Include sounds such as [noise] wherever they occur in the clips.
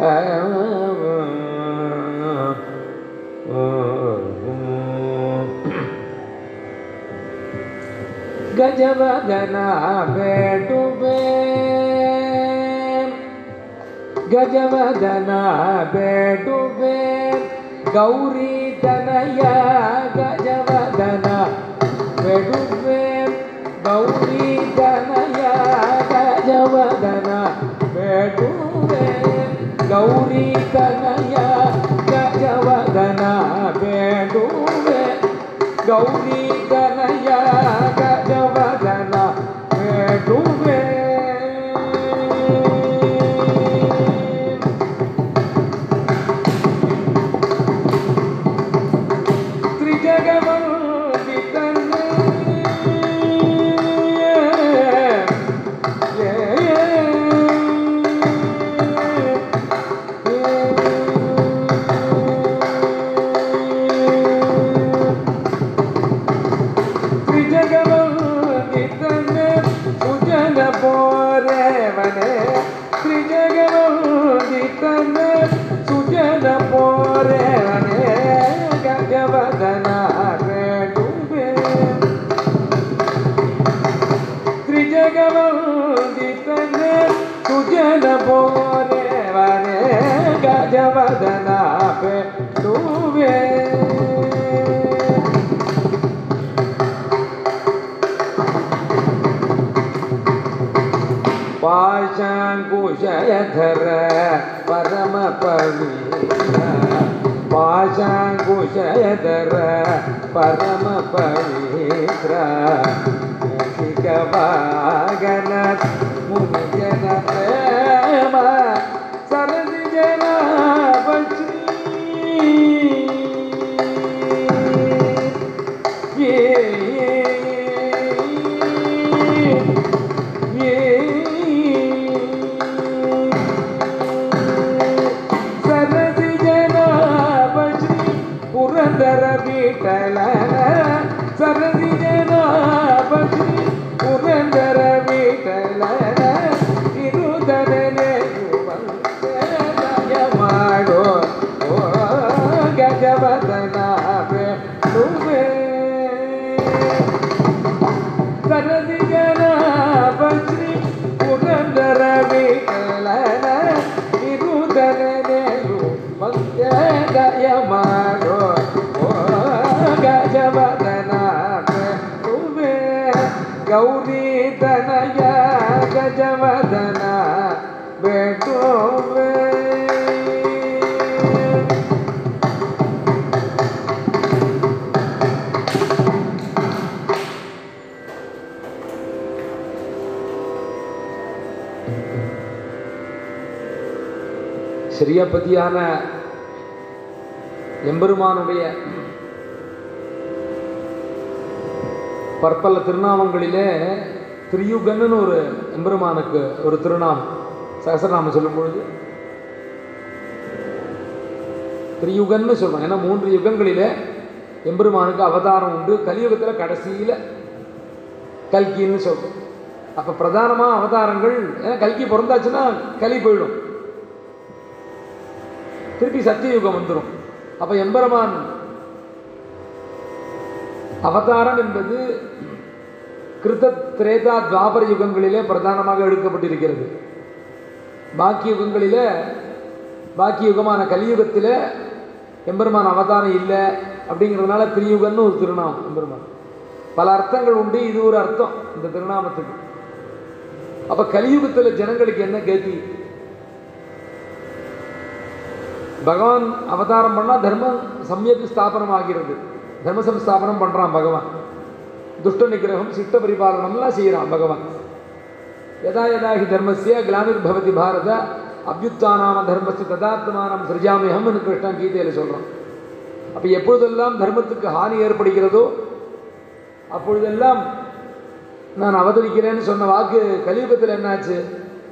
गजवदना गजब गना डूबे। गौरी तनय गजवदना डूबे। गौरी तनया गजब ಗೌರಿ ಕನಯ ಗಜವದನ ಬೇಡುವೆ. ಗೌರಿ ಕನಯ पे डूबे धर परम पवीर पाशांकुशल धर परम पवित्र। वागन मुनि जन प्रेमा। சிறியபதியான எம்பெருமானுடைய பற்பல திருநாமங்களிலே திரியுகன்னு ஒரு எம்பெருமானுக்கு ஒரு திருநாமம். சகசரநாமம் சொல்லும் பொழுது திரியுகன்னு சொல்றோம் ஏன்னா மூன்று யுகங்களிலே எம்பெருமானுக்கு அவதாரம் உண்டு. கலியுகத்தில் கடைசியில் கல்கின்னு சொல்றோம் அப்போ பிரதானமாக அவதாரங்கள் ஏன்னா கல்கி பிறந்தாச்சுன்னா கலி போயிடும். திருப்பி சத்தியயுகம் வந்துடும் அப்போ எம்பெருமான் அவதாரம் என்பது கிருத்த திரேதா துவாபர யுகங்களிலே பிரதானமாக எடுக்கப்பட்டிருக்கிறது. பாக்கி யுகங்களில் பாக்கி யுகமான கலியுகத்தில் எம்பெருமான் அவதாரம் இல்லை அப்படிங்கிறதுனால திரியுகன்னு ஒரு திருநாமம் எம்பெருமான். பல அர்த்தங்கள் உண்டு இது ஒரு அர்த்தம் இந்த திருநாமத்துக்கு. அப்போ கலியுகத்தில் ஜனங்களுக்கு என்ன கதி பகவான் அவதாரம் பண்ணால் தர்மம் சமயத்து ஸ்தாபனம் ஆகிறது தர்ம சம்ஸ்தாபனம் பண்ணுறான் பகவான். துஷ்ட நிகிரகம் சிட்ட பரிபாலனம்லாம் செய்கிறான் பகவான். எதா எதா ஹி தர்மஸ்ய கிளாமிர்பவதி பாரத அபியுத்தானாம தர்மஸ்து ததாத்மானம் சிருஜாமியம்னு கிருஷ்ணன் கீதையில் சொல்கிறான் அப்போ எப்பொழுதெல்லாம் தர்மத்துக்கு ஹானி ஏற்படுகிறதோ அப்பொழுதெல்லாம் நான் அவதரிக்கிறேன்னு சொன்ன வாக்கு கலியுகத்தில் என்னாச்சு?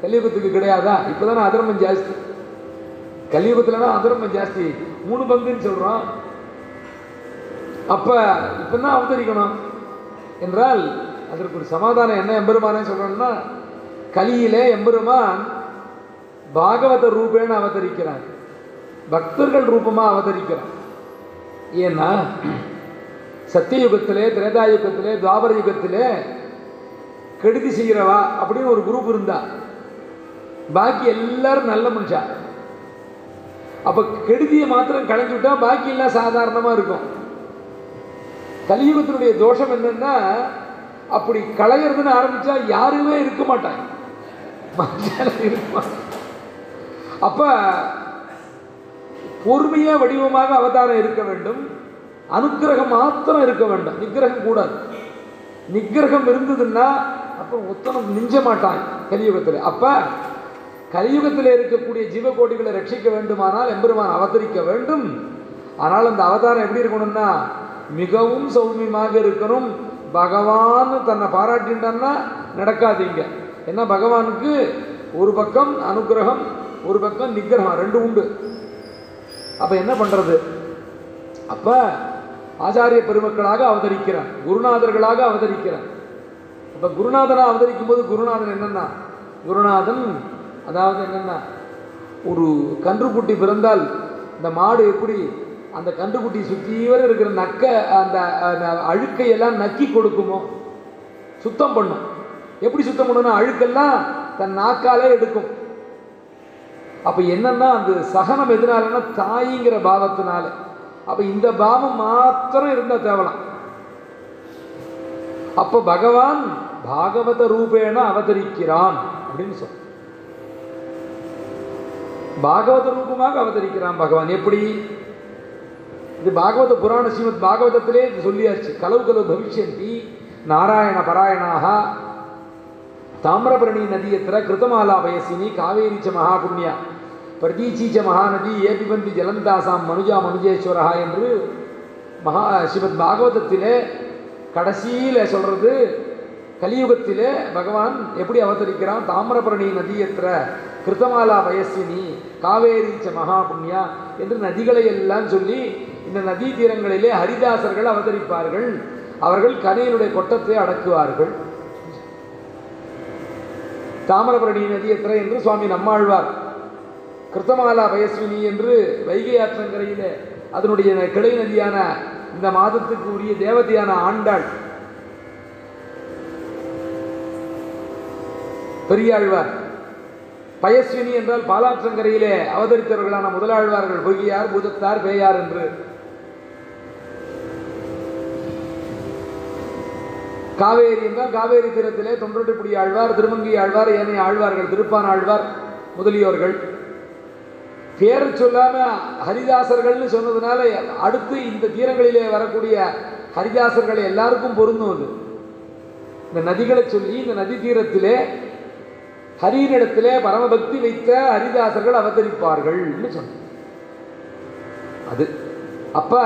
கலியுகத்துக்கு கிடையாதா? இப்போதானே அதர்மம் ஜாஸ்தி. கலியுகத்துலனா அதர்மம் ஜாஸ்தி. மூணு பங்குன்னு சொல்கிறோம் அப்போ இப்போ தான் அவதரிக்கணும். என்றால் அதற்கு ஒரு சமாதானம் என்ன எம்பெருமானே சொல்கிறோம்னா கலியிலே எம்பெருமான் பாகவத ரூபேன அவதரிக்கிறான் பக்தர்கள் ரூபமாக அவதரிக்கிறான் ஏன்னா சத்தியயுகத்திலே திரேதாயுகத்திலே துவாபர யுகத்திலே கெடுதி செய்கிறவா அப்படின்னு ஒரு குரூப் இருந்தா பாக்கி எல்லாரும் நல்ல மனுஷா. அப்ப கெடுதியை மாத்திரம் களைஞ்சு விட்டா பாக்கி எல்லாம் சாதாரணமா இருக்கும். கலியுகத்தினுடைய தோஷம் என்னன்னா அப்படி களையிறதுன்னு ஆரம்பிச்சா யாருமே இருக்க மாட்டாங்க. மனுஷால அப்ப பொறுமையா வடிவமாக அவதாரம் இருக்க வேண்டும். அனுக்கிரகம் மாத்திரம் இருக்க வேண்டும். நிக்கிரகம் கூடாது. நிக்கிரகம் இருந்ததுன்னா அப்போ உத்தனம் மிஞ்ச மாட்டாங்க கலியுகத்தில். அப்ப கலியுகத்தில் இருக்கக்கூடிய ஜீவகோடிகளை ரட்சிக்க வேண்டுமானால் எம்பெருமான் அவதரிக்க வேண்டும். ஆனால் அந்த அவதாரம் எப்படி இருக்கணும்னா மிகவும் சௌமியமாக இருக்கணும். பகவான் தன்னை பாராட்டின்றான்னா நடக்காதீங்க. ஏன்னா பகவானுக்கு ஒரு பக்கம் அனுக்கிரகம் ஒரு பக்கம் நிக்கிரகம் ரெண்டு உண்டு. அப்ப என்ன பண்றது? அப்ப ஆச்சாரிய பெருமக்களாக அவதரிக்கிறான் குருநாதர்களாக அவதரிக்கிறான் அப்ப குருநாதனா அவதரிக்கும் போது குருநாதன் என்னன்னா குருநாதன் அதாவது என்னன்னா ஒரு கன்றுக்குட்டி பிறந்தால் இந்த மாடு எப்படி அந்த கன்றுக்குட்டி சுற்றிவர இருக்கிற நக்க அந்த அந்த நக்கி கொடுக்குமோ? சுத்தம் பண்ணும். எப்படி சுத்தம் பண்ணணும்னா அழுக்கெல்லாம் தன் நாக்காலே எடுக்கும். அப்போ என்னன்னா அந்த சகனம் எதனாலன்னா தாய்ங்கிற பாவத்தினால. அப்ப இந்த பாவம் மாத்திரம் இருந்தால் தேவலாம். அப்போ பகவான் பாகவத ரூபேன அவதரிக்கிறான் அப்படின்னு சொல்ற பாகவத ரூபமாக அவதரிக்கிறான் பகவான். எப்படி? இது பாகவத புராண ஸ்ரீமத் பாகவதத்திலே சொல்லியாச்சு. கலவு கலவு பவிஷ்யந்தி நாராயண பராயணாக தாமிரபரணி நதியத்திர கிருதமாலா வயசினி காவேரி ச மகாபுண்ணியா. பிரதீச்சி ச மகாநதி ஏபிபந்தி ஜலந்தாசாம் மனுஜா மனுஜேஸ்வரா என்று மகா ஸ்ரீமத் பாகவதத்திலே கடைசியில் சொல்கிறது கலியுகத்திலே பகவான் எப்படி அவதரிக்கிறான்? தாமிரபரணி நதியத்திர கிருத்தமாலா வயசினி காவேரி ச மகாபுண்ணியா என்று நதிகளை எல்லாம் சொல்லி இந்த நதி தீரங்களிலே ஹரிதாசர்கள் அவதரிப்பார்கள். அவர்கள் கனையினுடைய கொட்டத்தை அடக்குவார்கள். தாமிரபரணி நதியத்திர என்று சுவாமி நம்மாழ்வார். கிருத்தமாலா பயஸ்வினி என்று வைகை ஆற்றங்கரையிலே அதனுடைய கிளை நதியான இந்த மாதத்துக்கு உரிய தேவதையான ஆண்டாள் பெரியாழ்வார் பயஸ்வினி என்றால் பாலாற்றங்கரையிலே அவதரித்தவர்களான முதலாழ்வார்கள் பொய்யார் பூதத்தார் பேயார் என்று. காவேரி என்றால் காவேரி தீரத்திலே தொன்றொட்டுப்புடி ஆழ்வார் திருமங்கி ஆழ்வார் ஏனைய ஆழ்வார்கள் திருப்பான் ஆழ்வார் முதலியோர்கள். பேர் சொல்லாம ஹரிதாசர்கள்னு சொன்னதுனால அடுத்து இந்த தீரங்களிலே வரக்கூடிய ஹரிதாசர்கள் எல்லாருக்கும் பொருந்தும் அது. இந்த நதிகளை சொல்லி இந்த நதி தீரத்திலே ஹரியினிடத்திலே பரமபக்தி வைத்த ஹரிதாசர்கள் அவதரிப்பார்கள்னு சொன்ன அது அப்ப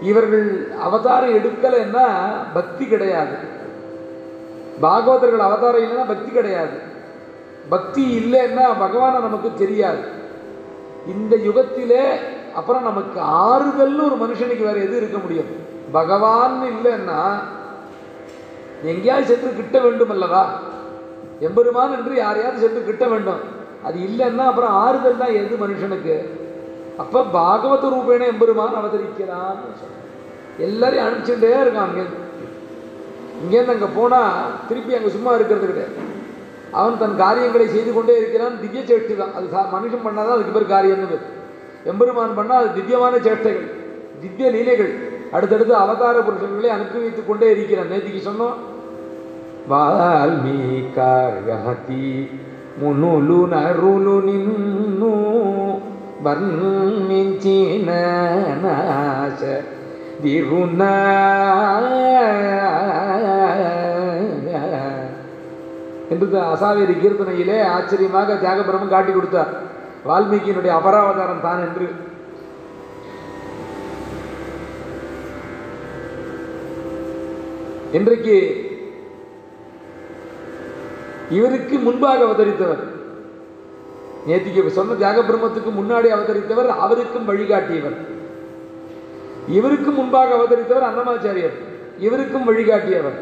இவர்கள் அவதாரம் எடுக்கலைன்னா பக்தி கிடையாது. பாகவதர்கள் அவதாரம் இல்லைன்னா பக்தி கிடையாது. பக்தி இல்லைன்னா பகவானை நமக்கு தெரியாது. இந்த யுகத்திலே அப்புறம் நமக்கு ஆறுதல்னு ஒரு மனுஷனுக்கு வேற எது இருக்க முடியும்? பகவான் இல்லைன்னா எங்கேயாவது சென்று கிட்ட வேண்டும் அல்லவா எம்பெருமான் என்று யாரையாவது சென்று கிட்ட வேண்டும். அது இல்லைன்னா அப்புறம் ஆறுதல் தான் எது மனுஷனுக்கு? அப்போ பாகவத ரூபேன எம்பெருமான் அவதரிக்கிறான்னு எல்லாரையும் அனுப்பிச்சுட்டே இருக்கான் அங்கேருந்து இங்கேருந்து அங்கே போனால் திருப்பி அங்கே சும்மா இருக்கிறது கிடையாது அவன் தன் காரியங்களை செய்து கொண்டே இருக்கிறான். திவ்ய சேஷ்டி தான். அது சா- மனுஷன் பண்ணாதான் அதுக்கு பேர் காரியம்னு பேர் எம்பெருமான் பண்ணால் அது திவ்யமான சேஷ்டைகள் திவ்ய லீலைகள் அடுத்தடுத்து அவதார புருஷன்களை அனுப்பி வைத்துக் கொண்டே இருக்கிறான். நேத்திக்கு சொன்னோம் వాల్మీకార్యహతి మునులు నరులు నిన్ను వర్ణించిన నాశ దిరునా என்று இந்த அசாவேரி கீர்த்தனையிலே ஆச்சரியமாக தியாகபிரமம் காட்டி கொடுத்தார் வால்மீகியினுடைய அபராவதாரம் தான் என்று இன்றைக்கு இவருக்கு முன்பாக அவதரித்தவர். நேத்திக்கு சொன்ன தியாக பிரம்மத்துக்கு முன்னாடி அவதரித்தவர் அவருக்கும் வழிகாட்டியவர். இவருக்கும் முன்பாக அவதரித்தவர் அன்னமாச்சாரியர். இவருக்கும் வழிகாட்டியவர்.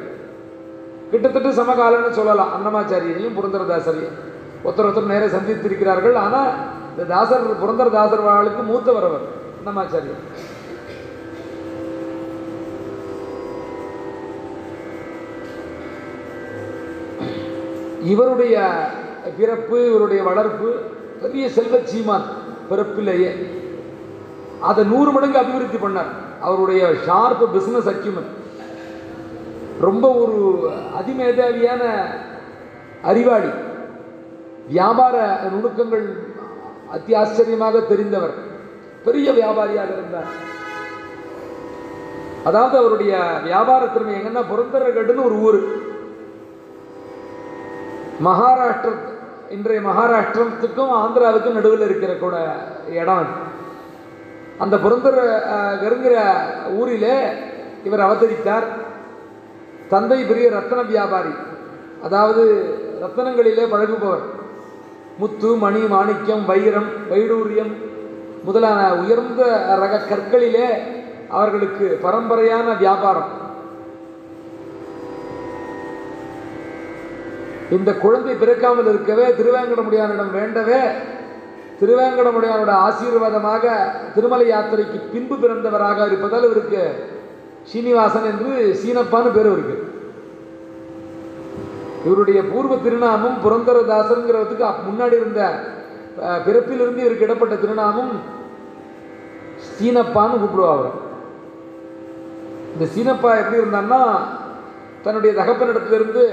கிட்டத்தட்ட சமகாலம்னு சொல்லலாம். அன்னமாச்சாரியரையும் புரந்தரதாசரையும். ஒருத்தர் ஒருத்தர் நேர சந்தித்திருக்கிறார்கள். ஆனால் இந்த தாசர் புரந்தரதாசர் வாழ்க்கு மூத்தவர் அவர் அன்னமாச்சாரியர். இவருடைய பிறப்பு இவருடைய வளர்ப்பு பெரிய செல்வ சீமான் பிறப்பிலேயே. அதை நூறு மடங்கு அபிவிருத்தி பண்ணார். அவருடைய ஷார்ப்பு பிஸ்னஸ் அக்யூமெண்ட் ரொம்ப ஒரு அதிமேதாவியான அறிவாளி. வியாபார நுணுக்கங்கள் அத்தி ஆச்சரியமாக தெரிந்தவர். பெரிய வியாபாரியாக இருந்தார். அதாவது அவருடைய வியாபார திறமை எங்கன்னா புரந்தரகடுன்னு ஒரு ஊர். மகாராஷ்டிர இன்றைய மகாராஷ்டிரத்துக்கும் ஆந்திராவுக்கும் நடுவில் இருக்கிற கூட இடம் அந்த புரந்தர கருங்கிற ஊரிலே இவர் அவதரித்தார். தந்தை பெரிய ரத்தன வியாபாரி அதாவது ரத்தனங்களிலே பழகுபவர். முத்து மணி மாணிக்கம் வைரம் வைடூரியம் முதலான உயர்ந்த ரக கற்களிலே அவர்களுக்கு பரம்பரையான வியாபாரம். இந்த குழந்தை பிறக்காமல் இருக்கவே திருவேங்கடமுடியானிடம் வேண்டவே திருவேங்கடமுடியானோட ஆசீர்வாதமாக திருமலை யாத்திரைக்கு பின்பு பிறந்தவராக இருப்பதால் இவருக்கு சீனிவாசன் என்று சீனப்பான்னு பேர் இருக்கு. இவருடைய பூர்வ திருநாமம் புரந்தரதாசருங்கிறதுக்கு முன்னாடி இருந்த பிறப்பிலிருந்து இவருக்கு இடப்பட்ட திருநாமம் சீனப்பான்னு கூப்பிடுவா அவர். இந்த சீனப்பா எப்படி இருந்தான்னா தன்னுடைய தகப்பனிடத்திலிருந்து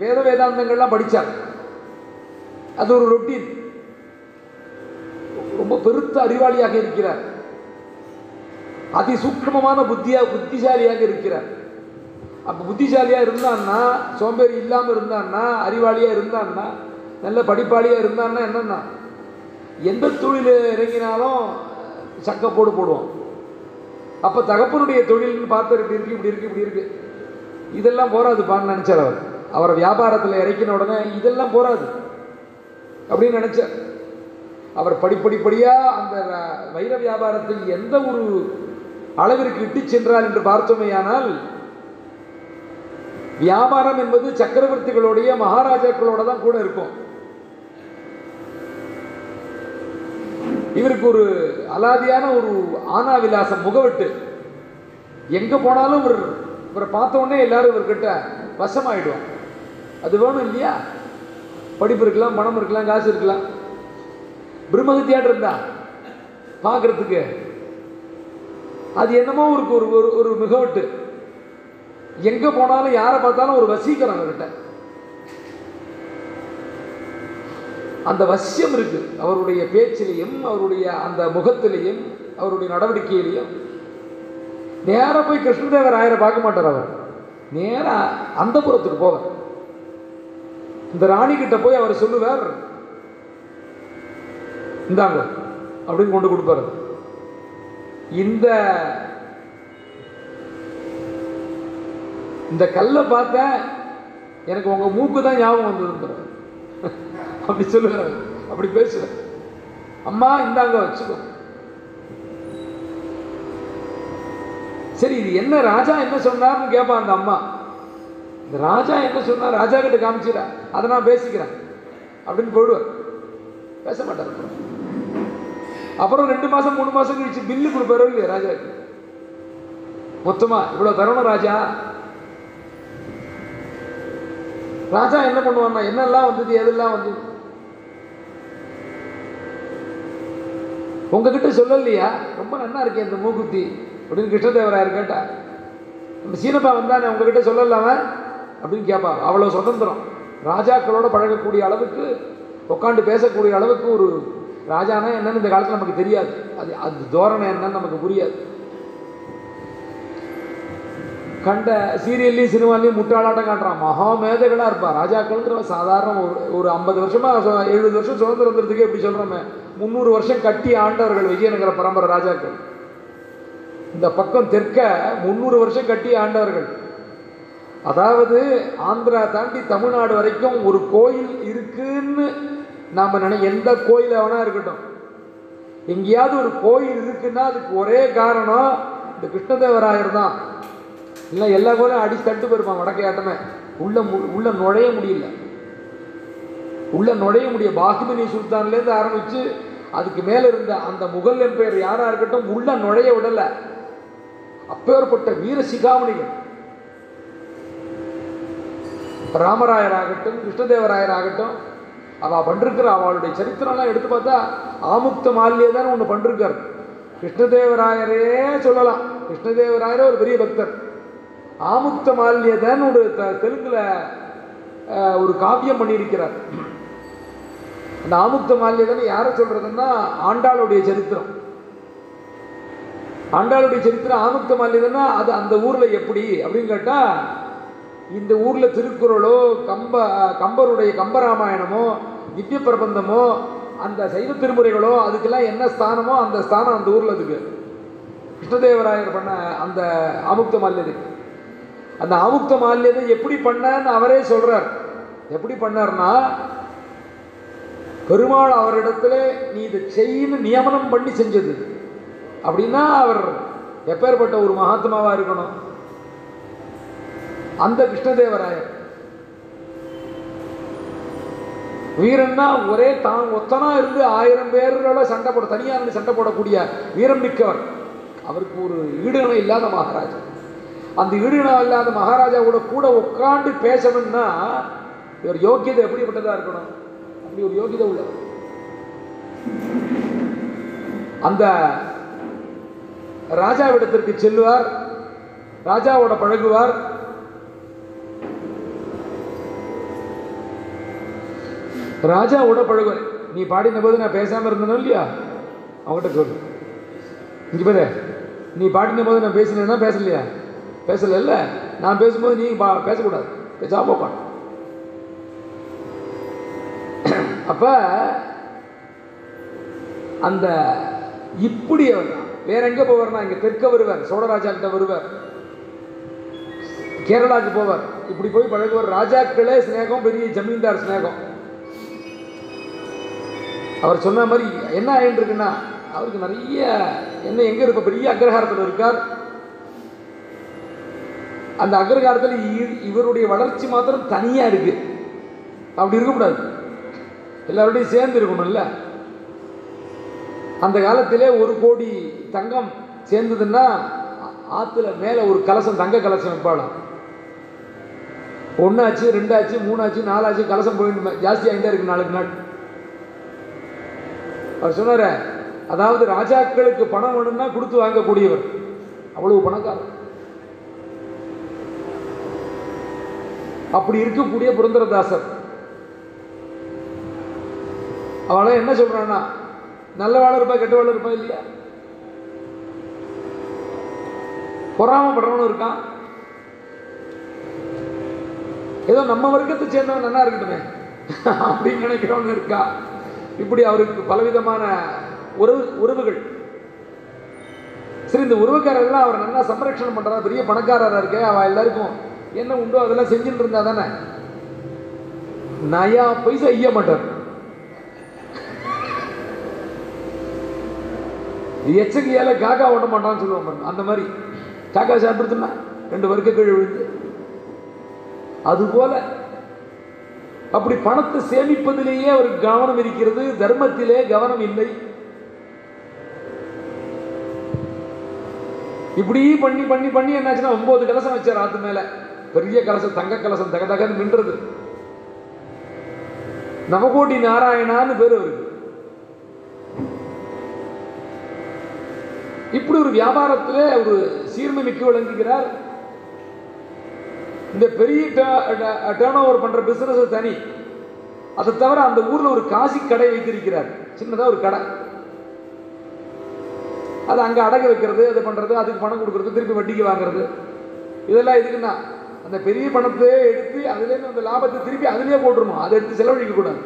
வேத வேதாந்தங்கள்லாம் படித்தாங்க அது ஒரு ரொட்டீன். ரொம்ப பெருத்த அறிவாளியாக இருக்கிறார். அதி சூக்ஷ்மமான புத்தியா புத்திசாலியாக இருக்கிறார். அப்போ புத்திசாலியாக இருந்தான்னா சோம்பேறி இல்லாமல் இருந்தான்னா அறிவாளியாக இருந்தான்னா நல்ல படிப்பாளியாக இருந்தான்னா என்னன்னா எந்த தொழில் இறங்கினாலும் சக்கப்போடு போடு போடுவோம் அப்போ தகப்பனுடைய தொழில்னு பார்த்து இப்படி இருக்கு இப்படி இருக்கு இப்படி இருக்கு. இதெல்லாம் போராதுப்பான்னு நினச்சார் அவர். அவரை வியாபாரத்தில் இறக்கின உடனே இதெல்லாம் போராது அப்படின்னு நினச்சார். அவர் படிப்படிப்படியாக அந்த வைர வியாபாரத்தில் எந்த ஒரு அளவிற்கு இட்டு சென்றார் என்று பார்த்தோமேயானால் வியாபாரம் என்பது சக்கரவர்த்திகளுடைய மகாராஜாக்களோட தான் கூட இருக்கும். இவருக்கு ஒரு அலாதியான ஒரு ஆனா விலாசம் முகவெட்டு. எங்க போனாலும் இவர் இவரை பார்த்த உடனே எல்லாரும் இவர்கிட்ட வசமாயிடுவோம் அது வேணும் இல்லையா? படிப்பு இருக்கலாம் பணம் இருக்கலாம் காசு இருக்கலாம். பிரம்மஹத்தியாட்டு இருந்தா? பார்க்குறதுக்கு. அது என்னமோ ஒரு ஒரு ஒரு ஒரு மிகவட்டு எங்கே போனாலும் யாரை பார்த்தாலும் ஒரு வசீகரம் அவர்கிட்ட. அந்த வசியம் இருக்கு. அவருடைய பேச்சிலையும் அவருடைய அந்த முகத்திலையும் அவருடைய நடவடிக்கையிலையும். நேராக போய் கிருஷ்ணதேவராயரை பார்க்க மாட்டார் அவர். நேராக அந்த புறத்துக்கு போவார். இந்த ராணி கிட்ட போய் அவர் சொல்லுவார் இந்தாங்க அப்படின்னு கொண்டு கொடுப்பாரு. இந்த இந்த கல்லை பார்த்தேன் எனக்கு உங்க மூக்கு தான் ஞாபகம் வந்ததுன்றார் [laughs] அப்படி சொல்லுவார். அப்படி பேசுறார் அம்மா இந்தாங்க வச்சுக்கோ. சரி இது என்ன ராஜா என்ன சொன்னார்னு கேட்பான் அந்த அம்மா. இந்த ராஜா என்ன சொன்னால் ராஜா கிட்ட காமிச்சிடா அதை நான் பேசிக்கிறேன். அப்படின்னு போயிடுவார். பேச மாட்டார் அப்புறம். ரெண்டு மாதம் மூணு மாதம் கழிச்சு பில்லு கொடுப்பாரோ இல்லையா ராஜாவுக்கு? மொத்தமாக இவ்வளோ தரணும் ராஜா. ராஜா என்ன பண்ணுவான்னா என்னெல்லாம் வந்தது எதெல்லாம் வந்தது? உங்ககிட்ட சொல்லலையா? ரொம்ப நல்லா இருக்கே இந்த மூக்குத்தி. அப்படின்னு கிருஷ்ணதேவராயர் கேட்டா நம்ம சீனப்பா வந்தானே உங்ககிட்ட சொல்லலாம அப்படின்னு கேட்பா அவ்வளோ சுதந்திரம். ராஜாக்களோட பழகக்கூடிய அளவுக்கு உட்காந்து பேசக்கூடிய அளவுக்கு ஒரு ராஜானா என்னன்னு இந்த காலத்தில் நமக்கு தெரியாது. அது அது தோரணை என்னன்னு நமக்கு புரியாது. கண்ட சீரியல்லையும் சினிமாலையும் முட்டாளாட்டம் காட்டுறான். மகா மேதைகளாக இருப்பான் ராஜாக்கள்ன்ற சாதாரண ஒரு ஒரு ஐம்பது வருஷமாக எழுபது வருஷம் சுதந்திரத்துக்கு எப்படி இப்படி சொல்கிறோமே முந்நூறு வருஷம் கட்டி ஆண்டவர்கள் விஜயநகர பரம்பரை ராஜாக்கள். இந்த பக்கம் தெற்க முந்நூறு வருஷம் கட்டி ஆண்டவர்கள். அதாவது ஆந்திரா தாண்டி தமிழ்நாடு வரைக்கும் ஒரு கோயில் இருக்குன்னு நாம் நினை எந்த கோயில் வேணால் இருக்கட்டும். எங்கேயாவது ஒரு கோயில் இருக்குன்னா அதுக்கு ஒரே காரணம் இந்த கிருஷ்ணதேவராயர் தான். இல்லை எல்லா கோயிலும் அடி தட்டு போயிருப்பான் வடக்கே ஆட்டமே. உள்ள மு- உள்ள நுழைய முடியல. உள்ள நுழைய முடிய பாகுமதி சுல்தான்லேருந்து ஆரம்பித்து அதுக்கு மேலே இருந்த அந்த முகல் எம்பையர் யாராக இருக்கட்டும் உள்ள நுழைய விடலை. அப்பேற்பட்ட வீர சிகாமணிகள். ராமராயர் ஆகட்டும் கிருஷ்ணதேவராயர் ஆகட்டும் பண்ணிருக்கிற அவளுடைய சரித்திரம்லாம் எடுத்து பார்த்தா ஆமுக்த மாலியே தான் ஒன்று பண்ணிருக்கார். கிருஷ்ணதேவராயரே சொல்லலாம். கிருஷ்ணதேவராயரே ஒரு பெரிய பக்தர். ஆமுக்த மாலியே தான் ஒரு த- ஒரு காவியம் பண்ணியிருக்கிறார். அந்த ஆமுக்த மால்யதன் யாரை சொல்கிறதுன்னா ஆண்டாளுடைய சரித்திரம். ஆண்டாளுடைய சரித்திரம் ஆமுக்த மால்யதன்னா அது அந்த ஊரில் எப்படி அப்படின்னு கேட்டால் இந்த ஊரில் திருக்குறளோ கம்ப கம்பருடைய கம்பராமாயணமோ நித்திய பிரபந்தமோ அந்த சைவ திருமுறைகளோ அதுக்கெல்லாம் என்ன ஸ்தானமோ அந்த ஸ்தானம் அந்த ஊரில் இருக்கு. கிருஷ்ணதேவராயர் பண்ண அந்த அமுக்த மால்யதுக்கு அந்த அமுக்த மால்யதை எப்படி பண்ணன்னு அவரே சொல்கிறார் எப்படி பண்ணார்னா பெருமாள் அவரிடத்துல நீ இதை செய்யு நியமனம் பண்ணி செஞ்சது. அப்படின்னா அவர் எப்பேற்பட்ட ஒரு மகாத்மாவாக இருக்கணும். அந்த கிருஷ்ணதேவராயர் வீரன்னா ஒரே தான் ஒத்தனா இருந்து ஆயிரம் பேரோட சண்டை போட தனியா இருந்து சண்டை போடக்கூடிய வீரம் மிக்கவர் அவருக்கு ஒரு ஈடுணம் இல்லாத மகாராஜா. அந்த ஈடுணம் இல்லாத மகாராஜாவோட கூட உட்காந்து பேசணும்னா இவர் யோக்கியதை எப்படிப்பட்டதா இருக்கணும்? அப்படி ஒரு யோகிதை உள்ள அந்த ராஜாவிடத்திற்கு செல்வார் ராஜாவோட பழகுவார் ராஜாவோட பழகுவேன் நீ பாடின போது நான் பேசாமல் இருந்தேனோ இல்லையா? அவங்ககிட்ட சொல்லு. இங்கே பாரு. நீ பாடின போது நான் பேசினேன்னா பேசலையா? பேசல இல்லை. நான் பேசும்போது நீ பா- பேசக்கூடாது. பேசாம போப்பான் அப்போ. அந்த இப்படி அவர் வேற எங்கே போவார்னா இங்கே தெற்க வருவார் சோழராஜாக்கிட்ட வருவார். கேரளாவுக்கு போவார். இப்படி போய் பழகுவார். ராஜாக்களே சிநேகம் பெரிய ஜமீன்தார் ஸ்நேகம் அவர் சொன்ன மாதிரி என்ன ஆகிட்டுருக்குன்னா அவருக்கு நிறைய என்ன எங்கே இருக்க பெரிய அக்ரஹாரத்தில் இருக்கார். அந்த அக்ரஹாரத்தில் இவருடைய வளர்ச்சி மாத்திரம் தனியாக இருக்குது அப்படி இருக்கக்கூடாது. எல்லாரோடையும் சேர்ந்து இருக்கணும்ல. அந்த காலத்திலே ஒரு கோடி தங்கம் சேர்ந்ததுன்னா ஆற்றுல மேலே ஒரு கலசம் தங்க கலசம் வைப்பாளாம். ஒன்னாச்சு ரெண்டாச்சு மூணாச்சு நாலாச்சு கலசம் போயிட்டு ஜாஸ்தி ஆகிட்டே இருக்கு நாளுக்கு நாள். அவர் சொன்னார் அதாவது ராஜாக்களுக்கு பணம் வேணும்னா கொடுத்து வாங்கக்கூடியவர். அவ்வளவு பணக்காரர். அப்படி இருக்கக்கூடிய புரந்தரதாசர். அவளை என்ன சொல்றான்னா நல்ல வாழ இருப்பா கெட்ட வாழ இருப்பா இல்லையா? பொறாமப்படுறவனும் இருக்கான். ஏதோ நம்ம வர்க்கத்தை சேர்ந்தவன் நல்லா இருக்கட்டுமே அப்படின்னு நினைக்கிறவனு இருக்கா? இப்படி அவருக்கு பலவிதமான உறவு உறவுகள். சரி இந்த உறவுக்காரர்கள்லாம் அவர் நல்லா சம்ரட்சணம் பண்றா பெரிய பணக்காரரா இருக்கு அவ எல்லாருக்கும் என்ன உண்டோ அதெல்லாம் செஞ்சுட்டு இருந்தா தானே? நயா பைசா ஐய மாட்டார் எச்சகையால காக்கா ஓட்ட மாட்டான்னு சொல்லுவாங்க அந்த மாதிரி. காக்கா சாப்பிடுறதுன்னா ரெண்டு வருக்க கீழே விழுந்து. அதுபோல அப்படி பணத்தை சேமிப்பதிலேயே அவருக்கு கவனம் இருக்கிறது. தர்மத்திலே கவனம் இல்லை. இப்படி பண்ணி பண்ணி பண்ணி என்னாச்சுன்னா ஒன்பது கலசம் வச்சார் ஆத்து மேல. பெரிய கலசம் தங்க கலசம் தக தகன்னு நின்றது. நவகோடி நாராயணான்னு பேர் அவருக்கு இப்படி ஒரு வியாபாரத்திலே ஒரு சீர்மை மிக்க விளங்குகிறார். இந்த பெரிய டேர்ன் ஓவர் பண்ணுற பிஸ்னஸ் தனி. அதை தவிர அந்த ஊரில் ஒரு காசி கடை வைத்திருக்கிறார். சின்னதாக ஒரு கடை. அது அங்கே அடகு வைக்கிறது அது பண்ணுறது அதுக்கு பணம் கொடுக்கறது திருப்பி வட்டிக்கு வாங்குறது. இதெல்லாம் எதுக்குன்னா அந்த பெரிய பணத்தை எடுத்து அதுலேருந்து அந்த லாபத்தை திருப்பி அதுலேயே போட்டுருணும் அதை எடுத்து செலவழிக்க கூடாது.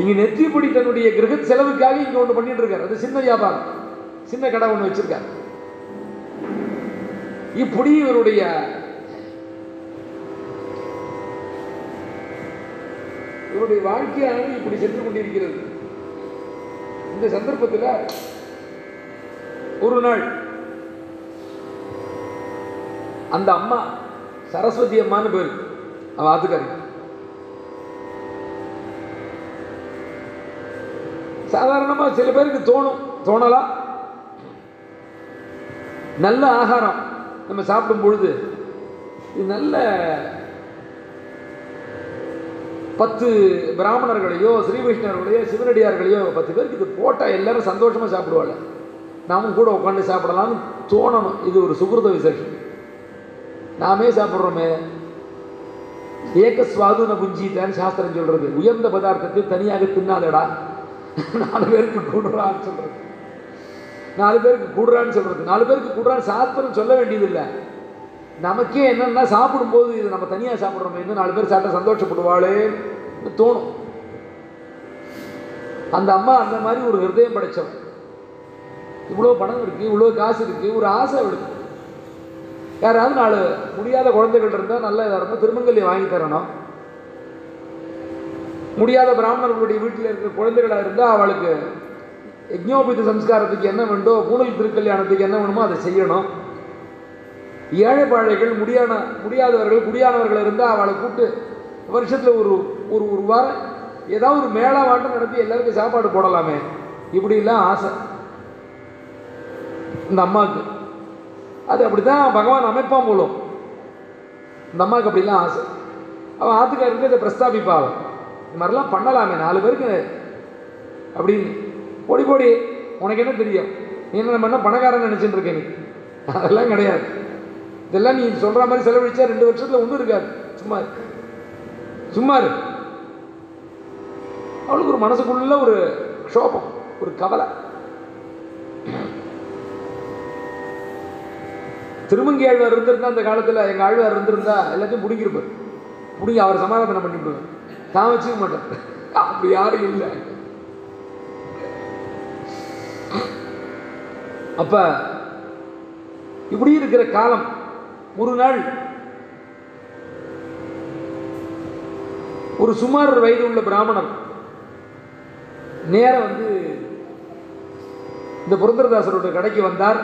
இங்க நெத்திப்படி தன்னுடைய கிரக செலவுக்காக இங்கே ஒன்று பண்ணிட்டு இருக்காரு அது சின்ன வியாபாரம். சின்ன கடை ஒன்று வச்சிருக்காரு. இப்படி இவருடைய இவருடைய வாழ்க்கையானது இப்படி சென்று கொண்டிருக்கிறது. இந்த சந்தர்ப்பத்தில் ஒரு நாள் அந்த அம்மா சரஸ்வதி அம்மான்னு பேர். அவன் ஆத்துக்காரி. சாதாரணமாக சில பேருக்கு தோணும். தோணலாம் நல்ல ஆகாரம் நம்ம சாப்பிடும் பொழுது இது நல்ல பத்து பிராமணர்களையோ ஸ்ரீ வைஷ்ணவர்களையோ சிவனடியார்களையோ பத்து பேருக்கு இது போட்டால் எல்லாரும் சந்தோஷமாக சாப்பிடுவாள் நாமும் கூட உட்காந்து சாப்பிடலாம்னு தோணணும். இது ஒரு சுகிருத விசேஷம். நாமே சாப்பிட்றோமே. ஏக சுவாதுன புஞ்சித்தான்னு சாஸ்திரம் சொல்கிறது உயர்ந்த பதார்த்தத்தை தனியாக தின்னாதடா. நாலு பேருக்கு கூடுறான்னு சொல்கிறது நாலு பேருக்கு கூடுறான்னு சொல்கிறது நாலு பேருக்கு கூடுறான்னு சாஸ்திரம் சொல்ல வேண்டியதில்லை. நமக்கே என்னென்னா சாப்பிடும்போது இது நம்ம தனியாக சாப்பிட்றோமே இன்னும் நாலு பேர் சாப்பிட்டா சந்தோஷப்படுவாளே தோணும். அந்த அம்மா அந்த மாதிரி ஒரு ஹிருதயம் படைச்சவன். இவ்வளோ பணம் இருக்குது இவ்வளோ காசு இருக்குது ஒரு ஆசை அவளுக்கு. யாராவது நாலு முடியாத குழந்தைகள் இருந்தால் நல்ல இதாக இருந்தால் திருமங்கல்யம் வாங்கி தரணும். முடியாத பிராமணர்களுடைய வீட்டில் இருக்கிற குழந்தைகளாக இருந்தால் அவளுக்கு யஜ்னோபித்த சம்ஸ்காரத்துக்கு என்ன வேண்டோ பூனல் திருக்கல்யாணத்துக்கு என்ன வேணுமோ அதை செய்யணும். ஏழை பாழைகள் முடியான முடியாதவர்கள் குடியானவர்கள் இருந்தால் அவளை கூப்பிட்டு வருஷத்தில் ஒரு ஒரு ஒரு வாரம் ஏதாவது ஒரு மேளா வாட்டம் நடத்தி எல்லாருக்கும் சாப்பாடு போடலாமே. இப்படிலாம் ஆசை. இந்த அம்மாவுக்கு. அது அப்படி தான் பகவான் அமைப்பான் போலும் இந்த அம்மாவுக்கு அப்படிலாம் ஆசை. அவன் ஆத்துக்காருக்கு இதை பிரஸ்தாபிப்பாள் இது இந்த மாதிரிலாம் பண்ணலாமே நாலு பேருக்கு. அப்படின்னு போடி போடி உனக்கு என்ன தெரியும்? நீ என்ன நம்ம என்ன பணக்காரன் நினச்சிட்டு இருக்க நீ. அதெல்லாம் கிடையாது. இதெல்லாம் நீ சொல்கிற மாதிரி செலவழிச்சா ரெண்டு வருஷத்தில் ஒன்றும் இருக்காது. சும்மா சும்மா அவளுக்கு ஒரு மனசுக்குள்ள ஒரு க்ஷோபம் ஒரு கவலை. திருமங்கி ஆழ்வார் இருந்திருந்தா அந்த காலத்தில் எங்கள் ஆழ்வார் இருந்திருந்தா எல்லாத்தையும் பிடிங்கிருப்பார். பிடிங்கி அவர் சமாதானம் பண்ணிவிடுவார். தான் வச்சுக்க மாட்டார் அப்படி யாரும் இல்லை. அப்ப இப்படி இருக்கிற காலம் ஒரு நாள் ஒரு சுமார் வயது உள்ள பிராமணர் நேராக வந்து இந்த புரந்தரதாசரோட கடைக்கு வந்தார்.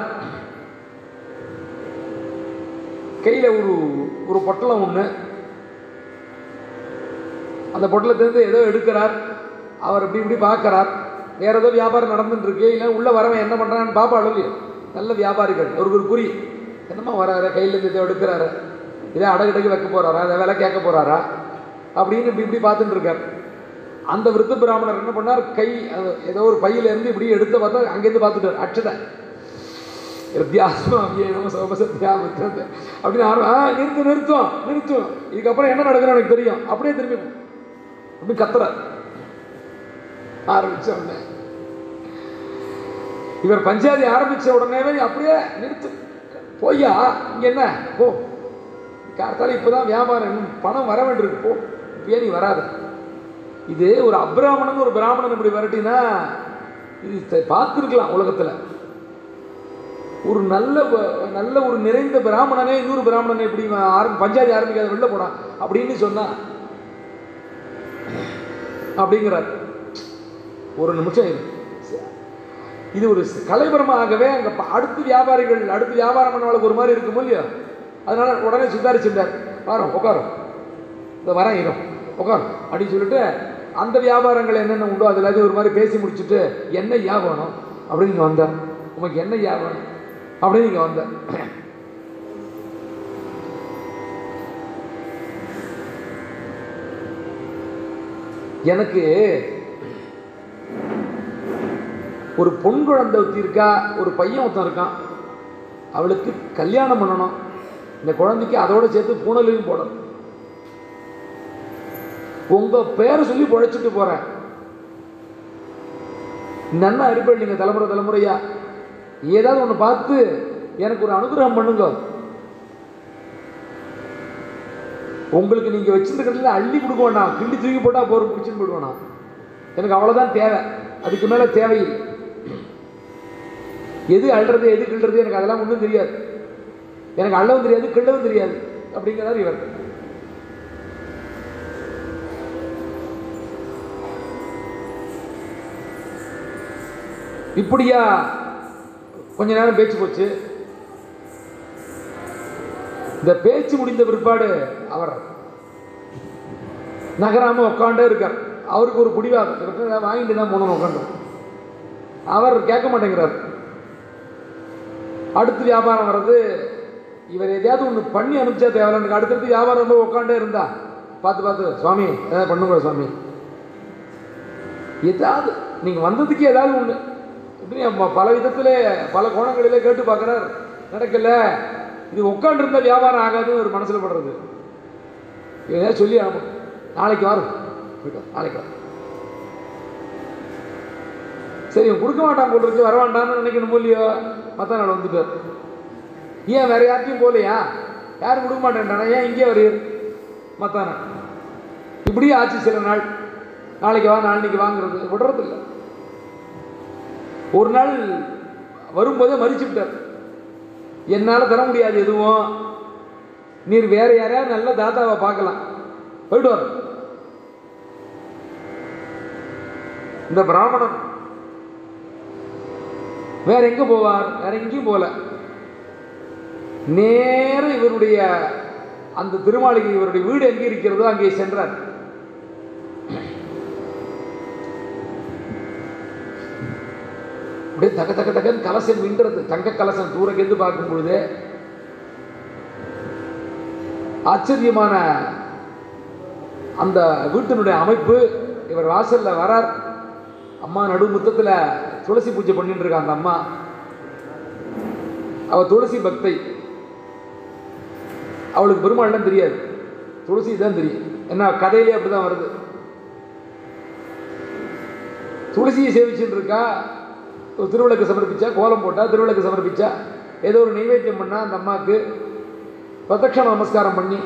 கையில் ஒரு ஒரு பொட்டலம் ஒன்று அந்த பொட்டலத்திலிருந்து ஏதோ எடுக்கிறார். அவர் இப்படி இப்படி பார்க்குறார். வேறு ஏதோ வியாபாரம் நடந்துட்டுருக்கு இல்லை உள்ளே வரவன் என்ன பண்ணுறான்னு பாப்பாள் இல்லையோ நல்ல வியாபாரிகள். அவருக்கு ஒரு குறி. என்னம்மா வராரு? கையிலேருந்து இதை எடுக்கிறாரு. இதை அடகுடகு வைக்க போறாரா? இதை வேலை கேட்க போறாரா? அப்படின்னு இப்படி இப்படி பார்த்துட்டு இருக்கார். அந்த விருத்த பிராமணர் என்ன பண்ணார்? கை அது ஏதோ ஒரு பையில இருந்து இப்படி எடுத்து பார்த்தா அங்கேருந்து பார்த்துட்டார் அட்சதை வித்தியாசம் அவ்வியம் சோபசத்யா அப்படின்னு ஆரம்பி- நிறுத்து நிறுத்தும் நிறுத்தும் இதுக்கப்புறம் என்ன நடக்கணும் எனக்கு தெரியும். அப்படியே திரும்பி அப்படி கத்துற ஆரம்பிச்ச உடனே. இவர் பஞ்சாயத்து ஆரம்பிச்ச உடனேவே அப்படியே நிறுத்து. போய்யா இங்கே என்ன? போ. இப்போ தான் வியாபாரம் பணம் வர வேண்டியிருக்கு போ. இப்பயே நீ வராது. இது ஒரு அப்ராமணன் ஒரு பிராமணன் இப்படி வரட்டினா இது பார்த்துருக்கலாம் உலகத்தில். ஒரு நல்ல நல்ல ஒரு நிறைந்த பிராமணனே இன்னொரு பிராமணன் இப்படி ஆரம்பி பஞ்சாயத்து ஆரம்பிக்காத வெளில போனான் அப்படின்னு சொன்னான் அப்படிங்கிறார். ஒரு நிமிஷம் இருக்கு இது ஒரு கலைபரமாகவே அங்கே அடுத்து வியாபாரிகள் அடுத்து வியாபாரம் பண்ணவளுக்கு ஒரு மாதிரி இருக்கும் இல்லையா? அதனால உடனே சுதாரிச்சுட்டார் வரோம் உட்காரும் இந்த வரேன் இரும் உட்காரும் அப்படின்னு சொல்லிட்டு அந்த வியாபாரங்கள் என்னென்ன உண்டோ அதில் ஒரு மாதிரி பேசி முடிச்சுட்டு என்ன வியாபாரம் அப்படின்னு இங்கே வந்தார். உமக்கு என்ன வியாபாரம் அப்படின்னு இங்கே வந்தார். எனக்கு ஒரு பொன் குழந்தை ஒருத்தி இருக்கா ஒரு பையன் ஒருத்தன் இருக்கான். அவளுக்கு கல்யாணம் பண்ணணும். இந்த குழந்தைக்கு அதோட சேர்த்து பூனலையும் போடணும். உங்கள் பேரை சொல்லி பொழைச்சிட்டு போகிறேன் நன்னா இருப்பேன் நீங்கள் தலைமுறை தலைமுறையா? ஏதாவது ஒன்று பார்த்து எனக்கு ஒரு அனுகிரகம் பண்ணுங்க. உங்களுக்கு நீங்கள் வச்சிருக்கிறதுல அள்ளி கொடுக்க வேண்டாம் கிண்டி தூக்கி போட்டால் போர் பிடிச்சின்னு போயிடுவேண்ணா எனக்கு அவ்வளோதான் தேவை. அதுக்கு மேலே தேவையில்லை. எது அள்ளுறது எது கிள்றது எனக்கு அதெல்லாம் ஒன்றும் தெரியாது. எனக்கு அள்ளவும் தெரியாது கிள்ளவும் தெரியாது அப்படிங்கிறார் இவர். இப்படியா? கொஞ்ச நேரம் பேச்சு போச்சு. இந்த பேச்சு முடிந்த பிற்பாடு அவர் நகராம உட்காண்டே இருக்கார். அவருக்கு ஒரு பிடிவாதம் வாங்கிட்டு தான் போகணும் உட்காந்து அவர் கேட்க மாட்டேங்கிறார். அடுத்து வியாபாரம் வர்றது இவர் எதையாவது ஒன்று பண்ணி அனுப்பிச்சா தேவையில்ல. அடுத்தடுத்து வியாபாரம் ரொம்ப உட்காண்டே இருந்தா. பார்த்து பார்த்து சுவாமி ஏதாவது பண்ணுங்க சுவாமி. ஏதாவது நீங்கள் வந்ததுக்கு ஏதாவது ஒன்று இப்படி பல விதத்தில் பல கோணங்களிலே கேட்டு பார்க்குறார். நடக்கல. இது உட்காண்டிருந்த வியாபாரம் ஆகாதுன்னு ஒரு மனசில் படுறது. ஏதாவது சொல்லி ஆகும் நாளைக்கு வரும் நாளைக்கு வரும் சரி கொடுக்க மாட்டான் போட்டுருக்கு வர வேண்டாம்னு நினைக்கணும் இல்லையோ? மற்ற நாள் வந்துட்டார் ஏன் வேறு யார்ட்டையும் போகலையா? யாரும் கொடுக்க மாட்டேன்டானா ஏன் இங்கே வருவீர் மற்ற நாள் இப்படியே ஆச்சு சில நாள். நாளைக்கு வா நாளைக்கு வாங்குறது. விடுறதில்ல. ஒரு நாள் வரும்போதே மறிச்சு விட்டார் என்னால் தர முடியாது எதுவும். நீர் வேற யாரையாவது நல்ல தாத்தாவை பார்க்கலாம். போயிட்டு வர இந்த பிராமணன் வேற எங்க போவார்? வேற எங்கேயும் போல. நேர இவருடைய அந்த திருமாளிகை இவருடைய வீடு எங்கே இருக்கிறதோ அங்கே சென்றார். அப்படியே தக தக தகன்னு கலசம் மின்றது தங்க கலசம் தூரக்கேந்து பார்க்கும் பொழுது ஆச்சரியமான அந்த வீட்டினுடைய அமைப்பு இவர் வாசல்ல வரார். அம்மா நடு முத்தத்தில் துளசி பூஜை பண்ணிட்டு இருக்கா அந்த அம்மா. அவள் துளசி பக்தை. அவளுக்கு பெருமாள்லாம் தெரியாது. துளசி தான் தெரியும். என்ன கதையிலே அப்படிதான் வருது. துளசியை சேவிச்சுட்டு இருக்கா திருவிளக்கு சமர்ப்பிச்சா கோலம் போட்டா திருவிளக்கு சமர்ப்பிச்சா ஏதோ ஒரு நைவேத்தியம் பண்ணா அந்த அம்மாவுக்கு பிரதட்சண நமஸ்காரம் பண்ணி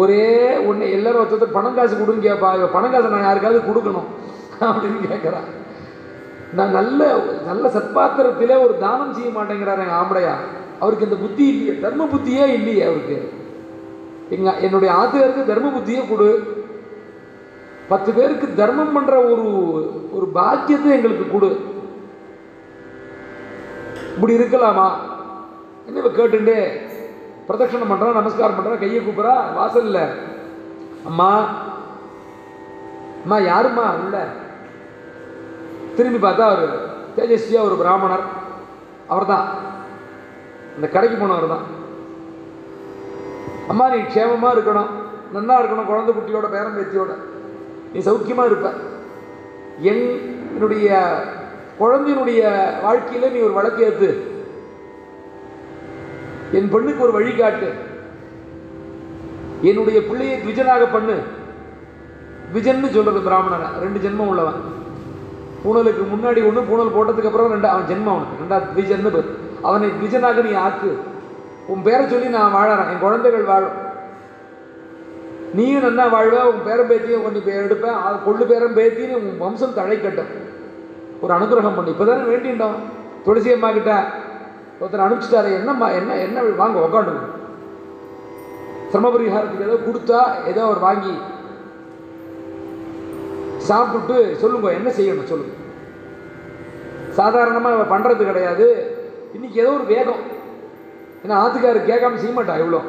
ஒரே ஒன்று எல்லாரும் ஒருத்தர் பணம் காசு கொடுன்னு கேட்பா இவ பணம் காசை நான் யாருக்காவது கொடுக்கணும் அப்படின்னு கேட்குறா நான் நல்ல நல்ல சத்பாத்திரத்திலே ஒரு தானம் செய்ய மாட்டேங்கிறார் எங்கள் ஆம்படையா. அவருக்கு இந்த புத்தி இல்லையே தர்ம புத்தியே இல்லையே அவருக்கு. எங்கள் என்னுடைய ஆத்திரருக்கு தர்ம புத்தியே கொடு. பத்து பேருக்கு தர்மம் பண்ணுற ஒரு ஒரு பாக்கியத்தை எங்களுக்கு கொடு. இப்படி இருக்கலாமா? என்ன இப்போ கேட்டுண்டே? பிரதட்சணம் பண்ணுறான் நமஸ்காரம் பண்ணுறான் கையை கூப்பிட்றா வாசல்ல. அம்மா அம்மா யாரும்மா உள்ள? திரும்பி பார்த்தா அவர் தேஜஸ்வியாக ஒரு பிராமணர். அவர்தான். இந்த கடைக்கு போனவர் தான். அம்மா நீ க்ஷேமமாக இருக்கணும். நல்லா இருக்கணும் குழந்தை குட்டியோட பேரன் பேத்தியோட. நீ சௌக்கியமாக இருப்ப. என் என்னுடைய குழந்தையினுடைய வாழ்க்கையில் நீ ஒரு வழக்கு ஏற்று என் பெண்ணுக்கு ஒரு வழிகாட்டு என்னுடைய பிள்ளையை த்விஜனாக பண்ணு. விஜன்னு சொல்றது பிராமணனை ரெண்டு ஜென்மம் உள்ளவன். பூனலுக்கு முன்னாடி ஒன்று பூனல் போட்டதுக்கு அப்புறம் ரெண்டு அவன் ஜென்மம் அவனுக்கு. ரெண்டாவது த்விஜன்னு பேர். அவனை த்விஜனாக நீ ஆக்கு. உன் பேரை சொல்லி நான் வாழறேன். என் குழந்தைகள் வாழும். நீயும் நல்லா வாழ்வ உன் பேரன் பேத்தியும் கொஞ்சம் பேர் எடுப்பேன். அது கொள்ளு பேரன் பேத்தின்னு உன் வம்சம் தழைக்கட்டும். ஒரு அனுகிரகம் பண்ணி. இப்போ தானே வேண்டிண்டோம் துளசி அம்மா கிட்ட ஒருத்தர் அனுப்பிச்சிட்டாரு. என்னம்மா என்ன என்ன வாங்க உக்காண்டு சிரம பரிகாரத்துக்கு ஏதோ கொடுத்தா ஏதோ அவர் வாங்கி சாப்பிட்டுட்டு சொல்லுங்க என்ன செய்யணும் சொல்லுங்க. சாதாரணமாக அவ பண்ணுறது கிடையாது. இன்றைக்கி ஏதோ ஒரு வேகம். ஏன்னா ஆத்துக்காரர் கேட்காம செய்ய மாட்டா இவ்வளோ.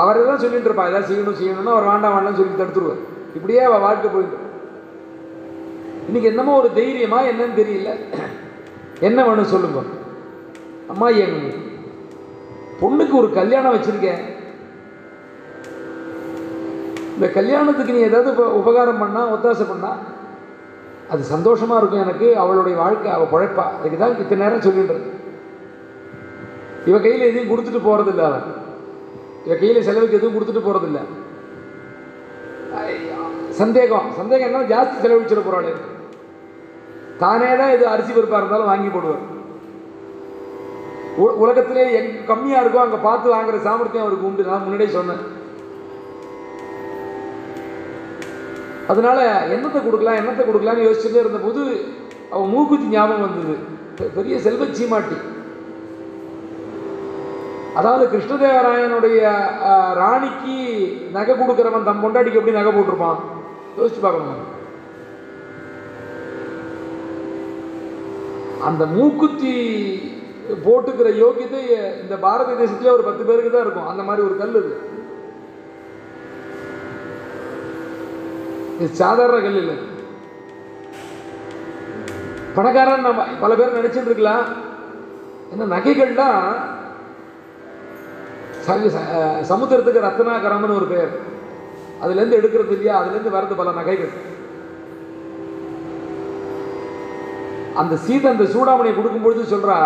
அவரை தான் சொல்லிட்டு இருப்பா ஏதாவது செய்யணும் செய்யணும்னு அவர் வேண்டாம் வேண்டாம்னு சொல்லி தடுத்துருவார். இப்படியே அவள் வாழ்க்கை போயிட்டு இன்றைக்கி என்னமோ ஒரு தைரியமா என்னன்னு தெரியல. என்ன வேணும் சொல்லுங்க. அம்மா என் பொண்ணுக்கு ஒரு கல்யாணம் வச்சுருக்கேன். இந்த கல்யாணத்துக்கு நீ ஏதாவது உபகாரம் பண்ணால் ஒத்தாசை பண்ணால் அது சந்தோஷமாக இருக்கும் எனக்கு. அவளுடைய வாழ்க்கை அவள் பழைப்பா. அதுக்கு தான் இத்தனை நேரம் சொல்லிடுறது இவ கையில் எதையும் கொடுத்துட்டு போகிறதில்ல அவன் இவ கையில் செலவுக்கு எதுவும் கொடுத்துட்டு போகிறதில்ல ஐயா, சந்தேகம். சந்தேகம் என்ன ஜாஸ்தி செலவழிச்சிட போகிறாள் தானே தான் எது அரிசி பருப்பாக இருந்தாலும் வாங்கி போடுவார். உ- உலகத்திலே எங் கம்மியாக இருக்கோ அங்கே பார்த்து வாங்குற சாமர்த்தியம் அவருக்கு உண்டு. நான் முன்னாடியே சொன்னேன். அதனால என்னத்தை கொடுக்கலாம் என்னத்தை கொடுக்கலாம்னு யோசிச்சுட்டே இருந்தபோது அவன் மூக்குத்தி ஞாபகம் வந்தது. பெரிய செல்வ சீமாட்டி. அதாவது கிருஷ்ணதேவராயனுடைய ராணிக்கு நகை கொடுக்குறவன் தம் பொண்டாட்டிக்கு எப்படி நகை போட்டிருப்பான்? யோசிச்சு பார்க்கணும். அந்த மூக்குத்தி போட்டுக்கிற யோகியத்தை இந்த பாரத தேசத்திலே ஒரு பத்து பேருக்கு தான் இருக்கும். அந்த மாதிரி ஒரு கல் இது இது சாதாரண கல் இல்லை. பணக்காரன் நம்ம பல பேர் நினைச்சிட்டு இருக்கலாம் என்ன நகைகள்லாம் ச- சமுத்திரத்துக்கு ரத்னாகரம்னு ஒரு பெயர். அதுலேருந்து எடுக்கிறது இல்லையா? அதுலேருந்து வர்றது பல நகைகள். அந்த சீதை அந்த சூடாமணியை கொடுக்கும்பொழுது சொல்கிறா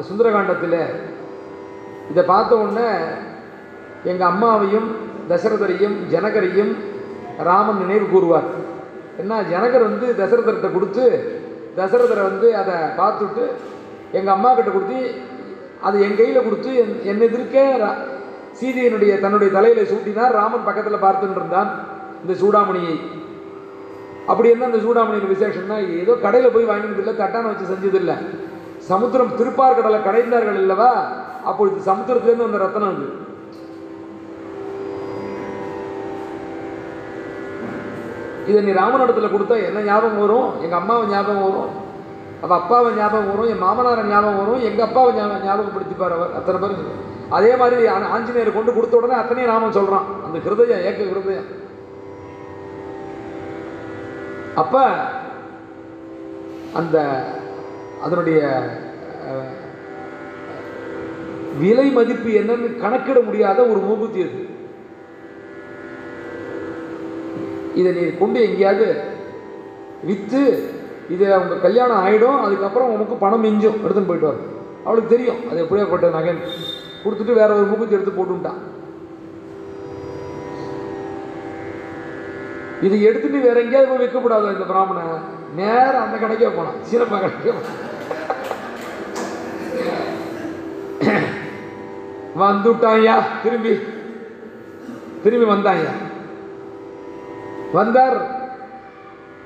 சுந்தரகாண்டத்தில் இதை பார்த்த உடனே எங்கள் அம்மாவையும் தசரதரையும் ஜனகரையும் ராமன் நினைவு கூறுவார். என்ன ஜனகர் வந்து தசரதர்கிட்ட கொடுத்து தசரதரை வந்து அதை பார்த்துட்டு எங்கள் அம்மா கிட்ட கொடுத்து அதை என் கையில் கொடுத்து என் என் எதிர்க்க ரா- சீதையினுடைய தன்னுடைய தலையில் சூட்டினார். ராமன் பக்கத்தில் பார்த்துட்டு இருந்தான் இந்த சூடாமணியை. அப்படி என்ன அந்த சூடாமணியின் விசேஷம்னா ஏதோ கடையில் போய் வாங்கினது இல்லை தட்டான வச்சு செஞ்சதில்லை சமுத்திரம் திருப்பார்கடலை கடைந்தார்கள் இல்லவா அப்பொழுது சமுத்திரத்துலேருந்து வந்த ரத்தனம் அது. இதை நீ ராமனிடத்தில் கொடுத்தா என்ன ஞாபகம் வரும்? எங்கள் அம்மாவை ஞாபகம் வரும். அவள் அப்பாவை ஞாபகம் வரும். என் மாமனாரை ஞாபகம் வரும். எங்கள் அப்பாவை ஞாபகம் ஞாபகப்படுத்திப்பார் அவர். அத்தனை பேர் அதே மாதிரி ஆஞ்சநேயர் கொண்டு கொடுத்த உடனே அத்தனையும் ராமன் சொல்கிறான் அந்த ஹிருதயம் ஏக்க ஹிருதயம் அப்போ அந்த அதனுடைய விலை மதிப்பு என்னன்னு கணக்கிட முடியாத ஒரு மூகுத்தி அது. இதை நீ கொண்டு எங்கேயாவது விற்று இது அவங்க கல்யாணம் ஆகிடும் அதுக்கப்புறம் உனக்கு பணம் மிஞ்சும். எடுத்துன்னு போயிட்டு வரும் அவளுக்கு தெரியும். அது எப்படியாப்பட்ட நகை கொடுத்துட்டு வேற ஒரு மூக்குத்தி எடுத்து போட்டுட்டான் இது எடுத்துட்டு வேற எங்கேயாவது போய் விற்கக்கூடாது இந்த பிராமணன்? நேரம் அந்த கடைக்கே போனான் சீரப்பா கடைக்கே போனான் [clears throat] வந்துட்டான்யா திரும்பி. திரும்பி வந்தான்யா வந்தார்.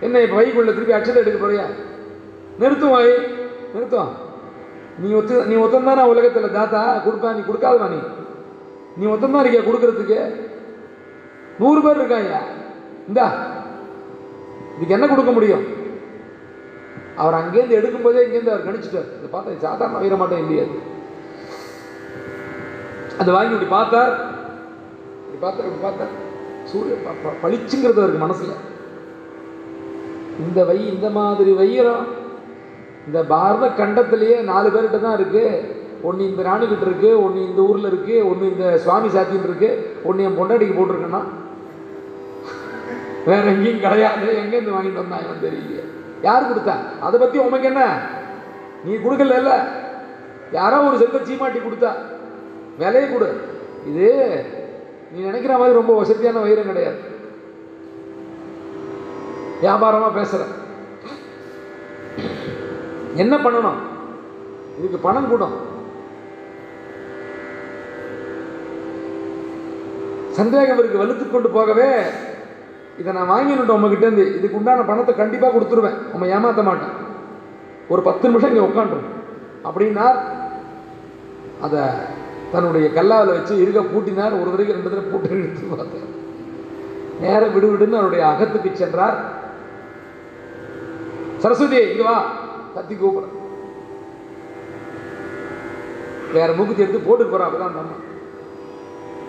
என்ன இப்போ வைக்குள்ள திருப்பி அச்சத்தை எடுக்க போறியா? நிறுத்தும் நிறுத்துவான் நிறுத்தும். நீ ஒத்து நீ ஒத்தந்தானா உலகத்தில் தாத்தா? கொடுப்பா நீ கொடுக்காதவா நீ. நீ ஒத்தந்தான் இருக்கியா கொடுக்கறதுக்கு? நூறு பேர் இருக்காங்க இந்தா இதுக்கு என்ன கொடுக்க முடியும்? அவர் அங்கேருந்து எடுக்கும்போதே இங்கேருந்து அவர் கணிச்சிட்டார். இதை பார்த்தா சாதாரண வைர மாட்டேன் இல்லையா அது. வாங்கி இப்படி பார்த்தார். இப்படி பார்த்தார் இப்படி பார்த்தார். சூரிய ப- ப- பளிச்சுங்கிறது அவருக்கு மனசில். இந்த வை இந்த மாதிரி வைரம் இந்த பாரத கண்டத்திலேயே நாலு பேர்கிட்ட தான் இருக்குது ஒன்று இந்த ராணிக்கிட்ட இருக்கு ஒன்று இந்த ஊரில் இருக்குது ஒன்று இந்த சுவாமி சாத்தின்னு இருக்கு ஒன்று என் பொண்டாட்டிக்கு போட்டிருக்கேன்னா? வேற எங்கேயும் கிடையாது. எங்கேருந்து வாங்கிட்டு வந்தான் தெரியல யார் கொடுத்தா? அதை பற்றி உனக்கு என்ன? நீ கொடுக்கல யாரோ ஒரு செல்வ சீமாட்டி கொடுத்தா. விலையை கொடு. இது நீ நினைக்கிற மாதிரி ரொம்ப வசதியான வைரம் கிடையாது. வியாபாரமாக பேசுகிற என்ன பண்ணணும்? இதுக்கு பணம் கூடும். சந்தேகம் இருக்கு வலுத்து கொண்டு போகவே. இதை நான் வாங்கினுட்டேன் உங்ககிட்ட இருந்து. இதுக்கு உண்டான பணத்தை கண்டிப்பாக கொடுத்துருவேன். நம்ம ஏமாற்ற மாட்டேன். ஒரு பத்து நிமிஷம் இங்கே உட்காந்துரும் அப்படின்னா அதை தன்னுடைய கல்லாவில் வச்சு இருக பூட்டினார். ஒரு தடவை ரெண்டு தடவை பூட்டை எடுத்து பார்த்தார் நேரம் விடுவிடுன்னு அவருடைய அகத்துக்கு சென்றார். சரஸ்வதி இங்க வா. கத்தி கூப்பிட. வேற மூக்குத்தி எடுத்து போட்டு போறா அப்பதான் நம்ம அம்மா.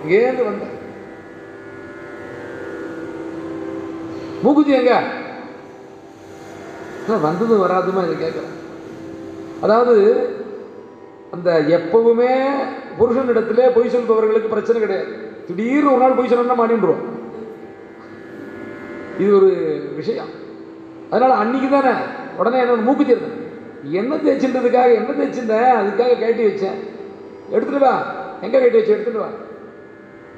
இங்கேருந்து வந்த. மூக்குத்தி எங்க? வந்ததும் வராதுமா இதை கேட்குறேன். அதாவது அந்த எப்பவுமே புருஷனிடத்திலே பொய் சொல்பவர்களுக்கு பிரச்சனை கிடையாது. திடீர்னு ஒரு நாள் பொய் சொன்னா மாட்டின்றோம் இது ஒரு விஷயம். அதனால் அன்னைக்கு தானே உடனே என்ன மூக்கு இருந்தேன் என்ன தேய்ச்சின்றதுக்காக என்ன தேய்ச்சிருந்தேன் அதுக்காக கேட்டி வச்சேன். எடுத்துட்டு வா. எங்கே கேட்டி வச்சு? எடுத்துட்டு வா.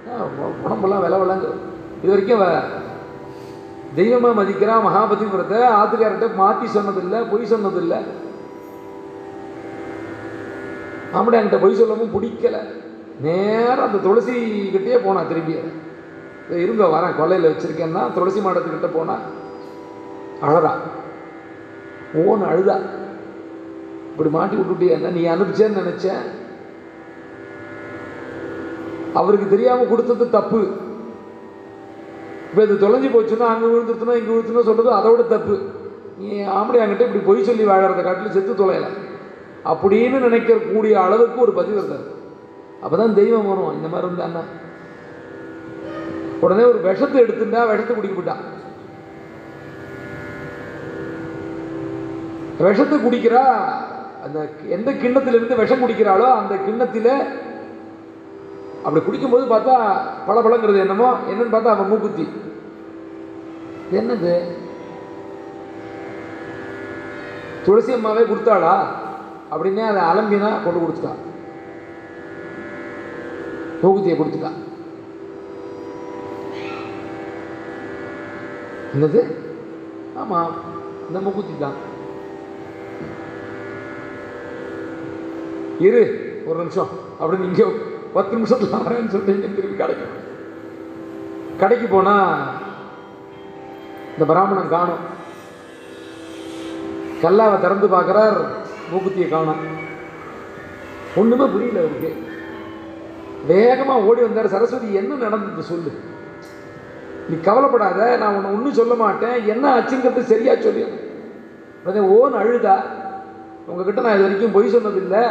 ஆ, உடம்பெல்லாம் வில விலங்கு இது வரைக்கும் தெய்வமாக மதிக்கிறா மகாபதிபுரத்தை ஆத்துக்காரர்கிட்ட மாற்றி சொன்னதில்லை பொய் சொன்னதில்லை. ஆமாடா என்கிட்ட பொய் சொல்லவும் பிடிக்கலை. நேராக அந்த துளசி கிட்டே போனா திரும்பி. இருங்க வரேன். கொல்லையில் வச்சுருக்கேன்னா துளசி மாடத்துக்கிட்ட போனா அழறா. ஓன்னு அழுதா. இப்படி மாட்டி விட்டுட்டியா நீ அனுப்பிச்சேன்னு நினச்சேன். அவருக்கு தெரியாமல் கொடுத்தது தப்பு. இப்போ இது தொலைஞ்சி போச்சுன்னா அங்கே விழுந்துருச்சுனா இங்கே விழுந்துச்சுன்னா சொல்கிறது அதோட தப்பு. நீ ஆம்பளை என்கிட்ட இப்படி பொய் சொல்லி வாழறத காட்டில் செத்து தொலையலாம் அப்படின்னு நினைக்கக்கூடிய அளவுக்கு ஒரு பதிவு இருந்தார். அப்போ தான் தெய்வம் வரும். இந்த மாதிரி இருந்தான்னா உடனே ஒரு விஷத்தை எடுத்துட்டா விஷத்தை குடிக்க போட்டான் விஷத்தை குடிக்கிறா அந்த எந்த கிண்ணத்திலிருந்து விஷம் குடிக்கிறாளோ அந்த கிண்ணத்தில் அப்படி குடிக்கும்போது பார்த்தா பளபளங்கிறது என்னமோ என்னன்னு பார்த்தா அவன் மூக்குத்தி. என்னது? துளசி அம்மாவே கொடுத்தாளா? அப்படின்னே அதை அலம்பினா கொண்டு கொடுத்துட்டா. தொகுதியை கொடுத்துட்டா. என்னது? ஆமாம் இந்த மூக்குத்தி தான். இரு ஒரு நிமிஷம். அப்படின்னு இங்கே பத்து நிமிஷத்தில் வரேன்னு சொல்லிட்டு இங்கே திரும்பி கடைக்கு கடைக்கு போனால் இந்த பிராமணன் காணும். கல்லாவை திறந்து பார்க்குறார். மூக்குத்தியை காணும் ஒன்றுமே புரியல அவருக்கு. வேகமாக ஓடி வந்தார். சரஸ்வதி என்ன நடந்தது சொல்லு. நீ கவலைப்படாத நான் உன்னை ஒன்றும் சொல்ல மாட்டேன். என்ன ஆச்சுங்கிறது சரியா சொல்லு அதே ஓன் அழுதா உங்ககிட்ட நான் இது வரைக்கும் பொய் சொன்னதில்லை.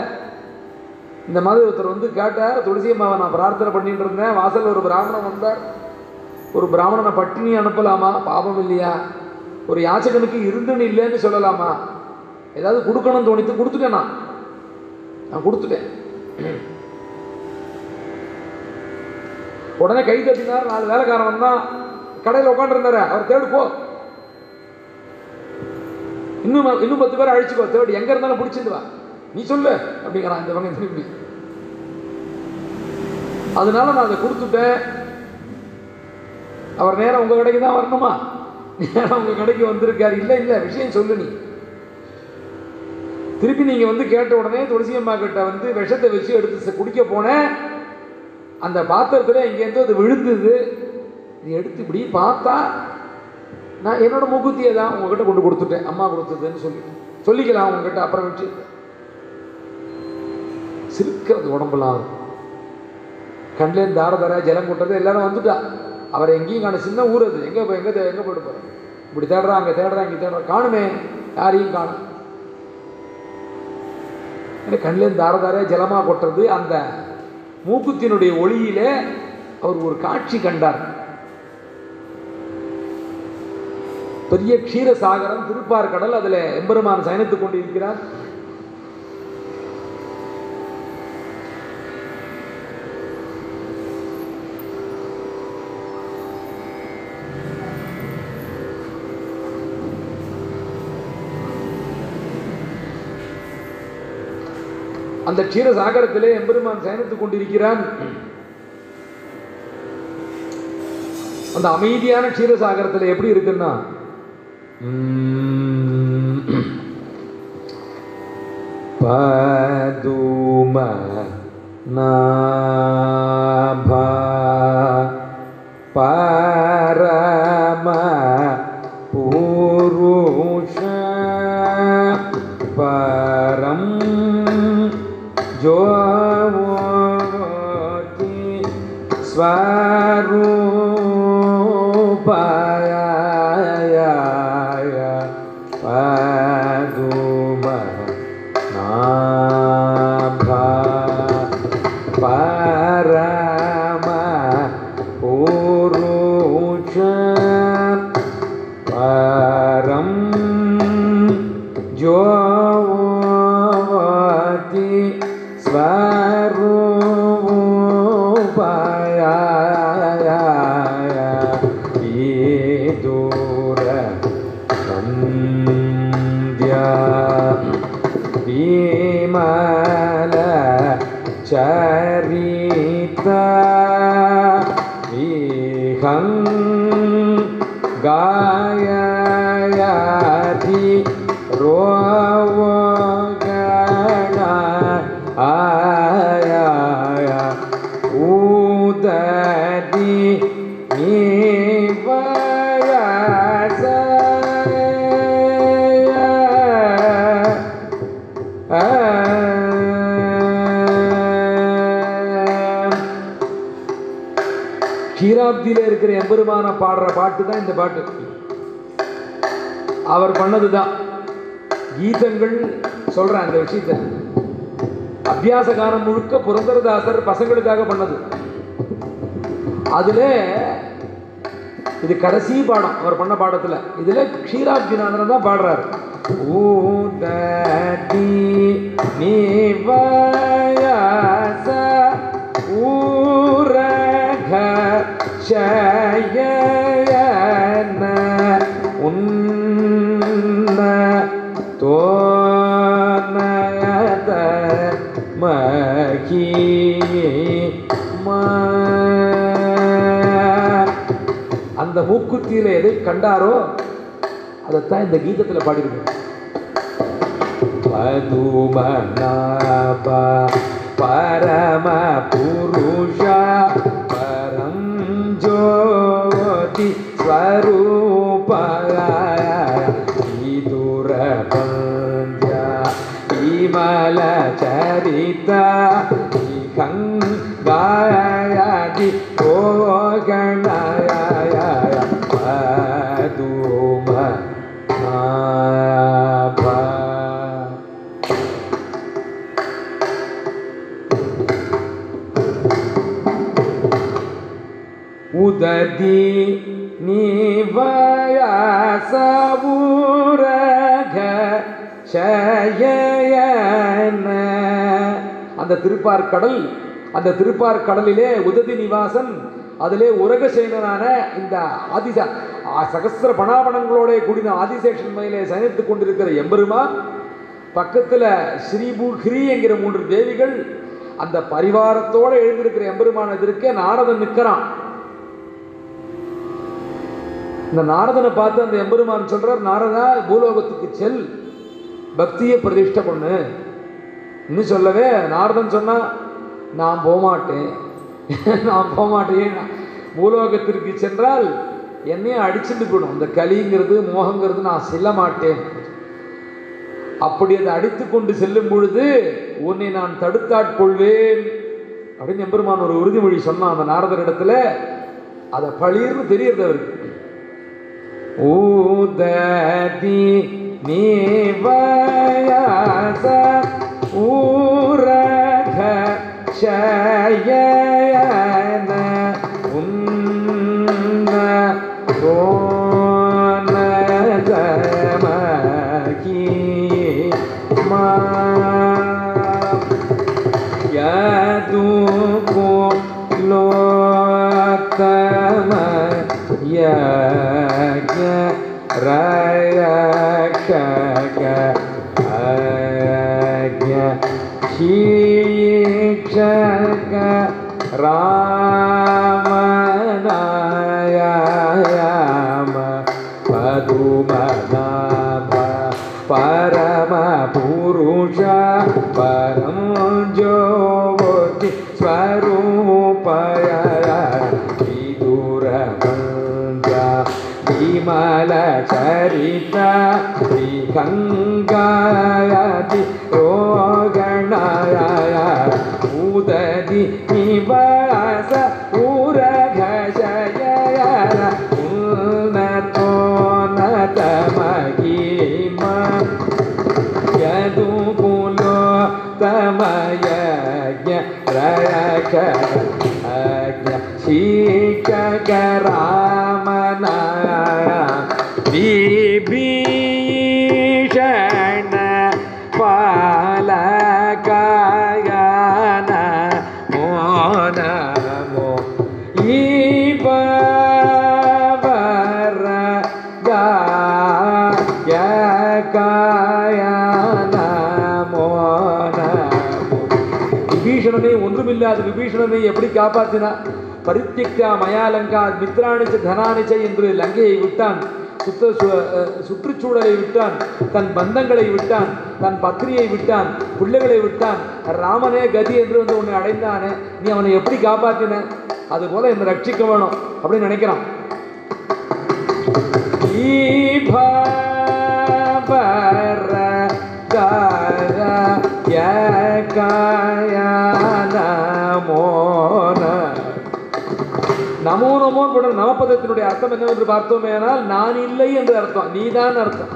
இந்த மாதிரி ஒருத்தர் வந்து கேட்டார். துளசி அம்மாவை நான் பிரார்த்தனை பண்ணிட்டு இருந்தேன். வாசலில் ஒரு பிராமணன் வந்தார். ஒரு பிராமணனை பட்டினி அனுப்பலாமா? பாவம் இல்லையா? ஒரு யாச்சகனுக்கு இருந்துன்னு இல்லைன்னு சொல்லலாமா? ஏதாவது கொடுக்கணும்னு தோணித்து கொடுத்துட்டேன் நான். நான் கொடுத்துட்டேன். உடனே கை தட்டினார். நாலு வேலைக்காரன் வந்தான் கடையில் உட்காந்துருந்தாரு அவர் தேடு போ. இன்னும் இன்னும் பத்து பேர் அழிச்சுக்கோ. தேடு எங்க இருந்தாலும் பிடிச்சிருந்துவா நீ சொல்லு அப்படிங்கிறான் இந்த பக்கம் திரும்பி. அதனால நான் அதை கொடுத்துட்டேன். அவர் நேரம் உங்க கடைக்கு தான் வரணுமா? நேரம் உங்க கடைக்கு வந்திருக்காரு. இல்லை இல்லை விஷயம் சொல்லு நீ. திருப்பி நீங்கள் வந்து கேட்ட உடனே துளசி அம்மா கிட்ட வந்து விஷத்தை வச்சு எடுத்து குடிக்க போனேன் அந்த பாத்திரத்தில் இங்கேருந்து அது விழுந்தது. இது எடுத்து இப்படி பார்த்தா நான் என்னோட முகுத்தியை தான் உங்ககிட்ட கொண்டு கொடுத்துட்டேன். அம்மா கொடுத்ததுன்னு சொல்லி. சொல்லிக்கலாம் உங்ககிட்ட அப்புறம் வச்சு சிரிக்கிறது உடம்புலாம் அவருக்கு கண்லேருந்து தார தர ஜலம் கொட்டுறது எல்லாரும் வந்துட்டா. அவர் எங்கேயும் காண சின்ன ஊர் அது. எங்கே போய் எங்கே எங்கே போயிட்டு போகிறேன் இப்படி தேடுறா அங்கே தேடுறா இங்கே தேடுறா காணுமே யாரையும் காணும் அந்த கண்ணிலேருந்து தார தாரையாக ஜலமாக கொட்டுறது அந்த மூக்குத்தினுடைய ஒளியிலே அவர் ஒரு காட்சி கண்டார். பெரிய க்ஷீரசாகரம் திருப்பார் கடல் அதில் எம்பெருமான் சயனித்துக் கொண்டிருக்கிறார். அந்த க்ஷீரசாகரத்திலே எம்பெருமான் சயனித்துக் கொண்டிருக்கிறான். அந்த அமைதியான க்ஷீரசாகரத்தில் எப்படி இருக்குன்னா பதும நாபா மத்தியில் இருக்கிற எம்பெருமான பாடுற பாட்டு தான் இந்த பாட்டு. அவர் பண்ணது தான் கீதங்கள் சொல்றேன் அந்த விஷயத்தை. அபியாச காலம் முழுக்க புரந்தரதாசர் பசங்களுக்காக பண்ணது. அதில் இது கடைசி பாடம் அவர் பண்ண பாடத்தில். இதில் க்ஷீராப்திநாதன் தான் பாடுறாரு. ஊததி நீ ஊரக சயன உன்ன தோனயத மகி அந்த மூக்குத்தியில் எதை கண்டாரோ அதைத்தான் இந்த கீதத்தில் பாடியிருக்கேன் பதுமநாப பரம புருஷா. ஜோதி ஸ்வரூபாய விதுர பந்திய விமல சரித கங்காயதி கோகணாய பதும நாபா உததி நீவயசவுரக சயன அந்த திருப்பார் கடல் அந்த திருப்பார் கடலிலே உததி நிவாசன் அதிலே உரகசேனனான இந்த ஆதிச சகசிர சகஸ்ர பணாபணங்களோட கூடின ஆதிசேஷன் மயிலே சயனித்து கொண்டிருக்கிற எம்பெருமா பக்கத்தில் ஸ்ரீபூஹ்ரி என்கிற மூன்று தேவிகள் அந்த பரிவாரத்தோடு எழுந்திருக்கிற எம்பெருமான எதிர்க்க நாரதன் நிற்கிறான் இந்த நாரதனை பார்த்து அந்த எம்பெருமான் சொல்றார் நாரதா பூலோகத்துக்கு செல். பக்தியை பிரதிஷ்டை பண்ணு. இன்னும் சொல்லவே நாரதன் சொன்னா நான் போகமாட்டேன் [laughs] நான் போகமாட்டேன் பூலோகத்திற்கு சென்றால் என்னையும் அடிச்சுட்டு போயிடும். இந்த கலிங்கிறது மோகங்கிறது நான் செல்ல மாட்டேன். அப்படி அதை அடித்து கொண்டு செல்லும் பொழுது உன்னை நான் தடுத்தாட்கொள்வேன். அப்படின்னு எம்பெருமான் ஒரு உறுதிமொழி சொன்னான் அந்த நாரதர் இடத்துல அதை பளிர்னு தெரியுது அவருக்கு. उदी मेवया स अज्ञा शीक्षक रा श्री उदति निवास गणया उदधिरो यदुकुलो तमयज्ञ यदु अज्ञ तमयज्ञरा விபீஷண பாலகாயன மோனமோ ஈபர காயன மோனமோ விபீஷணனை ஒன்றுமில்லாத விபீஷணனை எப்படி காப்பாற்றினா பரித்திக்கா மயாலங்கா மித்ராணிச்சு தனானிச்சை என்று லங்கையை விட்டான். சுத்த சு- அஹ் சுற்றுச்சூழலை விட்டான் தன் பந்தங்களை விட்டான் தன் பக்ரியை விட்டான் பிள்ளைகளை விட்டான். ராமனே கதி என்று வந்து உன்னை அடைந்தானே நீ அவனை எப்படி காப்பாத்தின? அது போல என்னை ரட்சிக்க வேணும் அப்படின்னு நினைக்கிறான். நம நமோ நமோ கூட நவபதத்தினுடைய அர்த்தம் என்னவென்று பார்த்தோமேனால் நான் இல்லை என்று அர்த்தம். நீதான் அர்த்தம்.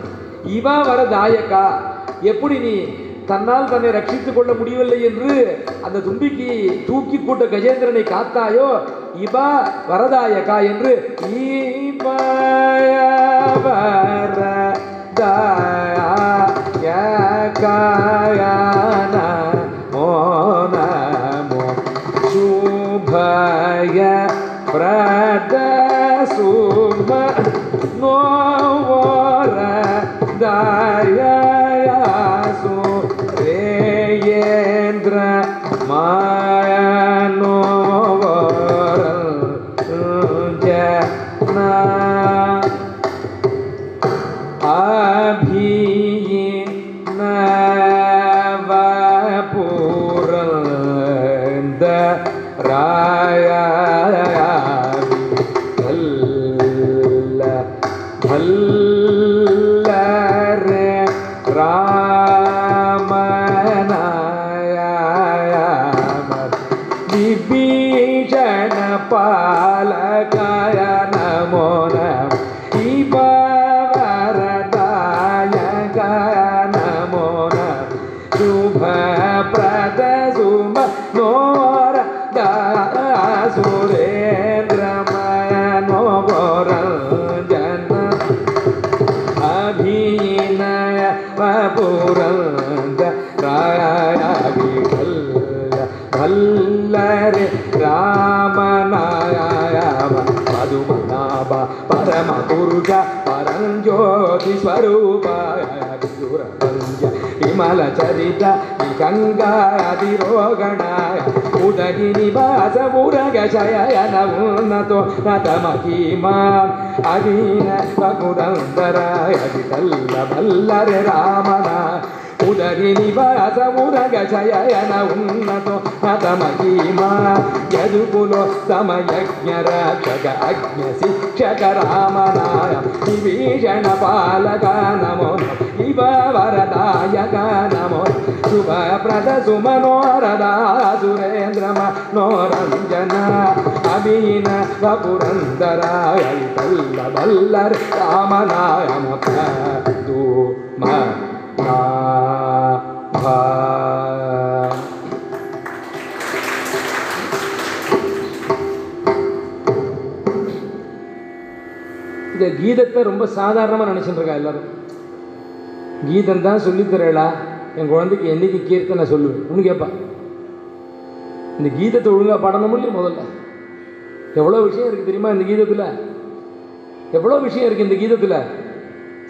இவா வர தாயக்கா எப்படி நீ தன்னால் தன்னை ரட்சித்துக் கொள்ள முடியவில்லை என்று அந்த தும்பிக்கு தூக்கி கூட்ட கஜேந்திரனை காத்தாயோ இபா வரதாயக்கா என்று ஈபய suma జ్యోతి స్వరూపాయమల చరిత నికంగా అతిరోగణ ఉదగి నివాస ఉరగ శయన ఉన్నతో నతమహిమా అదీన రఘురందర అది తల్ల బల్లరి రామన ఉదరి నివాస ఉరగ శయన ఉన్నతో నతమహిమా యదుకులో సమయజ్ఞ రక్షక అజ్ఞ సిద్ధ రక్షక రామనాయ విభీషణ పాలక నమో ఇవ వరదాయక నమో శుభప్రద సుమనోరద సురేంద్రమ నోరంజన అభిన వపురందరాయ బల్ల బల్లర్ రామనాయ கீதத்தை ரொம்ப சாதாரணமாக நினச்சிட்டு இருக்கா எல்லாரும். கீதம் தான் சொல்லித்தரலா என் குழந்தைக்கு என்னைக்கு கீர்த்தனை சொல்லுவேன் ஒன்று கேட்பா இந்த கீதத்தை ஒழுங்காக பாடணும் இல்லையா முதல்ல? எவ்வளோ விஷயம் இருக்குது தெரியுமா இந்த கீதத்தில்? எவ்வளோ விஷயம் இருக்குது இந்த கீதத்தில்?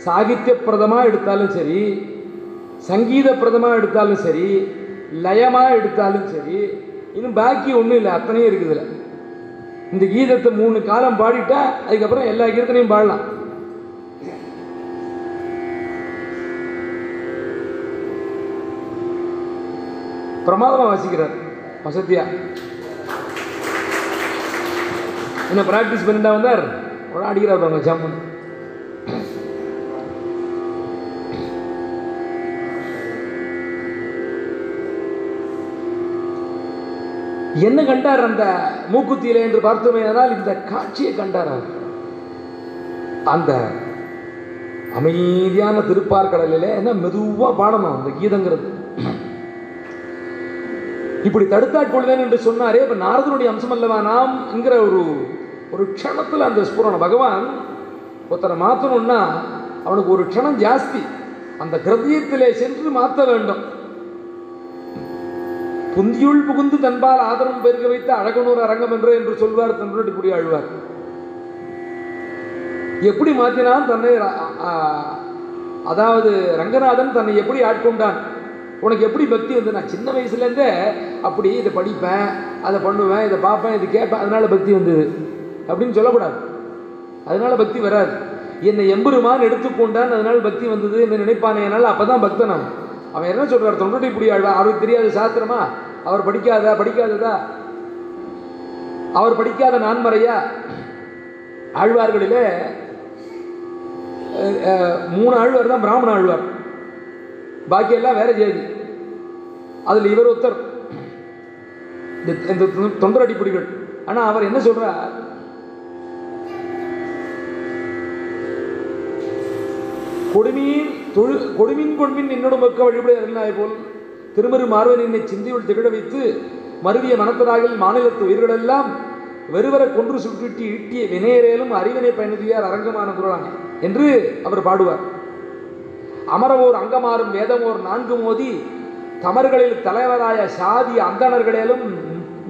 சாகித்யப்பிரதமாக எடுத்தாலும் சரி சங்கீதப்பிரதமாக எடுத்தாலும் சரி லயமாக எடுத்தாலும் சரி இன்னும் பாக்கி ஒன்றும் இல்லை அத்தனையும் இருக்குதுல இந்த கீதத்தை மூணு காலம் பாடிட்டா அதுக்கப்புறம் எல்லா கீதத்தையும் பாடலாம். பிரமாதமாக வாசிக்கிறார் வசதியா. என்ன ப்ராக்டிஸ் பண்ணிட்டா வந்தார்? அடிக்கிறார் பாருங்க ஜம்முன்னு என்ன கண்டார் அந்த மூக்குத்தியில என்று பார்த்தோமேயானால் இந்த காட்சியை கண்டார்? அந்த அமைதியான திருப்பார்கடலில் என்ன மெதுவா பாடணும் அந்த கீதங்கிறது. இப்படி தடுத்தாட்கொள்வேன் என்று சொன்னாரே இப்ப நாரதனுடைய அம்சம் அல்லவா நாம் என்கிற ஒரு ஒரு க்ஷணத்தில் அந்த ஸ்புரணம் பகவான் ஒருத்தனை மாற்றணும்னா அவனுக்கு ஒரு க்ஷணம் ஜாஸ்தி. அந்த கிரதியத்திலே சென்று மாற்ற வேண்டும். புந்தியுள் புகுந்து தன்பால் ஆதரவு பெருக வைத்த அழகனூர் அரங்கம் என்று என்று சொல்வார் தன்னுடைய குடி ஆழ்வார். எப்படி மாற்றினான் தன்னை அதாவது ரங்கநாதன் தன்னை எப்படி ஆட்கொண்டான்? உனக்கு எப்படி பக்தி வந்து? நான் சின்ன வயசுலேருந்தே அப்படி இதை படிப்பேன் அதை பண்ணுவேன் இதை பார்ப்பேன் இதை கேட்பேன் அதனால பக்தி வந்தது. அப்படின்னு சொல்லக்கூடாது. அதனால பக்தி வராது. என்னை எம்பெருமான் எடுத்துக்கொண்டான் அதனால பக்தி வந்தது என்ன நினைப்பானேனால் அப்பதான் பக்தன் நான் அவன் என்ன சொல்கிறார் தொண்டடி புடியாழ்வா அவருக்கு தெரியாது சாத்திரமா அவர் படிக்காதா? படிக்காததா? அவர் படிக்காத நான்மறையா ஆழ்வார்களிலே மூணு ஆழ்வார் தான் பிராமண ஆழ்வார். பாக்கியெல்லாம் வேற ஜேதி அதில் இவர் ஒருத்தர். இந்த தொண்டர் அடிப்படைகள் ஆனால் அவர் என்ன சொல்கிறார் கொடுமையின் தொழு கொடுமின் கொடுமின் என்னோட மக்க வழிபட அருளினாய் போல் திருமரு மார்வன் என்னை சிந்தியுள் திகழ வைத்து மருவிய மனத்தராகில் மாநிலத்து உயிர்களெல்லாம் வெறுவர கொன்று சுற்றிட்டு ஈட்டிய வினையரேலும் அறிவினை பயணியார் அரங்கமான குரலான என்று அவர் பாடுவார். அமரவோர் அங்கமாறும் வேதமோர் நான்கு மோதி தமர்களில் தலைவராய சாதி அந்தணர்களேலும்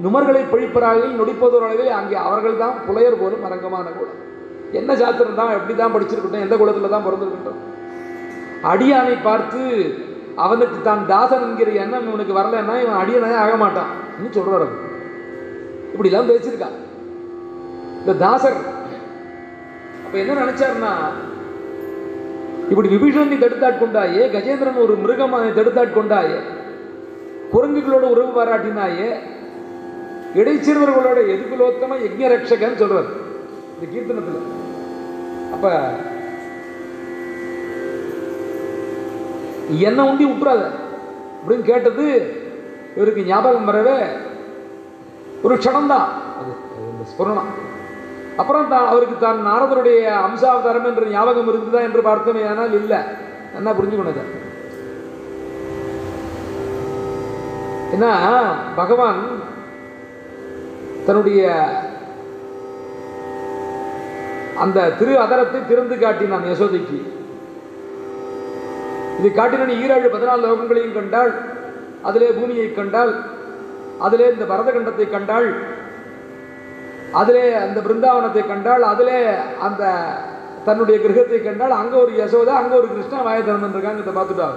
நுமர்களை பழிப்பராக நொடிப்பதோர் அளவில் அங்கே அவர்கள்தான் புலையர் போலும் அரங்கமான குலம். என்ன சாத்திரம் தான் எப்படி தான் படிச்சிருக்கட்டும்? எந்த குலத்தில் தான் பிறந்திருக்கட்டும்? அடியானை பார்த்து அவனுக்கு தான் தாசன் என்கிற எண்ணம் இவனுக்கு வரலன்னா இவன் அடியனே ஆக மாட்டான். இன்னும் சொல்றாரு இப்படிலாம் பேசியிருக்கா. இந்த தாசர் அப்ப என்ன நினைச்சாருன்னா இப்படி விபீஷன் நீ தடுத்தாட்கொண்டாயே கஜேந்திரன் ஒரு மிருகம் அதை தடுத்தாட்கொண்டாயே குரங்குகளோட உறவு பாராட்டினாயே இடைச்சிறுவர்களோட எதுகுலோத்தம யஜ்ஞ ரட்சகன்னு சொல்றாரு. இந்த கீர்த்தனத்தில். அப்ப என்ன உண்டி விட்டுறாத. அப்படின்னு கேட்டது இவருக்கு ஞாபகம் வரவே ஒரு க்ஷணம்தான். அது இந்த ஸ்புரணம். அப்புறம் தான் அவருக்கு தான் நாரதருடைய அம்சாவதாரம் என்ற ஞாபகம் இருந்ததா என்று பார்த்தோமே ஆனால் இல்லை. என்ன புரிஞ்சுக்கணும் ஏன்னா பகவான் தன்னுடைய அந்த திரு அதரத்தை திறந்து காட்டினான் யசோதைக்கு. இது காட்டின ஈராழு பதினாலு லோகங்களையும் கண்டாள் அதிலே பூமியை கண்டாள் அதிலே இந்த பரதகண்டத்தை கண்டாள் அதிலே அந்த பிருந்தாவனத்தை கண்டாள் அதிலே அந்த தன்னுடைய கிரகத்தை கண்டாள் அங்க ஒரு யசோதா அங்க ஒரு கிருஷ்ணா வாய இருக்காங்க இதை பார்த்துட்டா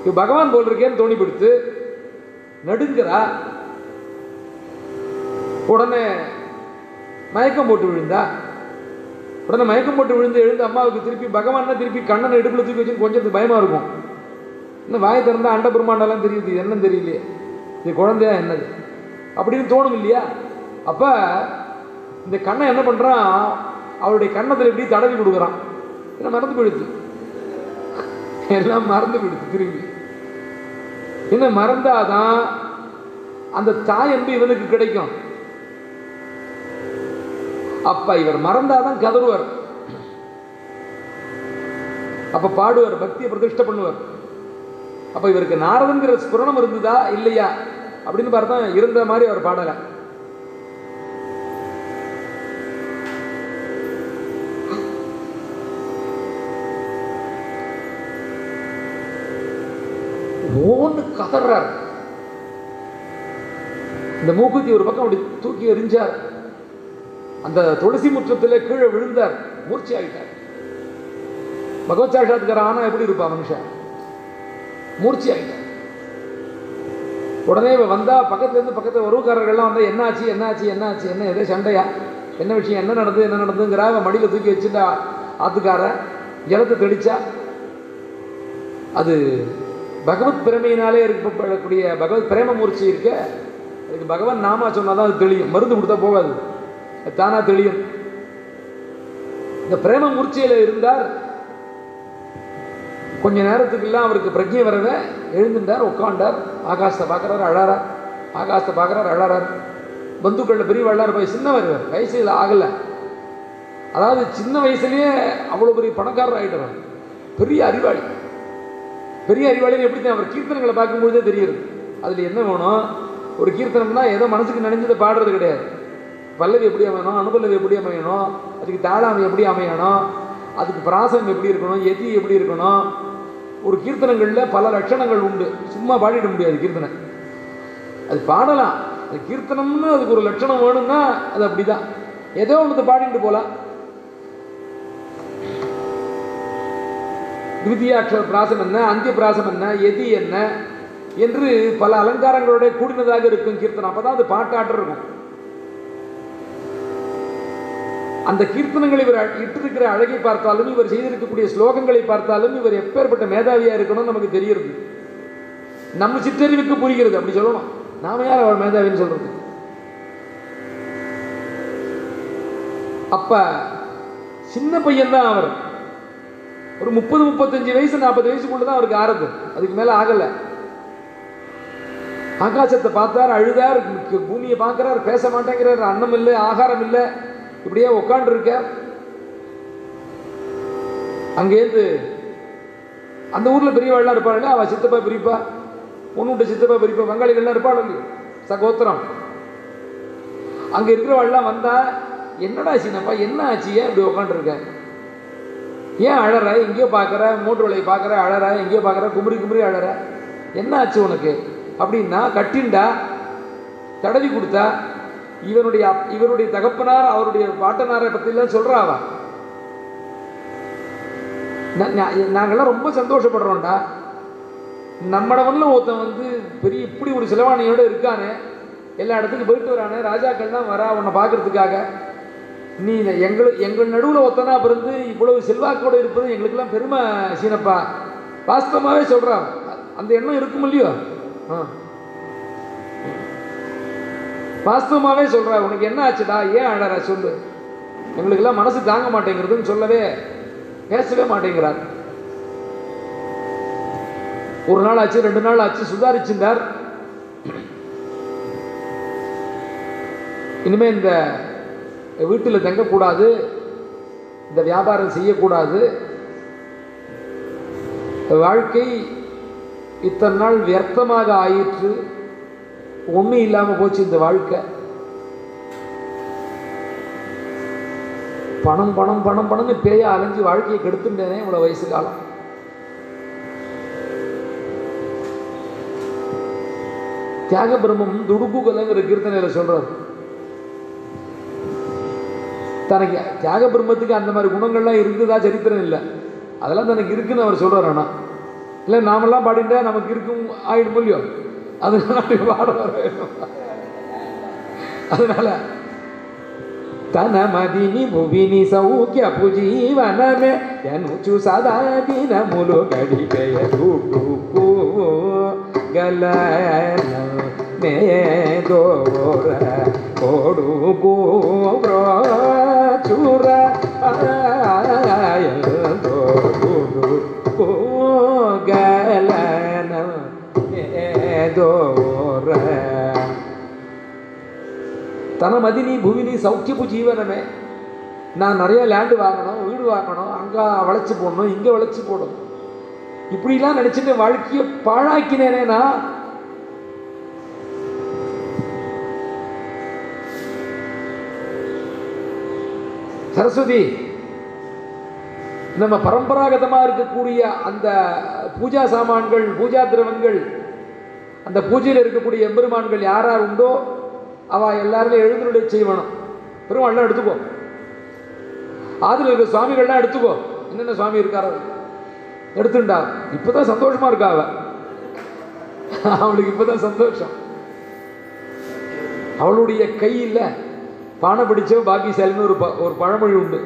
இது பகவான் போல் இருக்கேன்னு தோணி பிடித்து நடுங்கிறா உடனே மயக்கம் போட்டு விழுந்தா உடனே மயக்கம் போட்டு விழுந்து எழுந்து அம்மாவுக்கு திருப்பி பகவான்னா திருப்பி கண்ணனை இடுப்புல தூக்கி வச்சு கொஞ்சம் பயமாக இருக்கும். இன்னும் வாயை திறந்தால் அண்ட பிரம்மாண்டெல்லாம் தெரியுது என்னன்னு தெரியலையே. இது குழந்தையா என்னது? அப்படின்னு தோணும் இல்லையா? அப்போ இந்த கண்ணை என்ன பண்ணுறான் அவருடைய கண்ணத்தில் எப்படி தடவி கொடுக்குறான். என்ன மறந்து போயிடுச்சு? எல்லாம் மறந்து போயிடுச்சு திரும்பி. என்ன மறந்தாதான் அந்த தாய் அன்பு இவனுக்கு கிடைக்கும். அப்ப இவர் மறந்தாதான் கதறுவார். அப்ப பாடுவார் பக்தியை பிரதிஷ்டை பண்ணுவார். அப்ப இவருக்கு நாரதங்கிற ஸ்புரணம் இருந்ததா இல்லையா? அப்படின்னு பார்த்தா இருந்த மாதிரி அவர் பாடல. ஓன்னு கதறார். இந்த மூக்குத்தி ஒரு பக்கம் அப்படி தூக்கி எறிஞ்சார். அந்த துளசி முற்றத்தில் கீழே விழுந்தார். மூர்ச்சி ஆகிட்டார் பகவத் சாட்சாத்கார ஆனா எப்படி இருப்பா மனுஷன்? மூர்ச்சி ஆகிட்டார் உடனே இவன் வந்தா பக்கத்துல இருந்து உறவுக்காரர்கள்லாம் வந்தால் என்னாச்சு என்னாச்சு என்னாச்சு என்ன எதே சண்டையா? என்ன விஷயம்? என்ன நடந்தது? என்ன நடந்துங்கிற அவன் மடியில் தூக்கி வச்சுட்டா ஆத்துக்காரன். ஜலத்தை தெளிச்சா அது பகவத் பிரமையினாலே இருக்கப்படக்கூடிய பகவத் பிரேம மூர்ச்சி இருக்க அதுக்கு பகவான் நாமா சொன்னால் தான் அது தெளியும். மருந்து கொடுத்தா போகாது. தானா தெரியும் இந்த பிரேம மூர்ச்சியில இருந்தார். கொஞ்ச நேரத்துக்குலாம் அவருக்கு பிரஜை வரவே எழுந்துட்டார் உட்காண்டார் ஆகாசத்தை பார்க்குறாரு அழறார். ஆகாசத்தை பார்க்குறாரு அழறார். பந்துக்களில் பெரிய வள்ளார் போய் சின்னவர் வயசு வயசில் ஆகலை. அதாவது சின்ன வயசுலயே அவ்வளோ பெரிய பணக்காரர் ஆகிட்டார் பெரிய அறிவாளி. பெரிய அறிவாளின்னு எப்படி தான் அவர் கீர்த்தனங்களை பார்க்கும்பொழுதே தெரியுது. அதில் என்ன வேணும்? ஒரு கீர்த்தனம்னா ஏதோ மனசுக்கு நினைஞ்சதை பாடுறது கிடையாது. பல்லவி எப்படி அமையணும் அனுபல்லவி எப்படி அமையணும் அதுக்கு தாளாமை எப்படி அமையணும் அதுக்கு பிராசம் எப்படி இருக்கணும் எதி எப்படி இருக்கணும் ஒரு கீர்த்தனங்களில் பல லட்சணங்கள் உண்டு. சும்மா பாடிட முடியாது கீர்த்தனை. அது பாடலாம். அது கீர்த்தனம்னு அதுக்கு ஒரு லட்சணம் வேணும்னா அது அப்படிதான். ஏதோ ஒன்று பாடிட்டு போகலாம் திருத்தியாட்சர பிராசம் என்ன அந்திய பிராசம் என்ன எதி என்ன என்று பல அலங்காரங்களோட கூடினதாக இருக்கும் கீர்த்தனம். அப்பதான் அது பாட்டாட்டம் இருக்கும். அந்த கீர்த்தனங்கள் இவர் இட்டிருக்கிற அழகை பார்த்தாலும் இவர் செய்திருக்கக்கூடிய ஸ்லோகங்களை பார்த்தாலும் இவர் எப்பேற்பட்ட மேதாவியா இருக்கணும்னு நமக்கு தெரியுது நம்ம சித்தறிவுக்கு புரிகிறது அப்படி சொல்லணும். நாம யார் அவர் மேதாவின்னு சொல்றது? அப்ப சின்ன பையன் தான் அவர். ஒரு முப்பது முப்பத்தஞ்சு வயசு நாற்பது வயசுக்குள்ள தான் அவருக்கு ஆறுது அதுக்கு மேல ஆகல. ஆகாசத்தை பார்த்தார் அழுதார் பூமியை பார்க்கிறார் பேச மாட்டேங்கிறார் அன்னம் இல்லை ஆகாரம் இல்லை. இப்படியே உட்காண்டிருக்க அங்கேருந்து அந்த ஊரில் பெரியவாள்லாம் இருப்பாள் அவள் சித்தப்பா பிரிப்பா. பொண்ணுட்ட சித்தப்பா பிரிப்பா. வங்காளிகள்லாம் இருப்பாள் இல்லையோ சகோத்திரம் அங்கே இருக்கிறவாள்லாம் வந்தா என்னடா சின்னப்பா என்ன ஆச்சு? ஏன் இப்படி உட்காந்துருக்க ஏன் அழற? எங்கேயோ பார்க்குற மோட்டர் வலையை பார்க்குற அழற. எங்கேயோ பார்க்குற குமரி குமரி அழற. என்ன ஆச்சு உனக்கு? அப்படின்னா கட்டிண்டா தடவி கொடுத்தா இவனுடைய இவருடைய தகப்பனார் அவருடைய பாட்டனாரை பற்றிலாம் சொல்கிறா நாங்கள்லாம் ரொம்ப சந்தோஷப்படுறோம்டா. நம்மடவன்ல ஒருத்தன் வந்து பெரிய இப்படி ஒரு சிலவாணியோட இருக்கானே எல்லா இடத்துக்கும் போயிட்டு வரானே ராஜாக்கள் தான் வரா உன்னை பார்க்கறதுக்காக நீ எங்கள் எங்கள் நடுவில் ஒத்தனா பிறந்து இவ்வளவு செல்வாக்கோட இருப்பது எங்களுக்கெல்லாம் பெருமை சீனப்பா. வாஸ்தவமாகவே சொல்கிறான் அந்த எண்ணம் இருக்கும் இல்லையோ ஆ. வாஸ்தவமாகவே சொல்கிறா உனக்கு என்ன ஆச்சுடா? ஏன் அழற? சொல்லு. எங்களுக்கெல்லாம் மனசு தாங்க மாட்டேங்கிறதுன்னு சொல்லவே பேசவே மாட்டேங்கிறார். ஒரு நாள் ஆச்சு ரெண்டு நாள் ஆச்சு சுதாரிச்சிருந்தார். இனிமேல் இந்த வீட்டில் தங்கக்கூடாது இந்த வியாபாரம் செய்யக்கூடாது. வாழ்க்கை இத்தனை நாள் வியர்த்தமாக ஆயிற்று. ஒன்றும் இல்லாமல் போச்சு இந்த வாழ்க்கை. பணம் பணம் பணம் பணம்னு பேய அலைஞ்சு வாழ்க்கையை கெடுத்துட்டேனே இவ்வளோ வயசு காலம். தியாக பிரம்மம் துடுக்கு கலைங்கிற கீர்த்தனையில் சொல்றார். தனக்கு தியாக பிரம்மத்துக்கு அந்த மாதிரி குணங்கள்லாம் இருக்குதா சரித்திரம் இல்லை. அதெல்லாம் தனக்கு இருக்குன்னு அவர் சொல்றாரு ஆனால் இல்லை நாமெல்லாம் பாடிட்டா நமக்கு இருக்கும் ஆயிடும் இல்லையோ? அதனால அப்படி பாட வர வேணும். அதனால తన మదిని భువిని సౌఖ్యపు జీవనమే ఎనుచు సదా దినములు గడిపెయకు గలన మేదోర కొడుకు బ్రోచుర గలన దోర தன மதினி புவினி சௌக்கியபு ஜீவனமே. நான் நிறைய லேண்டு வாங்கணும் வீடு வாங்கணும் அங்கே வளைச்சி போடணும் இங்கே வளைச்சி போடணும். இப்படிலாம் நினச்சிட்டு வாழ்க்கையை பாழாக்கினேனேனா சரஸ்வதி நம்ம பரம்பராகதமாக இருக்கக்கூடிய அந்த பூஜா சாமான்கள் பூஜா திரவங்கள் அந்த பூஜையில் இருக்கக்கூடிய எம்பெருமான்கள் யார் யார் உண்டோ அவ எல்லாருமே எழுந்துடைய செய்வணும் பெருமாள்லாம் எடுத்துக்கோ. ஆதில் இருக்க சுவாமிகள்லாம் எடுத்துக்கோ. என்னென்ன சுவாமி இருக்காரோ இப்போ தான் சந்தோஷமா இருக்கா அவள் அவளுக்கு இப்பதான் சந்தோஷம். அவளுடைய கையில் பானை பிடிச்ச பாக்கியசாலின்னு ஒரு ப- ஒரு பழமொழி உண்டு.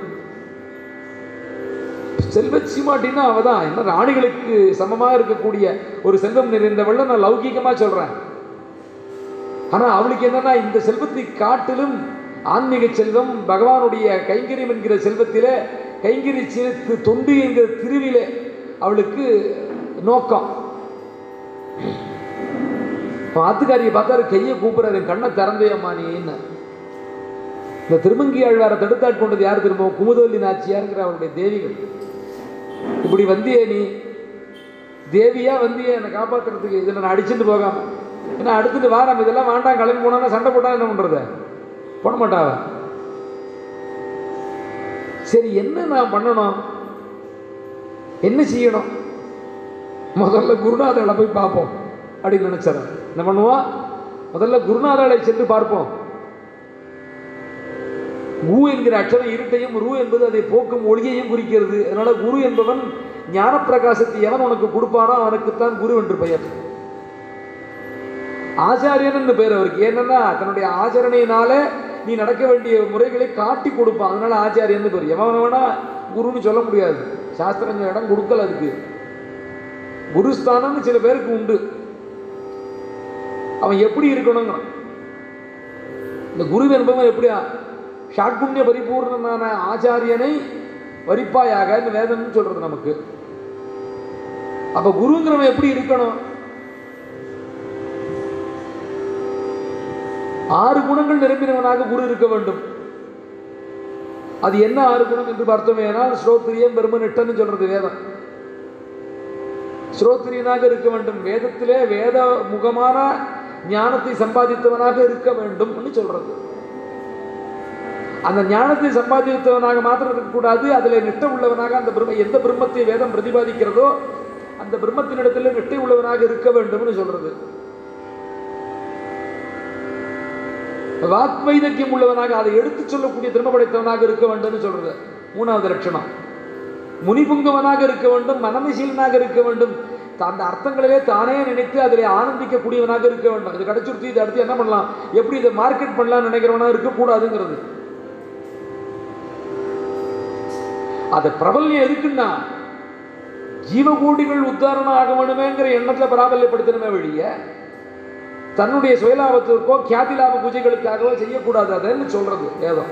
செல்வ சீமாட்டின்னா அவள் தான். என்ன ராணிகளுக்கு சமமாக இருக்கக்கூடிய ஒரு செல்வம் நிறைந்தவள் நான் லௌகீகமாக சொல்கிறேன் ஆனால் அவளுக்கு என்னன்னா இந்த செல்வத்தை காட்டிலும் ஆன்மீக செல்வம் பகவானுடைய கைங்கரியம் என்கிற செல்வத்திலே கைங்கரி சேர்த்து தொண்டு என்கிற திருவில அவளுக்கு நோக்கம். ஆத்துக்காரியை பார்த்தாரு கையை கூப்பிடுறாரு என் கண்ணை திறந்தையம்மா நீன்னு இந்த திருமங்கி ஆழ்வாரை தடுத்தாட்கொண்டது யார் திரும்பவும் குமுதவல்லி நாச்சியாருங்கிற அவருடைய தேவிகள். இப்படி வந்தியே நீ. தேவியா வந்தியே என்னை காப்பாத்துறதுக்கு. இதில் நான் அடிச்சுட்டு போகாம. ஏன்னா அடுத்துட்டு வாரம் இதெல்லாம் வேண்டாம் கிளம்பி போனா சண்டை போட்டால் என்ன பண்ணுறது போட மாட்டாவ சரி என்ன நான் பண்ணணும்? என்ன செய்யணும்? முதல்ல குருநாதர்களை போய் பார்ப்போம். அப்படின்னு நினச்சேன் என்ன பண்ணுவோம்? முதல்ல குருநாதர்களை சென்று பார்ப்போம். கு என்கிற அக்ஷரம் இருட்டையும் ரு என்பது அதை போக்கும் ஒளியையும் குறிக்கிறது. அதனால குரு என்பவன் ஞானப்பிரகாசத்தை எவன் உனக்கு கொடுப்பானோ அவனுக்குத்தான் குரு என்று பெயர். ஆச்சாரியன் பெயர் அவருக்கு. என்னன்னா தன்னுடைய ஆச்சரணையினால நீ நடக்க வேண்டிய முறைகளை காட்டி கொடுப்பான். அதனால ஆச்சாரியன் பேர் எவன் வேணா குருன்னு சொல்ல முடியாது. சாஸ்திரங்கள் இடம் கொடுக்கல அதுக்கு. குருஸ்தானம்னு சில பேருக்கு உண்டு. அவன் எப்படி இருக்கணுங்க இந்த குரு என்பவன் எப்படியா? ஷாட்புண்ணிய பரிபூர்ணனான ஆச்சாரியனை வரிப்பாயாக இந்த வேதம்னு சொல்றது நமக்கு. அப்ப குருங்கிறவன் எப்படி இருக்கணும்? ஆறு குணங்கள் நிரம்பினவனாக குரு இருக்க வேண்டும். அது என்ன ஆறு குணம் என்று பார்த்தோமேனால் ஸ்ரோத்ரியம் பெருமன் எட்டன்னு சொல்றது வேதம். ஸ்ரோத்ரியனாக இருக்க வேண்டும். வேதத்திலே வேத முகமான ஞானத்தை சம்பாதித்தவனாக இருக்க வேண்டும் சொல்றது. அந்த ஞானத்தை சம்பாதித்தவனாக மாத்திரம் இருக்கக்கூடாது அதில் நெட்ட உள்ளவனாக அந்த பிரம்ம எந்த பிரம்மத்தை வேதம் பிரதிபாதிக்கிறதோ அந்த பிரம்மத்தினிடத்தில் நெட்டை உள்ளவனாக இருக்க வேண்டும்னு சொல்றது. வாக்வைதக்கியம் உள்ளவனாக அதை எடுத்துச் சொல்லக்கூடிய திறமை படைத்தவனாக இருக்க வேண்டும்னு சொல்றது. மூணாவது லட்சணம். முனிபுங்கவனாக இருக்க வேண்டும் மனமசீலனாக இருக்க வேண்டும். அந்த அர்த்தங்களிலே தானே நினைத்து அதில் ஆனந்திக்கக்கூடியவனாக இருக்க வேண்டும். இது கிடைச்சிருச்சு இதை அடுத்து என்ன பண்ணலாம்? எப்படி இதை மார்க்கெட் பண்ணலாம்னு நினைக்கிறவனாக இருக்கக்கூடாதுங்கிறது. அது பிரபல்யம் எதுக்குன்னா ஜீவகூடிகள் உத்தாரணம் ஆக வேணுமேங்கிற எண்ணத்தில் பிராபல்யப்படுத்தணுமே வழிய தன்னுடைய சுயலாபத்திற்கோ கியாதி லாப பூஜைகளுக்காகவோ செய்யக்கூடாது. அதுன்னு சொல்றது ஏதோ.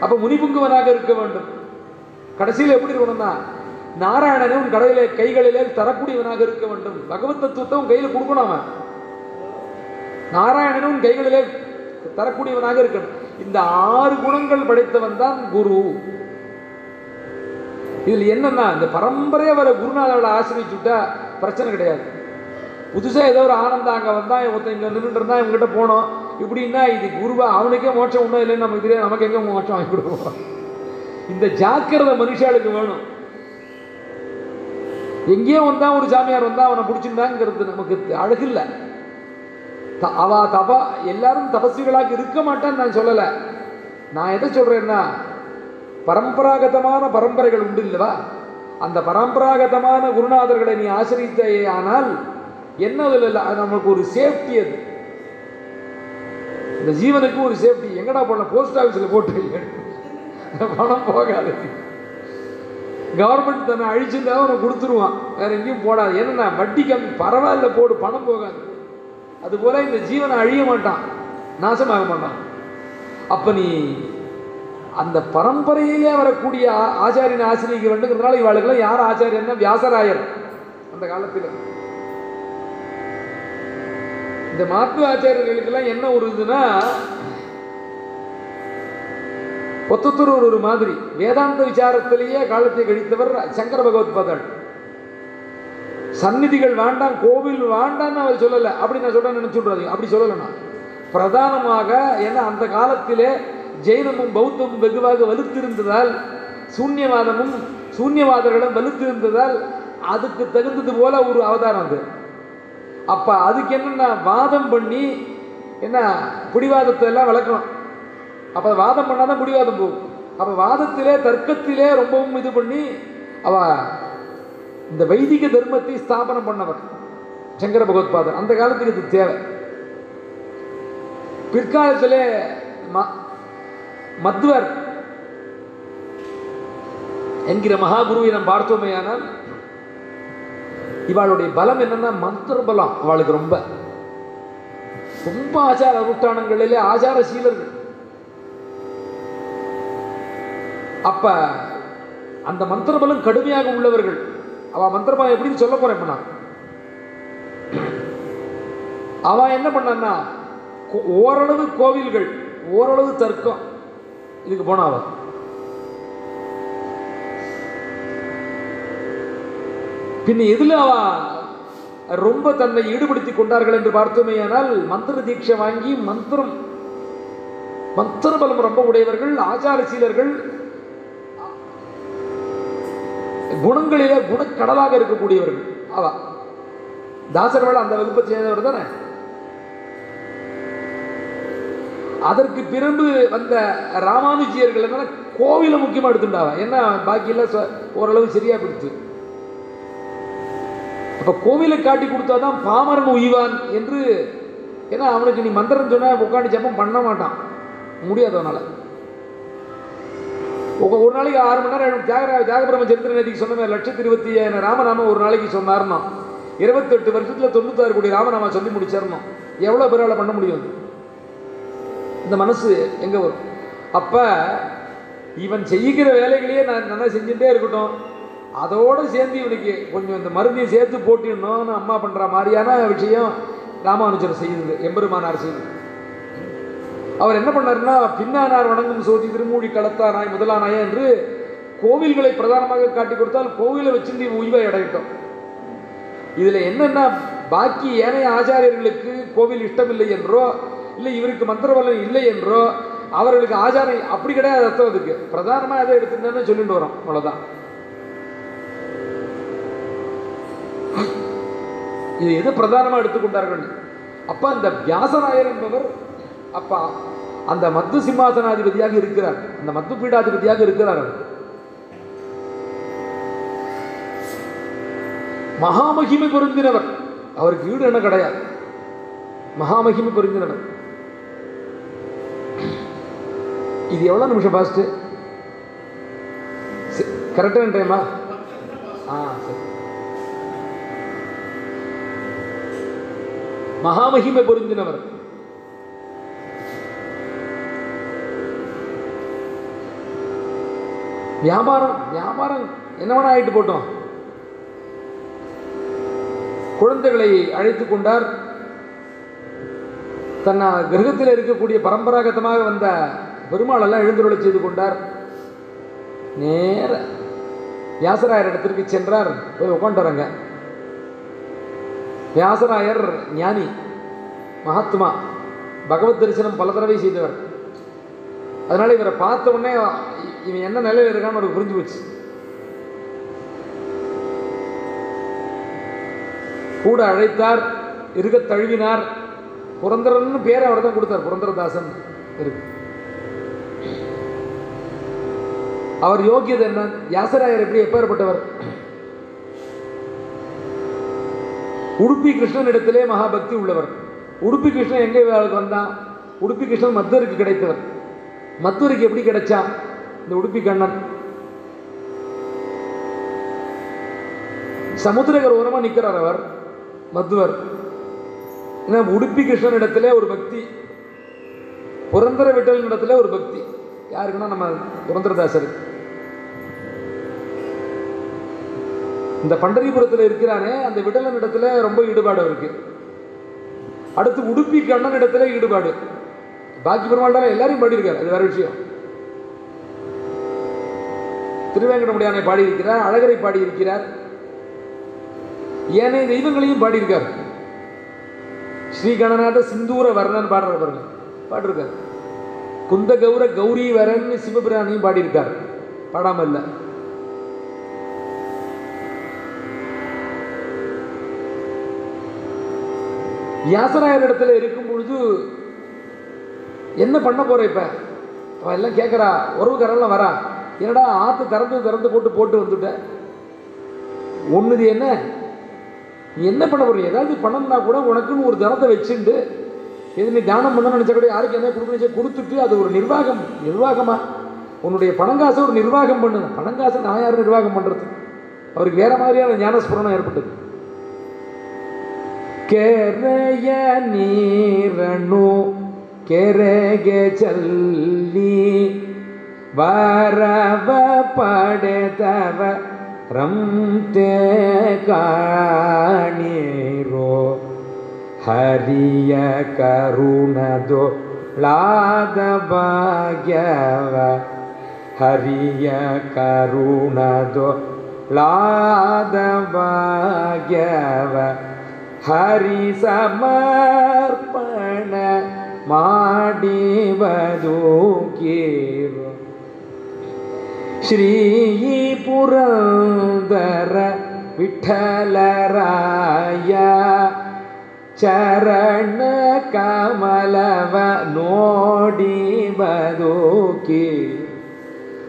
அப்ப முனிபுங்குவனாக இருக்க வேண்டும். கடைசியில் எப்படி இருக்கணும்னா நாராயணனும் உன் கைகளிலே தரக்கூடியவனாக இருக்க வேண்டும். பகவத் தத்துவத்தை கையில் கொடுக்கணும் அவன். நாராயணனும் கைகளிலே தரக்கூடியவனாக இருக்கணும். இந்த ஆறு குணங்கள் படைத்தவன் தான் குரு. இதில் என்னன்னா இந்த பரம்பரையை வர குருநாதர்களை ஆசிரியச்சுட்டா பிரச்சனை கிடையாது. புதுசாக ஏதோ ஒரு ஆனந்தம் அங்கே வந்தால் ஒருத்தன் இங்கே நின்றுட்டு இருந்தால் இவங்ககிட்ட போனோம். இப்படின்னா இது குருவா அவனுக்கே மோட்சம் உண்டோ இல்லைன்னு நமக்கு தெரியாது நமக்கு எங்கே மோட்சம் வாங்கி கொடுப்போம்? இந்த ஜாக்கிரதை மனுஷாளுக்கு வேணும். எங்கேயோ வந்தா ஒரு சாமியார் வந்தா அவனை பிடிச்சிருந்தாங்கிறது நமக்கு அழகில்லை. த- அவ தபா எல்லாரும் தபஸ்விகளாக இருக்க மாட்டான்னு நான் சொல்லலை. நான் எதை சொல்கிறேன்னா பரம்பராகதமான பரம்பரைகள் உண்டு இல்லவா? அந்த பரம்பராகதமான குருநாதர்களை நீ ஆசிரித்தே ஆனால் என்ன அதில் அது நமக்கு ஒரு சேஃப்டி அது. இந்த ஜீவனுக்கு ஒரு சேஃப்டி எங்கடா போன? போஸ்ட் ஆஃபீஸில் போட்டு பணம் போகாது. கவர்மெண்ட் தன்னை அழிச்சிருந்தா அவனை கொடுத்துருவான். வேற எங்கேயும் போடாது. என்னென்ன வட்டி கம்மி. பரவாயில்ல போடு. பணம் போகாது. அதுபோல இந்த ஜீவனை அழிய மாட்டான். நாசமாக மாட்டான் அப்போ நீ அந்த பரம்பரையிலே வரக்கூடிய ஆச்சாரியன் ஆசிரியக்க வேண்டுங்கிறதுனால இவாளுக்கெல்லாம் யார் ஆச்சாரியன்னா வியாசராயர் அந்த காலத்தில். இந்த மாத்து ஆச்சாரியர்களுக்கெல்லாம் என்ன ஒரு இதுன்னா ஒத்தொத்தர் ஒரு ஒரு மாதிரி. வேதாந்த விசாரத்திலேயே காலத்தை கழித்தவர் சங்கர பகவத்பாதர் சந்நிதிகள் வேண்டாம் கோவில் வேண்டாம்னு அவர் சொல்லலை. அப்படி நான் சொல்ல நினைச்சுடுறாங்க அப்படி சொல்லலை நான் பிரதானமாக ஏன்னா அந்த காலத்திலே ஜெயினமும் பௌத்தமும் வெகுவாக வலுத்திருந்ததால் சூன்யவாதமும் சூன்யவாதர்களும் வலுத்திருந்ததால் அதுக்கு தகுந்தது போல ஒரு அவதாரம் அது. அப்ப அதுக்கு என்னன்னா வாதம் பண்ணி என்ன பிடிவாதத்தை எல்லாம் வளர்க்கணும். அப்ப வாதம் பண்ணாதான் பிடிவாதம் போகும். அப்ப வாதத்திலே தர்க்கத்திலே ரொம்பவும் இது பண்ணி அவ இந்த வைதிக தர்மத்தை ஸ்தாபனம் பண்ணவர் சங்கர பகவத்பாதர். அந்த காலத்துக்கு இது தேவை. பிற்காலத்திலே மத்வர் என்கிற மகாகுருவை நாம் பார்த்தோமேயானால் இவாளுடைய பலம் என்னன்னா மந்திர பலம். அவளுக்கு ரொம்ப. ரொம்ப ஆச்சார அனுஷ்டானங்களிலே ஆச்சார சீலர்கள். அப்ப அந்த மந்திர பலம் கடுமையாக உள்ளவர்கள். அவ மந்திரபலம் எப்படின்னு சொல்ல போறேன் இப்ப நான். அவ என்ன பண்ணான்னா ஓரளவு கோவில்கள் ஓரளவு தர்க்கம். இதுக்கு போனா அவ பின்ன எதுல அவ ரொம்ப தன்னை ஈடுபடுத்தி கொண்டார்கள் என்று பார்த்தோமேயானால் மந்திர தீட்சை வாங்கி மந்திரம் மந்திர பலம் ரொம்ப உடையவர்கள் ஆச்சார சீலர்கள் குணங்களிலே குணக்கடலாக இருக்கக்கூடியவர்கள். அவ. தாசர்கள் அந்த வகுப்பை சேர்ந்தவர் தானே அதற்கு பிறகு வந்த ராமானுஜியர்கள் என்ன கோவிலை முக்கியமாக எடுத்துட்டாவா என்ன பாக்கியெல்லாம் ஓரளவு சரியாக பிடிச்சு அப்போ கோவிலை காட்டி கொடுத்தாதான் பாமரன் உய்வான் என்று ஏன்னா அவனுக்கு நீ மந்திரம் சொன்ன உட்காந்து ஜப்பம் பண்ண மாட்டான். முடியாதவனால் ஒரு நாளைக்கு ஆறு மணி நேரம் ஜாகரா தியாகபிரம சரித்திர நேதிக்கு சொன்ன லட்சத்தி இருபத்தி ஐயாயிரம் ராமநாம ஒரு நாளைக்கு சொன்னார்னா இருபத்தெட்டு வருஷத்தில் தொண்ணூத்தாறு கோடி ராமநாம சொல்லி முடிச்சிடணும் எவ்வளோ பேரால் பண்ண முடியும் அது? இந்த மனசு எங்கே வரும்? அப்போ இவன் செய்கிற வேலைகளையே நான் நல்லா செஞ்சுட்டே இருக்கட்டும். அதோடு சேர்ந்து இவனுக்கு கொஞ்சம் இந்த மருந்தையும் சேர்த்து போட்டிடணும்னு அம்மா பண்ணுற மாதிரியான விஷயம் ராமானுஜர் செய்யுது எம்பெருமானார் செய்யுது அவர் என்ன பண்ணாருன்னா பின்னானார் வணங்கும் சோதி திருமூழி களத்தானாய் முதலானாய் என்று கோவில்களை பிரதானமாக காட்டி கொடுத்தால் கோவிலை வச்சிருந்து நீ உய்வை அடையட்டும். இதில் என்னென்ன பாக்கி ஏனைய ஆச்சாரியர்களுக்கு கோவில் இஷ்டமில்லை என்றோ இல்லை இவருக்கு மந்திரவல்லம் இல்லை என்றோ அவர்களுக்கு ஆச்சாரம் அப்படி கிடையாது அர்த்தம் அதுக்கு. பிரதானமாக எதை எடுத்துட்டேன்னு சொல்லிட்டு வரோம் அவ்வளோதான் இது எது பிரதானமாக எடுத்துக்கொண்டார்கள்? அப்போ அந்த வியாசராயர் என்பவர் அப்பா அந்த மத்து சிம்மாசனாதிபதியாக இருக்கிறார். அந்த மத்து பீடாதிபதியாக இருக்கிறார் அவர். மகாமகிமை பொருந்தினவர். அவருக்கு ஈடு என்ன கிடையாது. மகாமகிமை பொருந்தினவர். இது எவ்வளோ நிமிஷம் ஃபாஸ்ட்டு கரெக்டான டைமா ஆ? சரி. மகாமகிமை பொருந்தினவர். வியாபாரம் வியாபாரம் என்ன வேணா ஆயிட்டு போட்டோம். குழந்தைகளை அழைத்து கொண்டார். தன்னை கிரகத்தில் இருக்கக்கூடிய பரம்பராகதமாக வந்த பெருமாளெல்லாம் எழுந்துருளை செய்து கொண்டார். நேர வியாசராயர் இடத்திற்கு சென்றார். போய் உட்காந்துறங்க வியாசராயர் ஞானி மகாத்மா பகவத் தரிசனம் பல தடவை செய்தவர். அதனால் இவரை பார்த்த உடனே இவன் என்ன நிலையில் இருக்கான்னு அவருக்கு புரிஞ்சு போச்சு. கூட அழைத்தார் இருக்க தழுவினார். புரந்தரன்னு பேரை அவர் தான் கொடுத்தார் புரந்தரதாசன் இருக்கு. அவர் யோகியது என்ன? யாசராயர் எப்படி எப்பேற்பட்டவர்? உடுப்பி கிருஷ்ணன் இடத்திலே மகாபக்தி உள்ளவர். உடுப்பி கிருஷ்ணன் எங்கே வேலைக்கு வந்தான் உடுப்பி கிருஷ்ணன் மத்தருக்கு கிடைத்தவர். மத்தூருக்கு எப்படி கிடைச்சா? இந்த உடுப்பி கண்ணன். சமுத்திரகர் ஓரமாக நிற்கிறார் அவர் மத்துவர். ஏன்னா உடுப்பி கிருஷ்ணன் இடத்துல ஒரு பக்தி. புரந்தர விட்டல் இடத்துல ஒரு பக்தி. யாருக்குன்னா நம்ம புரந்தரதாசர். இந்த பண்டரிபுரத்தில் இருக்கிறானே அந்த விடலன் இடத்துல ரொம்ப ஈடுபாடு அவருக்கு. அடுத்து உடுப்பி கண்ணன் இடத்துல ஈடுபாடு. பாக்கி பெருமாள் எல்லாரும் பாடியிருக்காரு அது வேற விஷயம். திருவேங்கடமுடியானை பாடியிருக்கிறார் அழகரை பாடியிருக்கிறார். ஏனைய தெய்வங்களையும் பாடியிருக்கார். ஸ்ரீ கணநாத சிந்தூர வர்ணன் பாடுற பாருங்க பாடிருக்கார். குந்த கௌர கௌரி வரன் சிவபிரானையும் பாடியிருக்கார். பாடாமல் இல்லை. வியாசராயர் இடத்துல இருக்கும் பொழுது என்ன பண்ண போற இப்ப? அவன் எல்லாம் கேட்குறா உறவுக்காரெல்லாம் வரா. என்னடா ஆற்று திறந்து திறந்து போட்டு போட்டு வந்துட்ட? ஒன்றுது என்ன? நீ என்ன பண்ண போறீங்க ஏதாவது பண்ணணும்னா கூட உனக்குன்னு ஒரு தினத்தை வச்சுட்டு எது நீ தியானம் பண்ணணும்னு நினச்சா கூட யாருக்கு என்ன கொடுக்கணும் கொடுத்துட்டு அது ஒரு நிர்வாகம் நிர்வாகமா? உன்னுடைய பணங்காசை ஒரு நிர்வாகம் பண்ணுங்க பணங்காசை நான் யாரும் நிர்வாகம் பண்ணுறது அவருக்கு வேற மாதிரியான ஞானஸ்புரணம் ஏற்பட்டது. ಕೆರೆಯ ನೀರನ್ನು ಕೆರೆಗೆ ಚಲ್ಲಿ ವರವ ಪಡೆದವ ರಂತೆ ಕಾಣೀರೋ. ಹರಿಯ ಕರುಣದೋ ಲಾದ ಭಾಗ್ಯವ, ಹರಿಯ ಕರುಣದೋ ಲಾದ ಭಾಗ್ಯವ. ಹರಿ ಸಮರ್ಪಣ ಮಾಡಿ ಬದುಕೇರು ಶ್ರೀ ಪುರಂದರ ವಿಠಲರಾಯ ಚರಣ ಕಮಲವ ನೋಡಿ ಬದುಕಿ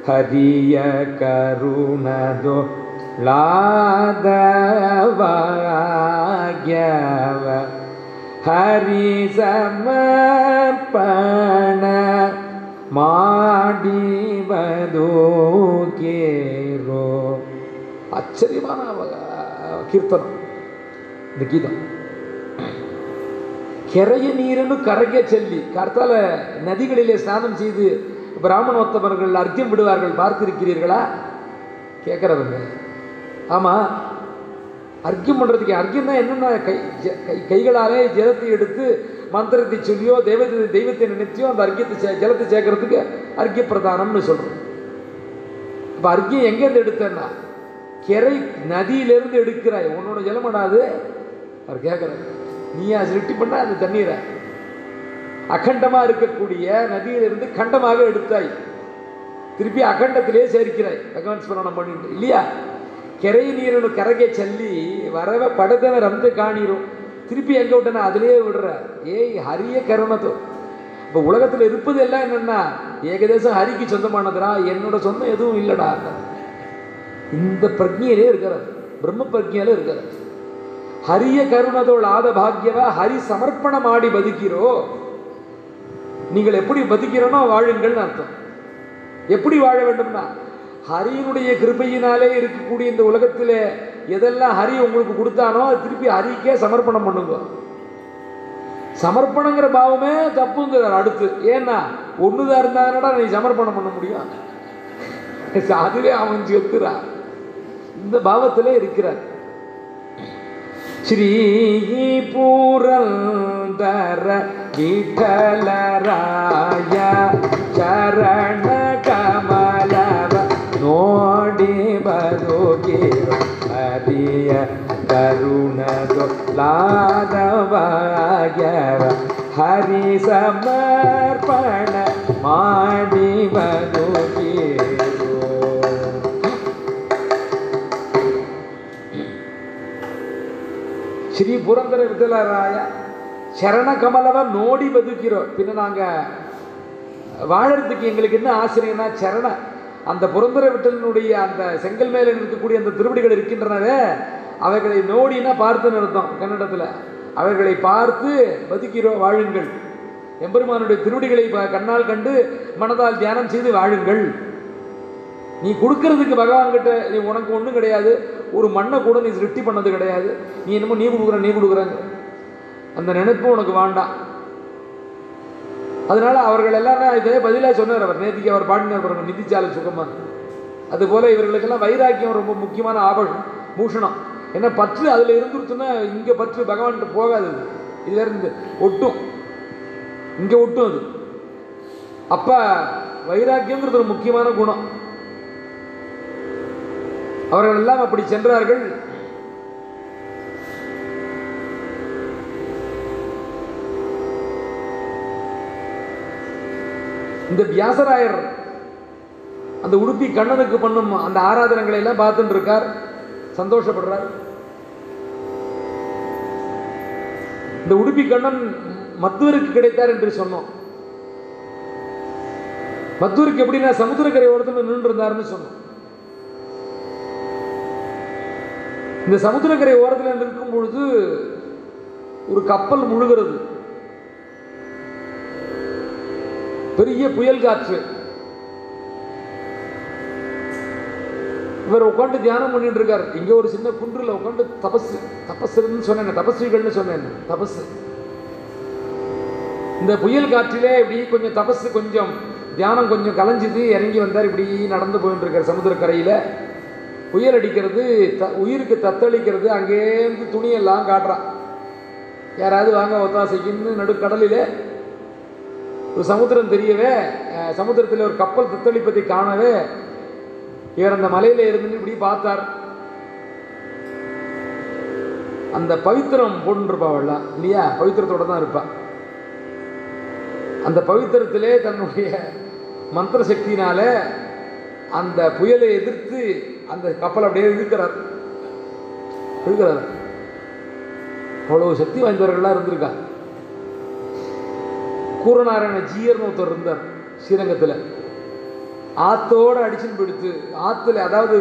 ಹರಿಯ ಕರುಣದೋ லாதவாயவ ஹரிசமர்ப்பண மாடிவதோகேரோ. ஆச்சரியமான கீர்த்தனம். இந்த கீதம். கரைய நீரனு கரைக்க செல்லி. கர்த்தால நதிகளிலே ஸ்நானம் செய்து பிராமணோத்தமர்கள் அர்த்தியம் விடுவார்கள். பார்த்திருக்கிறீர்களா? கேட்குறவங்க. ஆமாம் அர்க்கியம் பண்ணுறதுக்கு அர்க்கியம் தான் என்னென்ன கை கை கைகளாலே ஜலத்தை எடுத்து மந்திரத்தை சொல்லியோ தெய்வத்தை தெய்வத்தை நினைச்சியோ அந்த அர்க்கியத்தை சே ஜலத்தை சேர்க்கறதுக்கு அர்க்கிய பிரதானம்னு சொல்கிறோம் இப்போ அர்க்கியம் எங்கேருந்து எடுத்தேன்னா கிரை நதியிலேருந்து எடுக்கிறாய் உன்னோட ஜலமடாது அவர் கேட்குறாரு நீயா சிருட்டி பண்ண அந்த தண்ணீரை. அகண்டமாக இருக்கக்கூடிய நதியிலிருந்து கண்டமாக எடுத்தாய். திருப்பி அகண்டத்திலே சேர்க்கிறாய். பகவான் ஸ்மரணம் பண்ணிட்டு இல்லையா? ಕೆರೆ ನೀರನ್ನು ಕರೆಗೆ ಚೆಲ್ಲಿ ವರವ ಪಡೆದವ ರಂತೆ காணிரும் திருப்பி எங்க விட்டனா அதிலேயே விடுற ஏய் ஹரிய கருணத்தோ இப்போ உலகத்தில் இருப்பது எல்லாம் என்னன்னா ஏகதேசம் ஹரிக்கு சொந்தமானதுடா என்னோட சொந்தம் எதுவும் இல்லைடா இந்த பிரஜையிலே இருக்கிறது பிரம்ம பிரஜையில இருக்கிறது ಹರಿಯ ಕರುಣದೋಳ್ ಆದ ಭಾಗ್ಯವ ಹರಿ ಸಮರ್ಪಣ ಮಾಡಿ ಬದುಕಿರೋ நீங்கள் எப்படி பதுக்கிறனோ வாழுங்கள்னு அர்த்தம் எப்படி வாழ வேண்டும்னா ஹரியினுடைய கிருபையினாலே இருக்கக்கூடிய இந்த உலகத்தில் எதெல்லாம் ஹரி உங்களுக்கு கொடுத்தானோ அது திருப்பி ஹரிக்கே சமர்ப்பணம் பண்ணுங்க. சமர்ப்பணங்கிற பாவமே தப்புங்கிறார் அடுத்து ஏன்னா ஒன்றுதான் இருந்தாங்கடா நீ சமர்ப்பணம் பண்ண முடியும். அதுவே அவன் செத்துறார் இந்த பாவத்தில் இருக்கிறார். ஸ்ரீ பூரந்தர கீட்டலராய சரண கமல ನೋಡಿ ಬದುಕಿರ ಹರಿಯ ಕರುಣದು ಲಾದವಾಗ್ಯವ ಹರಿ ಸಮರ್ಪಣ ಮಾಡಿ ಬದುಕಿರು ஸ்ரீ புரந்தர விட்டலராய சரண கமலவை நோடி பதுக்கிறோம் பின்ன நாங்கள் வாழறதுக்கு எங்களுக்கு என்ன ஆசிரியனா சரண அந்த புரந்தர விட்டலினுடைய அந்த செங்கல் மேலே இருக்கக்கூடிய அந்த திருவடிகள் இருக்கின்றனவே அவைகளை நோடினா பார்த்து நிறுத்தம் கன்னடத்தில். அவர்களை பார்த்து பதுக்கிறோம் வாழுங்கள். எம்பெருமானுடைய திருவடிகளை ப- கண்ணால் கண்டு மனதால் தியானம் செய்து வாழுங்கள். நீ கொடுக்கறதுக்கு பகவான் கிட்ட நீ உனக்கு ஒன்றும் கிடையாது. ஒரு மண்ணை கூட நீ சிருஷ்டி பண்ணது கிடையாது. நீ என்னமோ நீ கொடுக்குற நீ கொடுக்குறாங்க அந்த நினைப்பு உனக்கு வேண்டாம். அதனால அவர்கள் எல்லாரும் இதே பதிலாக சொன்னார் அவர். நேத்திக்கு அவர் பாடினார் பாருங்க நிதிச்சாலை சுகமா. அதுபோல இவர்களுக்கெல்லாம் வைராக்கியம் ரொம்ப முக்கியமான ஆபரணம் பூஷணம் ஏன்னா பற்று அதில் இருந்துருச்சுன்னா இங்கே பற்று பகவான்கிட்ட போகாது இதுல இருந்து ஒட்டும். இங்கே ஒட்டும் அது. அப்போ வைராக்கியங்கிறது ஒரு முக்கியமான குணம். அவர்கள் எல்லாம் அப்படி சென்றார்கள். இந்த வியாசராயர் அந்த உடுப்பி கண்ணனுக்கு பண்ணும் அந்த ஆராதனைகளை எல்லாம் பார்த்துட்டு இருக்கார் சந்தோஷப்படுறார். இந்த உடுப்பி கண்ணன் மத்துவருக்கு கிடைத்தார் என்று சொன்னோம். மத்துவருக்கு எப்படின்னா சமுத்திரக்கரை ஓரத்தில் நின்று இருந்தாருன்னு சொன்னோம். இந்த சமுத்திரக்கரை ஓரத்தில் நிற்கும் பொழுது ஒரு கப்பல் முழுகிறது. பெரிய புயல் காற்று. இவர் உட்காந்து தியானம் பண்ணிட்டு இருக்கார். இங்க ஒரு சின்ன குன்றுல உட்காந்து தபஸ் தபஸ்ன்னு சொன்னேன் தபஸ்விகள்னு சொன்னேன் தபஸ் இந்த புயல் காற்றிலே இப்படி கொஞ்சம் தபஸ் கொஞ்சம் தியானம் கொஞ்சம் கலைஞ்சிது இறங்கி வந்தார். இப்படி நடந்து போயிட்டு இருக்கார் சமுத்திரக்கரையில. புயல் அடிக்கிறது த உயிருக்கு தத்தளிக்கிறது அங்கேருந்து துணியெல்லாம் காட்டுறான். யாராவது வாங்க ஒத்தாசைக்குன்னு நடுக்கடலில் சமுத்திரம் தெரியவே சமுத்திரத்தில் ஒரு கப்பல் தத்தளிப்பதை காணவே இவர் அந்த மலையில இருந்து இப்படி பார்த்தார். அந்த பவித்திரம் போட்டுருப்பாவல்ல இல்லையா? பவித்திரத்தோட தான் இருப்பா. அந்த பவித்திரத்திலே தன்னுடைய மந்திர சக்தினால அந்த புயலை எதிர்த்து அந்த கப்பல் அப்படியே இழுக்கிறார். இழுக்கிறார். அவ்வளவு சக்தி வாய்ந்தவர்கள்லாம் இருந்திருக்காங்க கூரநாராயண ஜீயர்னு ஒருத்தர் இருந்தார் ஸ்ரீரங்கத்தில். ஆத்தோடு அடிச்சுன்னு போயிடுத்து ஆற்றுல அதாவது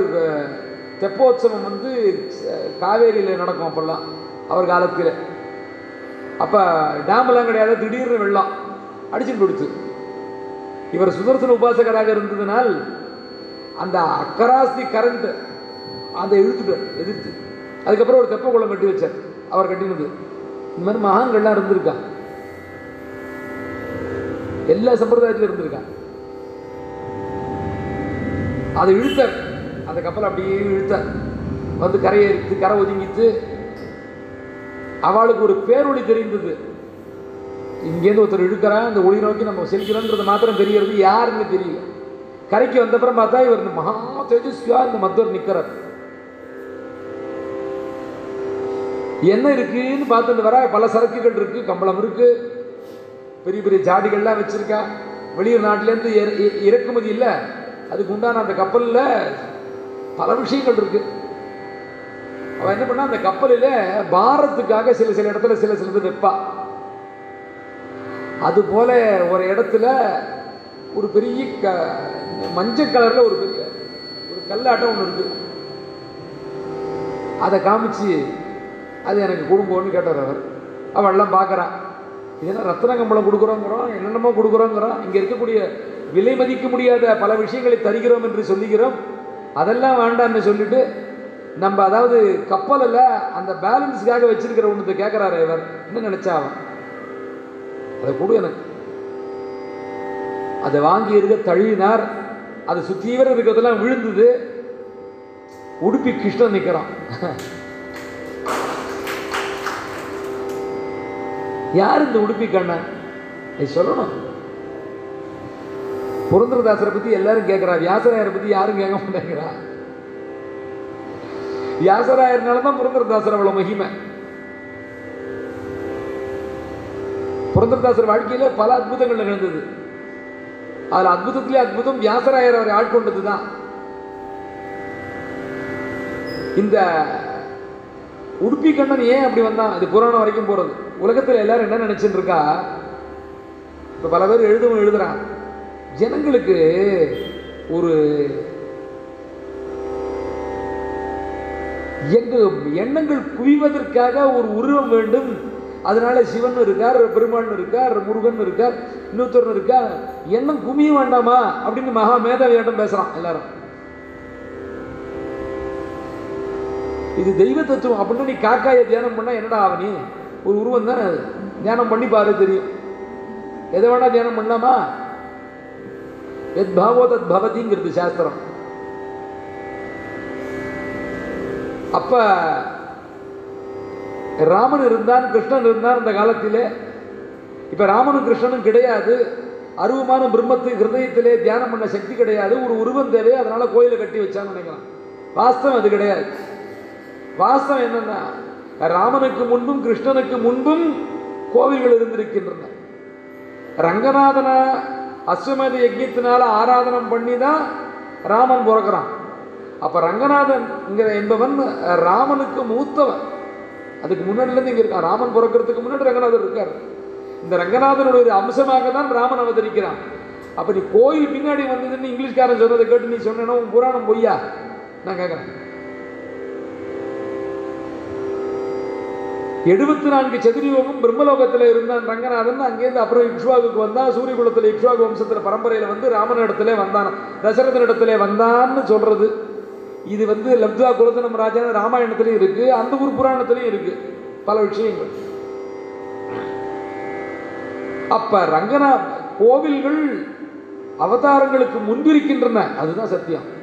தெப்போத்சவம் வந்து காவேரியில் நடக்கும் அப்போல்லாம் அவர் காலத்தில். அப்போ டேம்லாம் கிடையாது திடீர்னு வெள்ளம். அடிச்சுன்னு போயிடுத்து இவர் சுதர்சன உபாசகராக இருந்ததுனால் அந்த அக்கராசி கரண்ட் அதை இழுத்துட்டார் எதிர்த்து. அதுக்கப்புறம் ஒரு தெப்ப குளம் கட்டி வச்சார். அவர் கட்டினது. இந்த மாதிரி மகான்கள்லாம் இருந்திருக்கா எல்லா சம்பிரதாயத்திலும் இருந்திருக்காங்க. அதை இழுத்தார். அந்த கப்பல் அப்படியே இழுத்தார். வந்து கரையை எடுத்து கரை ஒதுங்கிட்டு அவளுக்கு ஒரு பேரொழி தெரிந்தது. இங்கேருந்து ஒருத்தர் இழுக்கிறான் அந்த ஒளி நோக்கி நம்ம செல்கிறோன்றது மாத்திரம் தெரியறது யாருன்னு தெரியல. கரைக்கு வந்தப்புறம் பார்த்தா இவர் இந்த மகா தேஜஸ்வியா இந்த மத்தவர் நிற்கிறார். என்ன இருக்குன்னு பார்த்துட்டு வர பல சரக்குகள் இருக்கு கம்பளம் இருக்கு. பெரிய பெரிய ஜாடிகள்லாம் வச்சிருக்கா. வெளியூர் நாட்டிலேருந்து இ- இறக்குமதி இல்லை. அதுக்கு உண்டான அந்த கப்பலில் பல விஷயங்கள் இருக்கு. அவன் என்ன பண்ணா அந்த கப்பலில் பாரத்துக்காக சில சில இடத்துல சில சிலது வைப்பா. அது போல ஒரு இடத்துல ஒரு பெரிய க மஞ்சள் கலரில் ஒரு பெரிய ஒரு கல்லாட்டம் ஒன்று இருக்கு. அதை காமிச்சு அது எனக்கு கொடுங்கோன்னு கேட்டார் அவர். அவள்லாம் பார்க்குறான் இதெல்லாம் ரத்தன கம்பளம் கொடுக்குறோங்கிறோம் என்னென்னமோ கொடுக்குறோங்கிறோம். இங்கே இருக்கக்கூடிய விலை மதிக்க முடியாத பல விஷயங்களை தருகிறோம் என்று சொல்லுகிறோம். அதெல்லாம் வேண்டாம்னு சொல்லிட்டு நம்ம அதாவது கப்பலில் அந்த பேலன்ஸுக்காக வச்சிருக்கிற ஒன்று கேட்குறாரு இவர். என்ன நினச்சா அவன்? அதை கொடு எனக்கு. அதை வாங்கி இருக்க தழுவினார். அதை சுத்தீவிர இருக்கிறதெல்லாம் விழுந்தது. உடுப்பி கிருஷ்ணன் நிற்கிறான் [laughs] யார் இந்த உடுப்பி கண்ணன் நீ சொல்லணும். புரந்தரதாசரை பத்தி எல்லாரும் கேட்கிறா வியாசராயரை பத்தி யாரும் கேட்க மாட்டேங்கிறா. வியாசராயர்னால தான் புரந்தரதாசர் அவ்வளவு மகிமை. புரந்தரதாசர் வாழ்க்கையில பல அற்புதங்கள் நிகழ்ந்தது அதில் அற்புதத்திலே அற்புதம் வியாசராயர் அவரை ஆட்கொண்டது தான் இந்த உடுப்பி கண்ணன் ஏன் அப்படி வந்தான்? அது புராணம் வரைக்கும் போகிறது உலகத்தில் எல்லாரும் என்ன நினைச்சிட்டு இருக்கா இப்போ பல பேர் எழுதவும் எழுதுறான் ஜனங்களுக்கு ஒரு எங்கு எண்ணங்கள் குவிவதற்காக ஒரு உருவம் வேண்டும். அதனால சிவன் இருக்கார் பெருமாள் இருக்கார் முருகன் இருக்கார் இன்னொருத்தர் இருக்கார். எண்ணம் குமிய வேண்டாமா? அப்படின்னு மகா மேதாவியாட்டம் பேசுகிறான் எல்லாரும். இது தெய்வ தத்துவம் அப்படின்னு நீ காக்காயை தியானம் பண்ணா என்னடா ஆவணி? ஒரு உருவம் தான் தியானம் பண்ணி பாரு தெரியும். எதை வேணா தியானம் பண்ணலாமா? எத் பாவோ தத் பவதிங்கிறது சாஸ்திரம். அப்ப ராமன் இருந்தான் கிருஷ்ணன் இருந்தான் அந்த காலத்தில். இப்ப ராமனும் கிருஷ்ணனும் கிடையாது. அருவமான பிரம்மத்து ஹிருதயத்திலே தியானம் பண்ண சக்தி கிடையாது. ஒரு உருவம் தேவை அதனால கோயிலை கட்டி வச்சான்னு நினைக்கலாம். வாஸ்தவம் அது கிடையாது. வாசம் என்னன்னா ராமனுக்கு முன்பும் கிருஷ்ணனுக்கு முன்பும் கோவில்கள் இருந்திருக்கின்றன. ரங்கநாதன அஸ்வமேத யஜ்யத்தினால ஆராதனம் பண்ணி தான் ராமன் பிறக்கிறான். அப்ப ரங்கநாதன்ங்கிற என்பவன் ராமனுக்கு மூத்தவன். அதுக்கு முன்னாடிலேருந்து இங்க இருக்கான். ராமன் பிறக்கிறதுக்கு முன்னாடி ரங்கநாதர் இருக்கார். இந்த ரங்கநாதனுடைய ஒரு அம்சமாக தான் ராமன் அவதரிக்கிறான். அப்ப நீ கோயில் பின்னாடி வந்ததுன்னு இங்கிலீஷ்காரன் சொன்னதை கேட்டு நீ சொன்னா உன் புராணம் பொய்யா? நான் கேட்குறேன் எழுபத்தி நான்கு சதுரியோகம் பிரம்மலோகத்தில் இருந்தான் ரங்கநாதன். அங்கேருந்து அப்புறம் இக்ஷுவாவுக்கு வந்தான். சூரியகுலத்தில் இக்ஷுவாகு வம்சத்தில் பரம்பரையில் வந்து ராமன் இடத்துல வந்தான். தசரதன் இடத்துல வந்தான்னு சொல்றது. இது வந்து லப்துவா குலதனம் ராஜா ராமாயணத்துலையும் இருக்கு. அந்த ஊர் புராணத்துலையும் இருக்கு. பல விஷயங்கள். அப்ப ரங்கநா கோவில்கள் அவதாரங்களுக்கு முன்பிருக்கின்றன. அதுதான் சத்தியம்.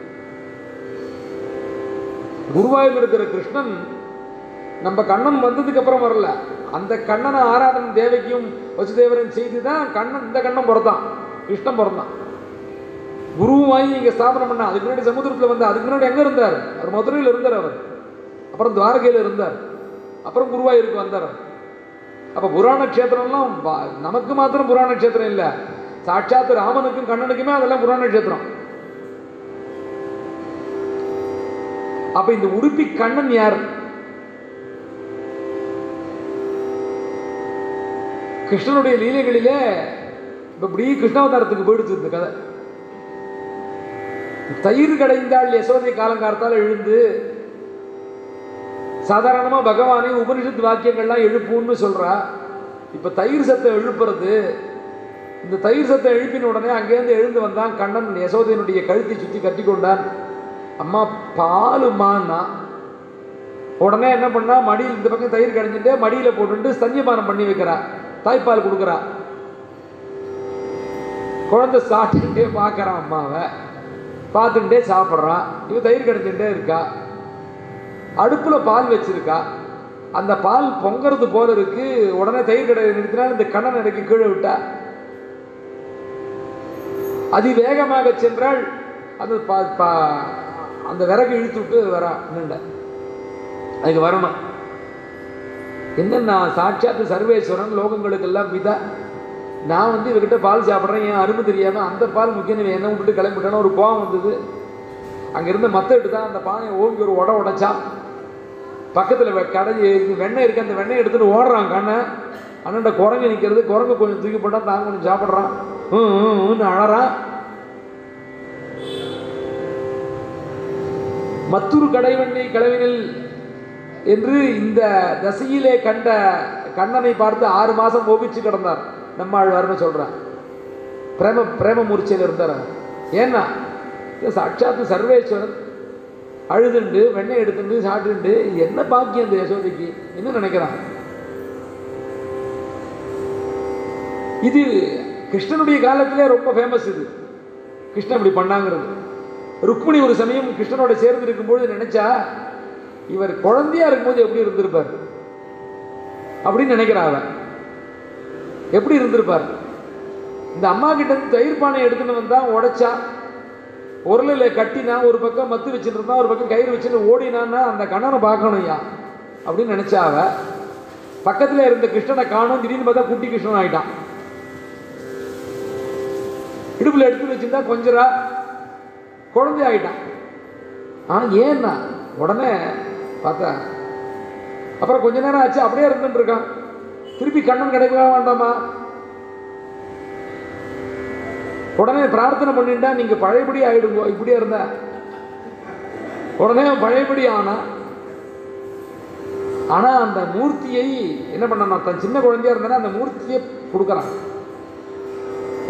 குருவாயூர் இருக்கிற கிருஷ்ணன் நம்ம கண்ணன் வந்ததுக்கு அப்புறம் வரல. அந்த கண்ணனை ஆராதனை தேவைக்கும் வசுதேவரன் செய்து தான் கண்ணன் இந்த கண்ணன் பிறந்தான். கிருஷ்ணன் பிறந்தான். குருவும் வாங்கி இங்கே ஸ்தாபனம் பண்ண அதுக்கு முன்னாடி சமுத்திரத்தில் வந்து அதுக்கு முன்னாடி எங்கே இருந்தார்? அவர் மதுரையில் இருந்தார் அவர். அப்புறம் துவாரகையில் இருந்தார். அப்புறம் குருவாயூருக்கு வந்தார் அப்போ புராண கஷேத்திரம்லாம் நமக்கு மாத்திரம் புராண கஷேத்திரம் இல்லை. சாட்சாத் ராமனுக்கும் கண்ணனுக்குமே அதெல்லாம் புராண கஷேத்திரம். அப்போ இந்த உடுப்பி கண்ணன் யார்? கிருஷ்ணனுடைய லீலைகளிலே இப்படி கிருஷ்ணாவதாரத்துக்கு போயிடுச்சு இந்த கதை. தயிர் கடைந்தாள் யசோதை காலங்காலத்தால் எழுந்து சாதாரணமா பகவானை உபனிஷத்து வாக்கியங்கள்லாம் எழுப்புன்னு சொல்றா. இப்ப தயிர் சத்தம் எழுப்புறது இந்த தயிர் சத்தம் எழுப்பின உடனே அங்கேருந்து எழுந்து வந்தான் கண்ணன் யசோதையனுடைய கழுத்தை சுத்தி கட்டி கொண்டான். அம்மா பாலுமான்னா உடனே என்ன பண்ணா மடியில் இந்த பக்கம் தயிர் கடைஞ்சிட்டு மடியில போட்டுட்டு ஸ்தன்யபானம் பண்ணி வைக்கிறான் தாய்ப்பால் கொடுக்குறா. குழந்தை சாப்பிட்டுட்டே பார்க்கறான் அம்மாவை. பார்த்துட்டே சாப்பிட்றான் இவன் தயிர் கடைஞ்சுட்டே இருக்கா. அடுப்பில் பால் வச்சுருக்கா. அந்த பால் பொங்கிறது போல இருக்கு. உடனே தயிர் கடை நிறுத்தினால் இந்த கண்ணன் இறக்கி கீழே விட்டா. அதிவேகமாக சென்றால் அந்த பா- பா- அந்த விறகு இழுத்து விட்டு வரா. நின்ற அதுக்கு வரணும் என்னன்னா சாட்சாத்து சர்வேஸ்வரன் லோகங்களுக்கெல்லாம் பிதா நான் வந்து இவர்கிட்ட பால் சாப்பிட்றேன் என் அருமை தெரியாமல் அந்த பால் முக்கியம் என்ன விட்டுட்டு கிளம்பிட்டேன்னு ஒரு கோவம் வந்தது. அங்கேருந்து மத்தட்டு தான் அந்த பானையை ஓங்கி ஒரு உட உடைச்சான். பக்கத்தில் கடை வெண்ணெய் இருக்குது அந்த வெண்ணெய் எடுத்துகிட்டு ஓடுறான் கண்ணை. அண்ணன்ட குரங்கு நிற்கிறது குரங்கு கொஞ்சம் தூக்கி போட்டால் தான் கொஞ்சம் சாப்பிட்றான். ம் ம், ம்னு அழறான். மற்றொரு கிளவினில் என்று இந்த தசையிலே கண்ட கண்ணனை பார்த்து ஆறு மாதம் மோபிச்சு கிடந்தார். நம்மாழ்வார்னு சொல்கிறார் பிரேம பிரேம மூர்ச்சையில் இருந்தார் ஏன்னா இது சாட்சாத்து சர்வேஸ்வரன். அழுதுண்டு வெண்ணெய் எடுத்துட்டு சாப்பிட்டுண்டு என்ன பாக்கியம் அந்த யசோதைக்கு? என்ன நினைக்கிறான்? இது கிருஷ்ணனுடைய காலத்திலே ரொம்ப ஃபேமஸ் இது. கிருஷ்ணன் இப்படி பண்ணாங்கிறது. ருக்மிணி ஒரு சமயம் கிருஷ்ணனோட சேர்ந்து இருக்கும்போது நினைச்சா இவர் குழந்தையா இருக்கும்போது எப்படி இருந்திருப்பார்? அப்படின்னு நினைக்கிறான் அவன். எப்படி இருந்திருப்பார்? இந்த அம்மா கிட்ட இருந்து தயிர் பானை எடுத்துன்னு வந்தா உடைச்சா உரலில் கட்டினா ஒரு பக்கம் மத்து வச்சுருந்தா ஒரு பக்கம் கயிறு வச்சுட்டு ஓடினான்னா அந்த கண்ணனை பார்க்கணும்யா அப்படின்னு நினைச்சா பக்கத்தில் இருந்த கிருஷ்ணனை காணும் திடீர்னு பார்த்தா குட்டி கிருஷ்ணன் ஆயிட்டான். இடுப்பில் எடுத்து வச்சிருந்தா கொஞ்சரா குழந்தை ஆயிட்டான். ஆனால் ஏன்னா உடனே பார்த்தா அப்புறம் கொஞ்ச நேரம் ஆச்சு அப்படியே இருந்துட்டு இருக்கான். திருப்பி கண்ணன் கிடைக்கவே வேண்டாமா? உடனே பிரார்த்தனை பண்ணிட்டா நீங்க பழையபடி ஆயிடுங்க இப்படியே இருந்தா. உடனே பழையபடி ஆனா ஆனா அந்த மூர்த்தியை என்ன பண்ணனா? தன் சின்ன குழந்தையா இருந்தா அந்த மூர்த்தியை கொடுக்குறான்.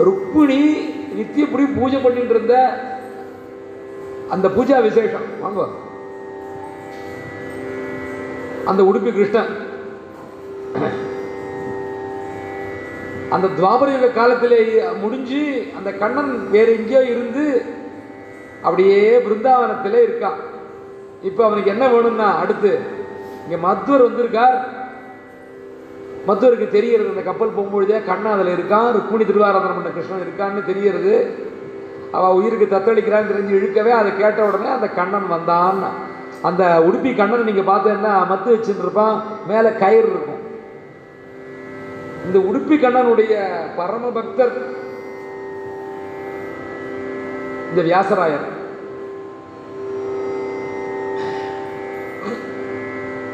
ருக்மிணி நித்தியப்படி பூஜை பண்ணிட்டு இருந்த அந்த பூஜா விசேஷம். வாங்க. அந்த உடுப்பி கிருஷ்ணன். அந்த துவாபரயுக காலத்திலே முடிஞ்சு அந்த கண்ணன் வேற எங்கேயோ இருந்து அப்படியே பிருந்தாவனத்திலே இருக்கான். இப்போ அவனுக்கு என்ன வேணும்னா அடுத்து இங்கே மத்துவர் வந்திருக்கார். மத்துவருக்கு தெரியறது அந்த கப்பல் போகும்பொழுதே கண்ணன் அதில் இருக்கான் ருக்மிணி திருவாராதனம் பண்ண கிருஷ்ணன் இருக்கான்னு தெரியறது அவள் உயிருக்கு தத்தளிக்கிறான்னு தெரிஞ்சு இழுக்கவே அதை கேட்ட உடனே அந்த கண்ணன் வந்தான்னு அந்த உடுப்பி கண்ணனை நீங்கள் பார்த்தேன்னா மத்து வச்சுட்டு இருப்பான் மேலே கயிறு இருக்கும். இந்த உடுப்பி கண்ணனுடைய பரம பக்தர் இந்த வியாசராயர்.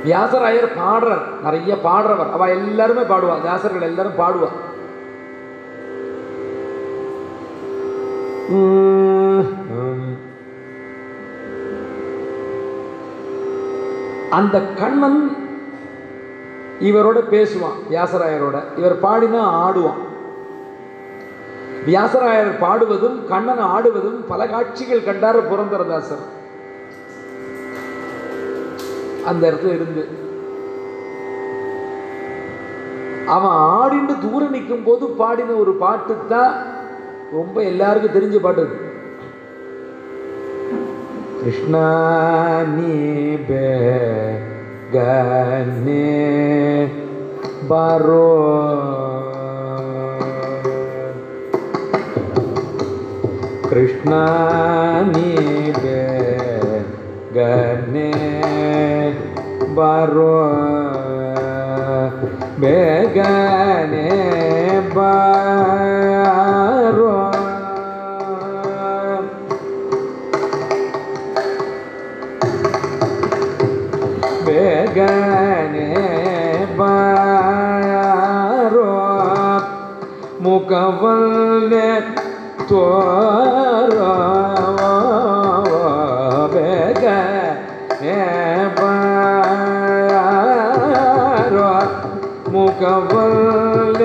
வியாசராயர் பாடுறார் நிறைய பாடுறவர். அவ எல்லாருமே பாடுவா வியாசர்கள் எல்லாரும் பாடுவா. அந்த கண்ணன் இவரோட பேசுவான் வியாசராயரோட. இவர் பாடினா ஆடுவான். வியாசராயர் பாடுவதும் கண்ணன் ஆடுவதும் பல காட்சிகள் கண்டார புரந்தரதாசர் அந்த இடத்துல இருந்து. அவன் ஆடிண்டு தூரம் நிற்கும் போது பாடின ஒரு பாட்டு தான் ரொம்ப எல்லாருக்கும் தெரிஞ்ச பாட்டு कृष्णनि बे गे बो कृष्णी बे गणे बे गे बा கவல்ல தோரேக முகவல்ல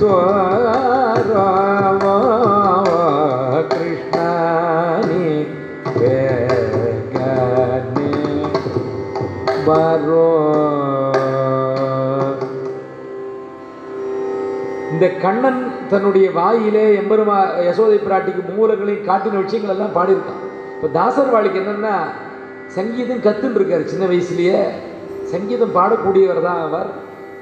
தோரவா கிருஷ்ணானி வேகனே பரோ இந்த கண்ணன் தன்னுடைய வாயிலே எம்பெருமா யசோதை பிராட்டிக்கு மூலங்களையும் காட்டின விஷயங்கள் எல்லாம் பாடியிருக்கான். இப்போ தாசர் வாழ்க்கை என்னென்னா சங்கீதம் கத்துன்னு இருக்கார் சின்ன வயசுலேயே. சங்கீதம் பாடக்கூடியவர் தான் அவர்.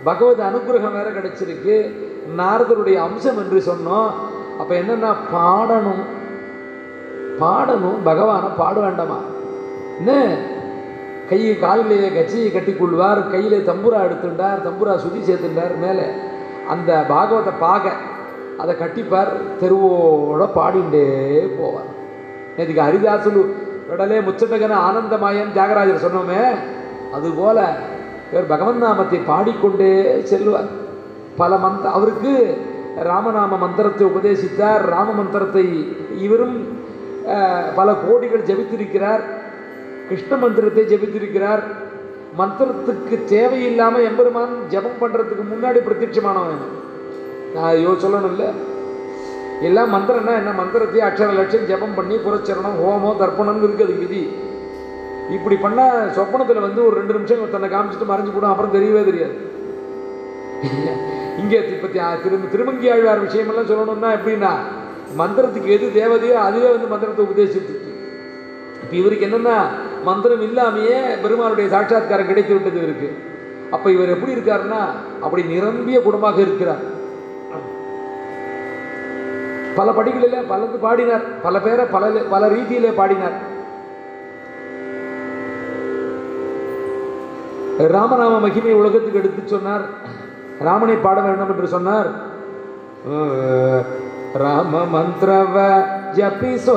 பகவத் அனுகிரகம் வேற கிடைச்சிருக்கு. நாரதருடைய அம்சம் என்று சொன்னோம். அப்போ என்னென்னா பாடணும். பாடணும் பகவானை பாட வேண்டாமா? என்ன? கை காலிலேயே கச்சியை கட்டி கொள்வார் கையிலே தம்புரா எடுத்துட்டார் தம்புரா சுதி சேர்த்துட்டார் மேலே. அந்த பாகவத பாக அதை கட்டிப்பார் தெருவோட பாடிண்டே போவார். நேற்றுக்கு ஹரிதாசுலு உடலே முச்சந்தகன ஆனந்தமாயன் தியாகராஜர் சொன்னோமே அதுபோல இவர் பகவன் நாமத்தை பாடிக்கொண்டே செல்வார். பல மந்த அவருக்கு ராமநாம மந்திரத்தை உபதேசித்தார். ராம மந்திரத்தை இவரும் பல கோடிகள் ஜெபித்திருக்கிறார். கிருஷ்ண மந்திரத்தை ஜெபித்திருக்கிறார். மந்திரத்துக்கு தேவையில்லாமல் எம்பெருமான் ஜெபம் பண்ணுறதுக்கு முன்னாடி பிரத்யட்சமானவன் நான் யோ சொல்லணும்ல. எல்லாம் மந்திரம்னா என்ன? மந்திரத்தையே அக்ஷர லட்சம் ஜெபம் பண்ணி புரச்சரணம் ஹோமம் தர்ப்பணம்னு இருக்குது விதி. இப்படி பண்ணால் சொப்பனத்தில் வந்து ஒரு ரெண்டு நிமிஷம் தன்னை காமிச்சிட்டு மறைஞ்சு போடும் அப்புறம் தெரியவே தெரியாது. இங்கே இப்போ திரு திருமங்கி ஆழ்வார் விஷயமெல்லாம் சொல்லணும்னா எப்படின்னா மந்திரத்துக்கு எது தேவதையோ அதுவே வந்து மந்திரத்தை உபதேசித்துச்சு இப்போ இவருக்கு என்னென்னா மந்திரம் இல்லாமையே பெருமாளுடைய சாட்சாத்காரம் கிடைத்து விட்டது இவருக்கு. அப்போ இவர் எப்படி இருக்காருன்னா அப்படி நிரம்பிய குணமாக இருக்கிறார். பல படிகளில் பலந்து பாடினார். பல பேரை பல பல ரீதியிலே பாடினார். ராமநாம மகிமை உலகத்துக்கு எடுத்து சொன்னார். ராமனை பாட வேண்டும் என்று சொன்னார். ராம மந்திரவ ஜபிசோ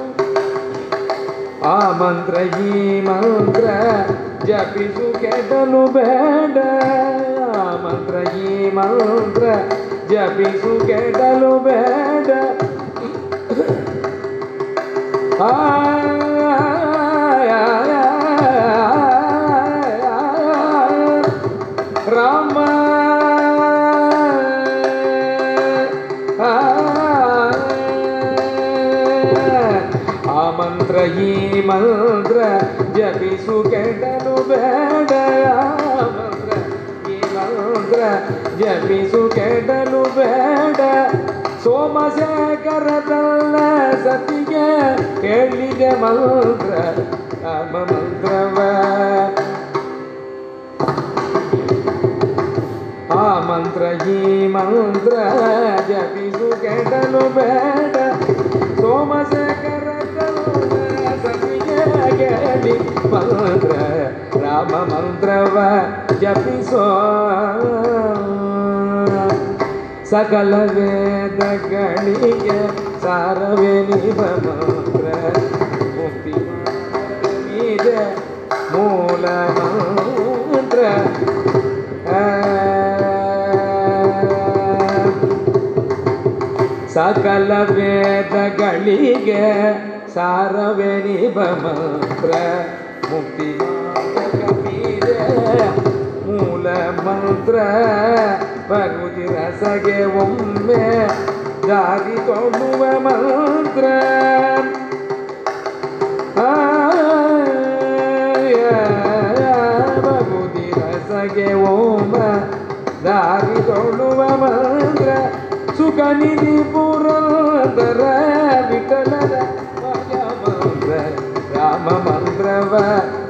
ಆ ಮಂತ್ರ ಈ ಮಂತ್ರ ಜಪಿಸು ಕೆಟ್ಟನು ಬೇಡ ಆ ಮಂತ್ರ ಈ ಮಂತ್ರ ಜಪಿಸು ಕೆಡಲು ಬೇಡ ರಾಮ ಜಪಿಸು ಕೆಡಲು ಬೇಡ ಸೋಮಶೇಖರದಲ್ಲ ಸತಿಗೆ ಕೇಳಿದೆ ಮಂತ್ರ ರಾಮ ಮಂತ್ರವ ಆ ಮಂತ್ರ ಈ ಮಂತ್ರ ಜಪಿಸು ಕೆಡಲು ಬೇಡ ಸೋಮಶೇಖರದಲ್ಲ ಸತಿಗೆ ಕೇಳಿ ಮಂತ್ರ ರಾಮ ಮಂತ್ರವ ಜಪಿಸೋ ಸಕಲ ವೇದಗಳಿಗೆ ಸಾರವೇ ನಿವ ಮಂತ್ರ. ಮುಕ್ತಿ ಇದೆ ಮೂಲ ಮಂತ್ರ. ಸಕಲ ವೇದಗಳಿಗೆ ಸಾರವೇ ನಿವ ಮಂತ್ರ. ಮುಕ್ತಿ ಮಾರ್ಗವಿದೆ ಮೂಲ ಮಂತ್ರ. ಭಗವತಿ ರಸಗೆ ಒಮ್ಮೆ ಜಾಗಿ ತೊಡುವ ಮಂತ್ರ. ಬಗುದಿ ರಸಗೆ ಓಮ ತೊಡುವ ಮಂತ್ರ. ಸುಖ ನಿಧಿ ಪುರಂದರ ವಿಠಲದ ಮಂತ್ರ, ರಾಮ ಮಂತ್ರವ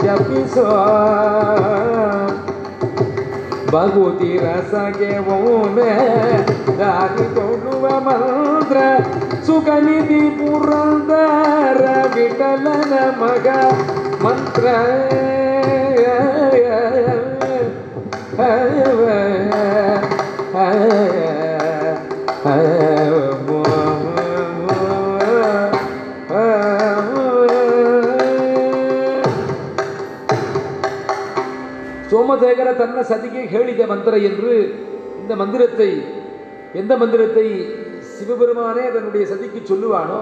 ಜಪಿಸೋ. ಭಗವತಿ ರಸಗೆ ಒಮ್ಮೆ ದಾರಿ ಕೊಡುವ ಮಂತ್ರ ಸುಖ ನಿಧಿ ಪುರಂದರ ವಿಠಲನ ಮಗ ಮಂತ್ರ. ಚಂದ್ರಶೇಖರ ತನ್ನ ಸತಿಗೆ ಹೇಳಿದ ಮಂತ್ರ என்று இந்த மந்திரத்தை எந்த மந்திரத்தை சிவபெருமானே தன்னுடைய சதிக்கு சொல்லுவானோ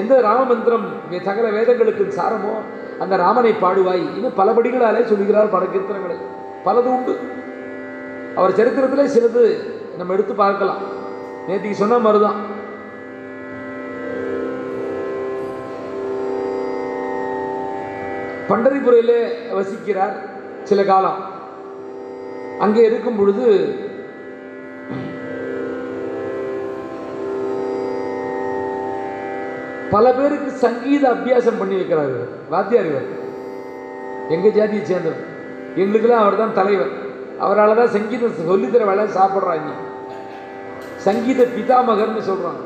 எந்த ராம மந்திரம் சகல வேதங்களுக்கு சாரமோ அந்த ராமனை பாடுவாய் இன்னும் பலபடிகளாலே சொல்லுகிறார் பல கீர்த்தனங்களை பலது உண்டு. அவர் சரித்திரத்திலே சிலது நம்ம எடுத்து பார்க்கலாம். நேற்றுக்கு சொன்ன மாதிரிதான். பண்டரிபுரையிலே வசிக்கிறார் சில காலம். அங்கே இருக்கும் பொழுது பல பேருக்கு சங்கீத அபியாசம் பண்ணி வைக்கிறார் இவர் வாத்தியார் இவர். எங்க ஜாதியை சேர்ந்தவர். எங்களுக்கெல்லாம் அவர் தான் தலைவர். அவரால் தான் சங்கீதம் சொல்லித்தர வேலை சாப்பிட்றாங்க. சங்கீத பிதாமகர்னு சொல்றாங்க.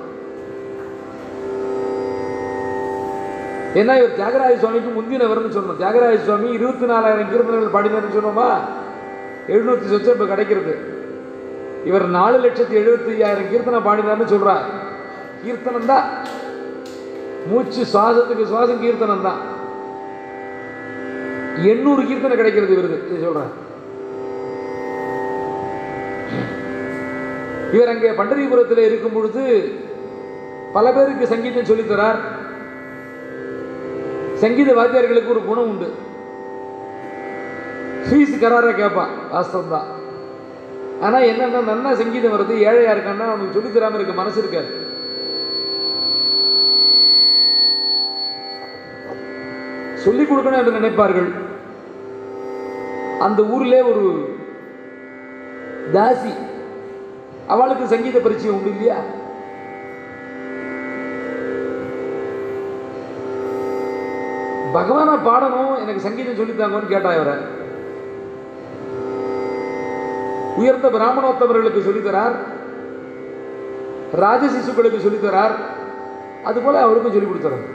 ஏன்னா இவர் தியாகராஜ சுவாமிக்கு முந்தினவர்னு சொன்னோம் தியாகராஜ சுவாமி இருபத்தி நாலாயிரம் கீர்த்தனங்கள் பாடினார்னு சொன்னோமா எழுநூத்தி சொத்து இப்போ கிடைக்கிறது. இவர் நாலு லட்சத்தி எழுபத்தி ஐயாயிரம் கீர்த்தனம் பாடினார்னு சொல்கிறார் கீர்த்தனம் தான். மூச்சு சுவாசத்துக்கு சுவாசம் கீர்த்தனம் தான். எண்ணூறு கீர்த்தனை கிடைக்கிறது இவருக்கு சொல்கிறார் இவர் அங்கே பண்டரிபுரத்தில் இருக்கும் பொழுது பல பேருக்கு சங்கீதம் சொல்லித் தரார். சங்கீத வாத்தியார்களுக்கு ஒரு குணம் உண்டு. ஃபீஸ் கராராக கேட்பான் வாஸ்தவம் தான் ஆனால் என்னென்ன நன்னா சங்கீதம் வருது. ஏழையாக இருக்கான்னா அவனுக்கு சொல்லித் தராமல் இருக்க மனசு இருக்காது. சொல்லிக் கொடுக்கணும் என்று நினைப்பார்கள். அந்த ஊரிலே ஒரு தாசி அவளுக்கு சங்கீத பரிச்சயம் உண்டு இல்லையா? பகவான பாடணும் எனக்கு சங்கீதம் சொல்லித்தாங்கன்னு கேட்டா இவரை. உயர்ந்த பிராமணோத்தவர்களுக்கு சொல்லித்தரார். ராஜசிசுக்களுக்கு சொல்லித்தரார். அதுபோல அவருக்கும் சொல்லிக் கொடுத்துறார்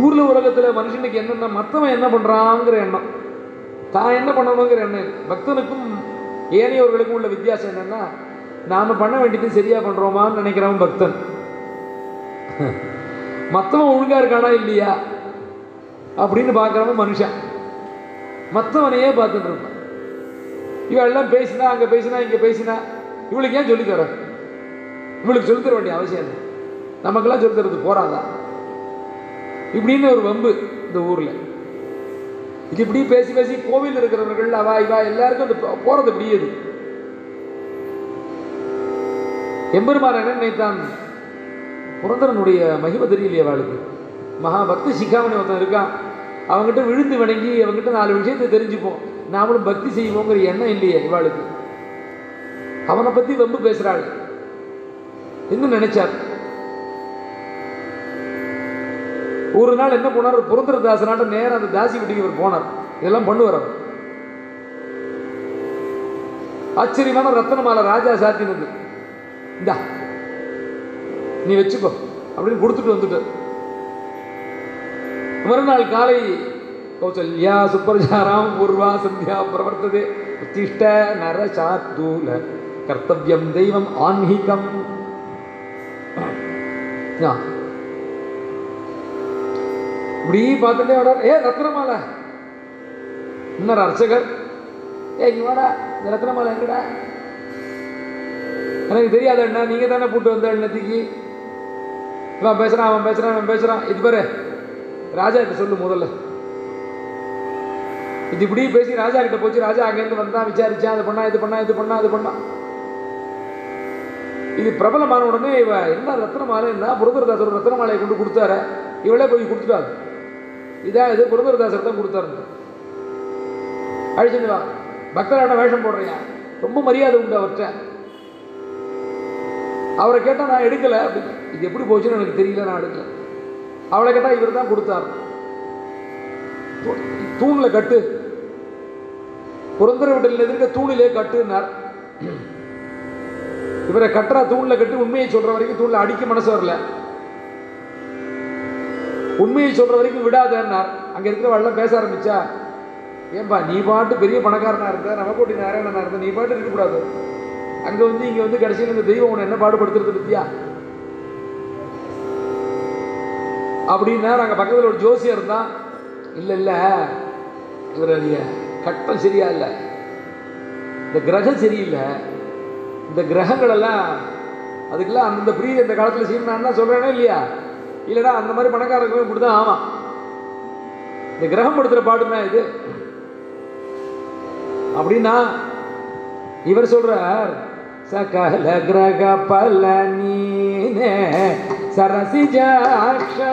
ஊர்ல உலகத்துல மனுஷனுக்கு என்னென்ன மத்தவன் என்ன பண்றாங்கிற எண்ணம். தான் என்ன பண்ணணுங்கிற எண்ணம். பக்தனுக்கும் ஏனையவர்களுக்கும் உள்ள வித்தியாசம் என்னன்னா நாம பண்ண வேண்டியது சரியா பண்றோமான்னு நினைக்கிறவன் பக்தன். மத்தவன் ஒழுங்கா இருக்கானா இல்லையா? அப்படின்னு பார்க்கறவன் மனுஷன். மற்றவனையே பார்த்துட்டு இருப்பான். இவெல்லாம் எல்லாம் பேசினா அங்க பேசினா இங்க பேசினா இவளுக்கு ஏன் சொல்லித்தர இவளுக்கு சொல்லித்தர வேண்டிய அவசியம் இல்லை நமக்கெல்லாம் சொல்லித்தரது போறாதா? இப்படின்னு ஒரு வம்பு இந்த ஊர்ல. இது இப்படி பேசி பேசி கோவில் இருக்கிறவர்கள் அவா இவா எல்லாருக்கும் அது போகிறது போறது இப்படியே எம்பெருமான் என்ன நினைத்தான்? புரந்தரனுடைய மகிமை தெரியலையே அவளுக்கு. மகாபக்தி சிக்காமணி ஒருத்தன் இருக்கான். அவங்ககிட்ட விழுந்து வணங்கி அவங்ககிட்ட நாலு விஷயத்தை தெரிஞ்சுப்போம். நாமளும் பக்தி செய்வோங்கிற எண்ணம் இல்லையே இவாளுக்கு. அவனை பத்தி ரொம்ப பேசுறாள். என்ன நினைச்சார்? ஒரு நாள் என்ன போனார்? புரந்தரதாசனாட்ட நேரம் அந்த தாசி வீட்டுக்கு இவர் போனார். இதெல்லாம் பண்ணுவார் அவர். ஆச்சரியமான ரத்தன மாலை ராஜா சாத்தினது. இந்தா நீ வச்சுக்கோ அப்படின்னு கொடுத்துட்டு வந்துட்டார். மறுநாள் காலை கௌசல்யா சுப்பரஜாராம் பூர்வா சந்தியா பிரவர்த்ததே. உத்திஷ்ட நர சாத்தூல கர்த்தவியம் தெய்வம் ஆன்மீகம். இப்படி பார்த்துட்டே வர்றார். ஏ ரத்னமாலை. இன்னொரு அர்ச்சகர் ஏ இங்கே வாடா. இந்த ரத்னமாலை எங்கடா? எனக்கு தெரியாது அண்ணா. நீங்க தானே போட்டு வந்த அண்ணத்துக்கு? இவன் பேசுகிறான் அவன் பேசுகிறான் அவன் பேசுகிறான் இது பாரு. ராஜா கிட்ட சொல்லு முதல்ல. இது இப்படி பேசி ராஜா கிட்ட போச்சு ராஜா அங்கேருந்து வந்தான் விசாரிச்சா அது பண்ணா இது பண்ணா இது பண்ணா அது பண்ணா. இது பிரபலமான உடனே இவ என்ன ரத்னமாலை என்ன புரந்தரதாசர் ரத்னமாலையை கொண்டு கொடுத்தாரு. இவளே போய் கொடுத்துட்டாரு இதான் இது புரதரதாசர் தான் கொடுத்தாரு அழிச்சுட்டு வா பக்தரான வேஷம் போடுறியா? ரொம்ப மரியாதை உண்டு அவர்கிட்ட. அவரை கேட்டால் நான் எடுக்கல. அப்படின்னு இது எப்படி போச்சுன்னு எனக்கு தெரியல நான் எடுக்கல. அவளை கேட்டால் இவர் தான் கொடுத்தார். தூண்ல கட்டு. புரந்தர விடலில் எதிர்க்க தூணிலே கட்டுனார் இவரை கட்டுறா தூண்ல கட்டு உண்மையை சொல்ற வரைக்கும் தூண்ல அடிக்க மனசு வரல. உண்மையை சொல்ற வரைக்கும் விடாதன்னார். அங்க இருக்கிறவெல்லாம் பேச ஆரம்பிச்சா ஏன்பா நீ பாட்டு பெரிய பணக்காரனா இருந்த நமக்கோட்டி நாராயணனாக இருந்த நீ பாட்டு இருக்கக்கூடாது. அங்க வந்து இங்க வந்து கடைசியில் இந்த தெய்வம் உன்னை என்ன பாடுபடுத்துறது பத்தியா? அப்படின்னா அங்க பக்கத்துல ஒரு ஜோசியர் இருந்தான். இல்ல இல்ல இவருடைய கட்டம் சரியா இல்லை. இந்த கிரகம் சரியில்லை. இந்த கிரகங்கள் எல்லாம் அதுக்கெல்லாம் அந்தந்த பிரீதி இந்த காலத்துல செய்யணும்னா நான் தான் சொல்றேனே இல்லையா? இல்லைடா அந்த மாதிரி பணக்காரர்களும் இப்படி தான் ஆமாம் இந்த கிரகம் படுத்துகிற பாடுனா இது. அப்படின்னா இவர் சொல்றார் சகல கிரக பல sarna si jaksha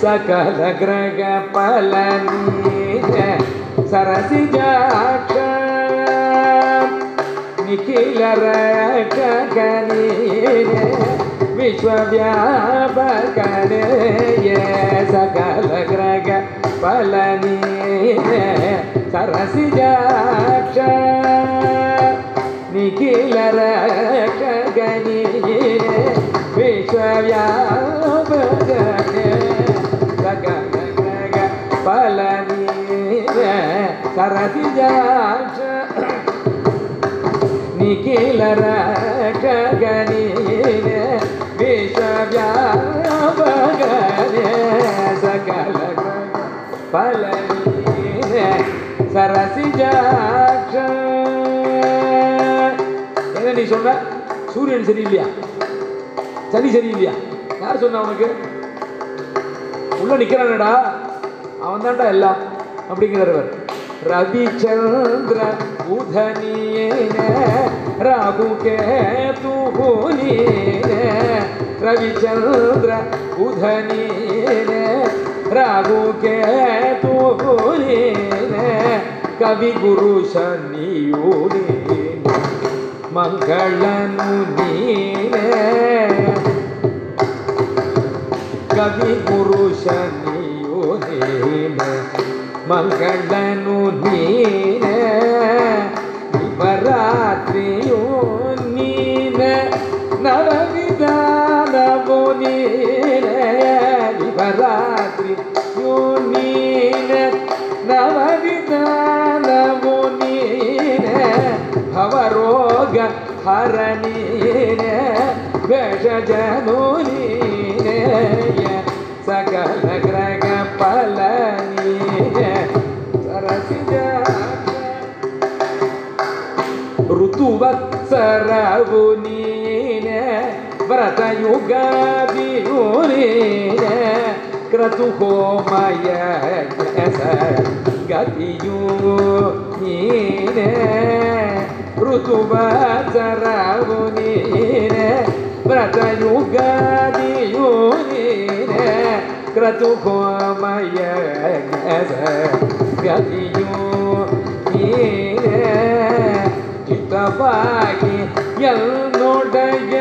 Sakala graga palani, sarasi jaksha. ನೀನ ಸರಸಿಜಾಕ್ಷ ನಿಖಿಲ ರಕ್ಷಕನೀನ ವಿಶ್ವವ್ಯಾಪಕನೆಯ ಸಕಲ ಗ್ರಹ ಫಲ ನೀನ ಸರಸಿಜಾಕ್ಷ ನಿಖಿಲ ರಕ್ಷಕನೀನ ವಿಶ್ವವ್ಯಾಪಕನೆ ಸಕಲ ಗ್ರಹ ಫಲ ನೀನ ಸರಸಿಜಾಕ್ಷ ನಿಖಿಲ ರಕ್ಷಗಣೀನ ವಿಶ್ವವ್ಯಾಪಗನೆ ಸಕಲ ಫಲ சரசிஜாட்ச என்ன நீ சொன்ன சூரியன் சரியில்லையா சனி சரியில்லையா யார் சொன்னா உனக்கு உள்ள நிக்கிறானடா அவன் தான்டா எல்லாம் அப்படிங்கிறவர் ரவிச்சந்திர உதனியேன राहु के तू होनी रे, रविचंद्र उधनी रे। राहु के तू होनी रे, कवि गुरु शनि ಮಂಗಳನು ನೀನೇ ಕವಿ ಪುರುಷನಿಯು ನೀನೇ ಮಂಗಳನು ನೀನೇ ಶಿವರಾತ್ರಿಯೋ ನೀನೆ ನವವಿಧಾನವು ನೀನೆ ಶಿವರಾತ್ರಿಯೋ ನೀನೆ ನವವಿಧಾನವು ನೀನೆ ಭವರೋಗ ಹರಣೀನೆ ವೇಷಜನು ನೀನೆ ಸಕಲ ಋತುವತ್ಸರವು ನೀನೆ ವ್ರತಯುಗಾದಿಯು ನೀನೆ ಕ್ರತು ಹೋಮಯ ಗತಿಯು ನೀನೆ ಋತುವತ್ಸರವು ನೀನೆ ವ್ರತಯುಗಾದಿಯು ನೀನೆ ಕ್ರತು ಹೋಮಯ ಗತಿಯು ನೀನೆ ಬಾಯಿ ಎಲ್ ನೋಡಯ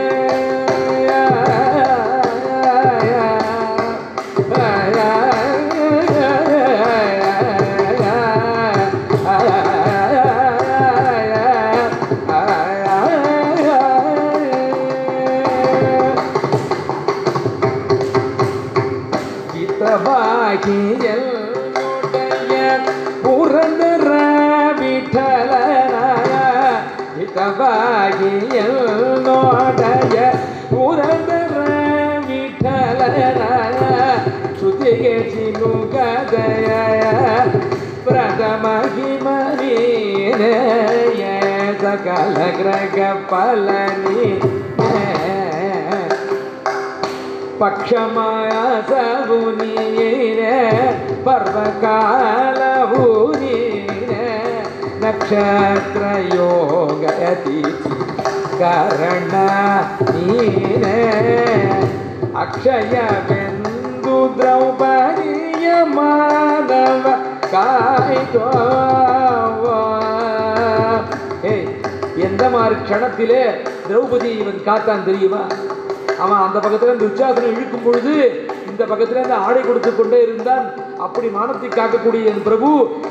सकल ग्रग पक्षमाया सबुनि न पर्वकालभुनि नक्षत्रयोगति कर्ण ई न अक्षय बिन्दु மாறு மாதிரி க்ஷணத்திலே திரௌபதி இவன் காத்தான் தெரியுமா? அவன் அந்த பக்கத்துல இருந்து உச்சாசனம் இழுக்கும் பொழுது இந்த பக்கத்துல இருந்து ஆடை கொடுத்து கொண்டே இருந்தான். அப்படி மானத்தை காக்கக்கூடிய என் பிரபு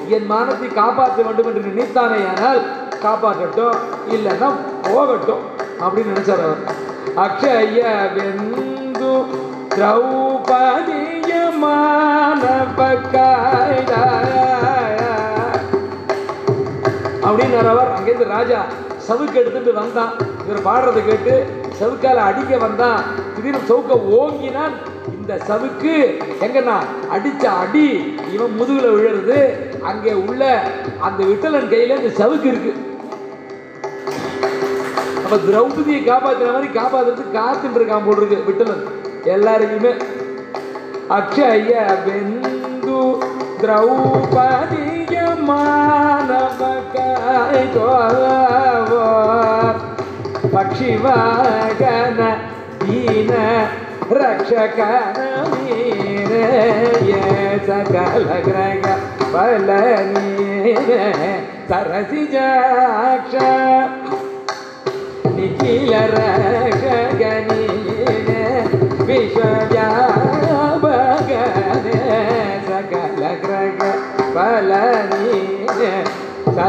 என் மானத்தை காப்பாற்ற வேண்டும் என்று நினைத்தானே ஆனால் காப்பாற்றட்டும் இல்லைன்னா போகட்டும் அப்படின்னு நினைச்சார் அவர். அக்ஷய வெந்து திரௌபதிய மானவ அப்படின்னு அவர் அங்கேருந்து ராஜா சவுக்கு எடுத்துட்டு வந்தான். இவர் பாடுறதை கேட்டு சவுக்கால அடிக்க வந்தான். திடீர்னு சவுக்க ஓங்கினான். இந்த சவுக்கு எங்கன்னா அடிச்ச அடி இவன் முதுகுல விழுறது. அங்கே உள்ள அந்த விட்டலன் கையில இந்த சவுக்கு இருக்கு. அப்ப திரௌபதியை காப்பாத்துற மாதிரி காப்பாத்துறதுக்கு காத்துட்டு இருக்கான் போல் இருக்கு விட்டலன். எல்லாரையுமே அக்ஷய திரௌபதி ಮಾನವಕಾಯ ಗೋವ ಪಕ್ಷಿವಾಗನ ದೀನ ರಕ್ಷಕನ ನೀರಯ ಸಕಲ ಗ್ರಹ ಬಲ ನೀರ ಸರಸಿ ಜಾಕ್ಷ ನಿಖಿಲ ರಕ್ಷ ಗಣೀರ ವಿಶ್ವಜಾ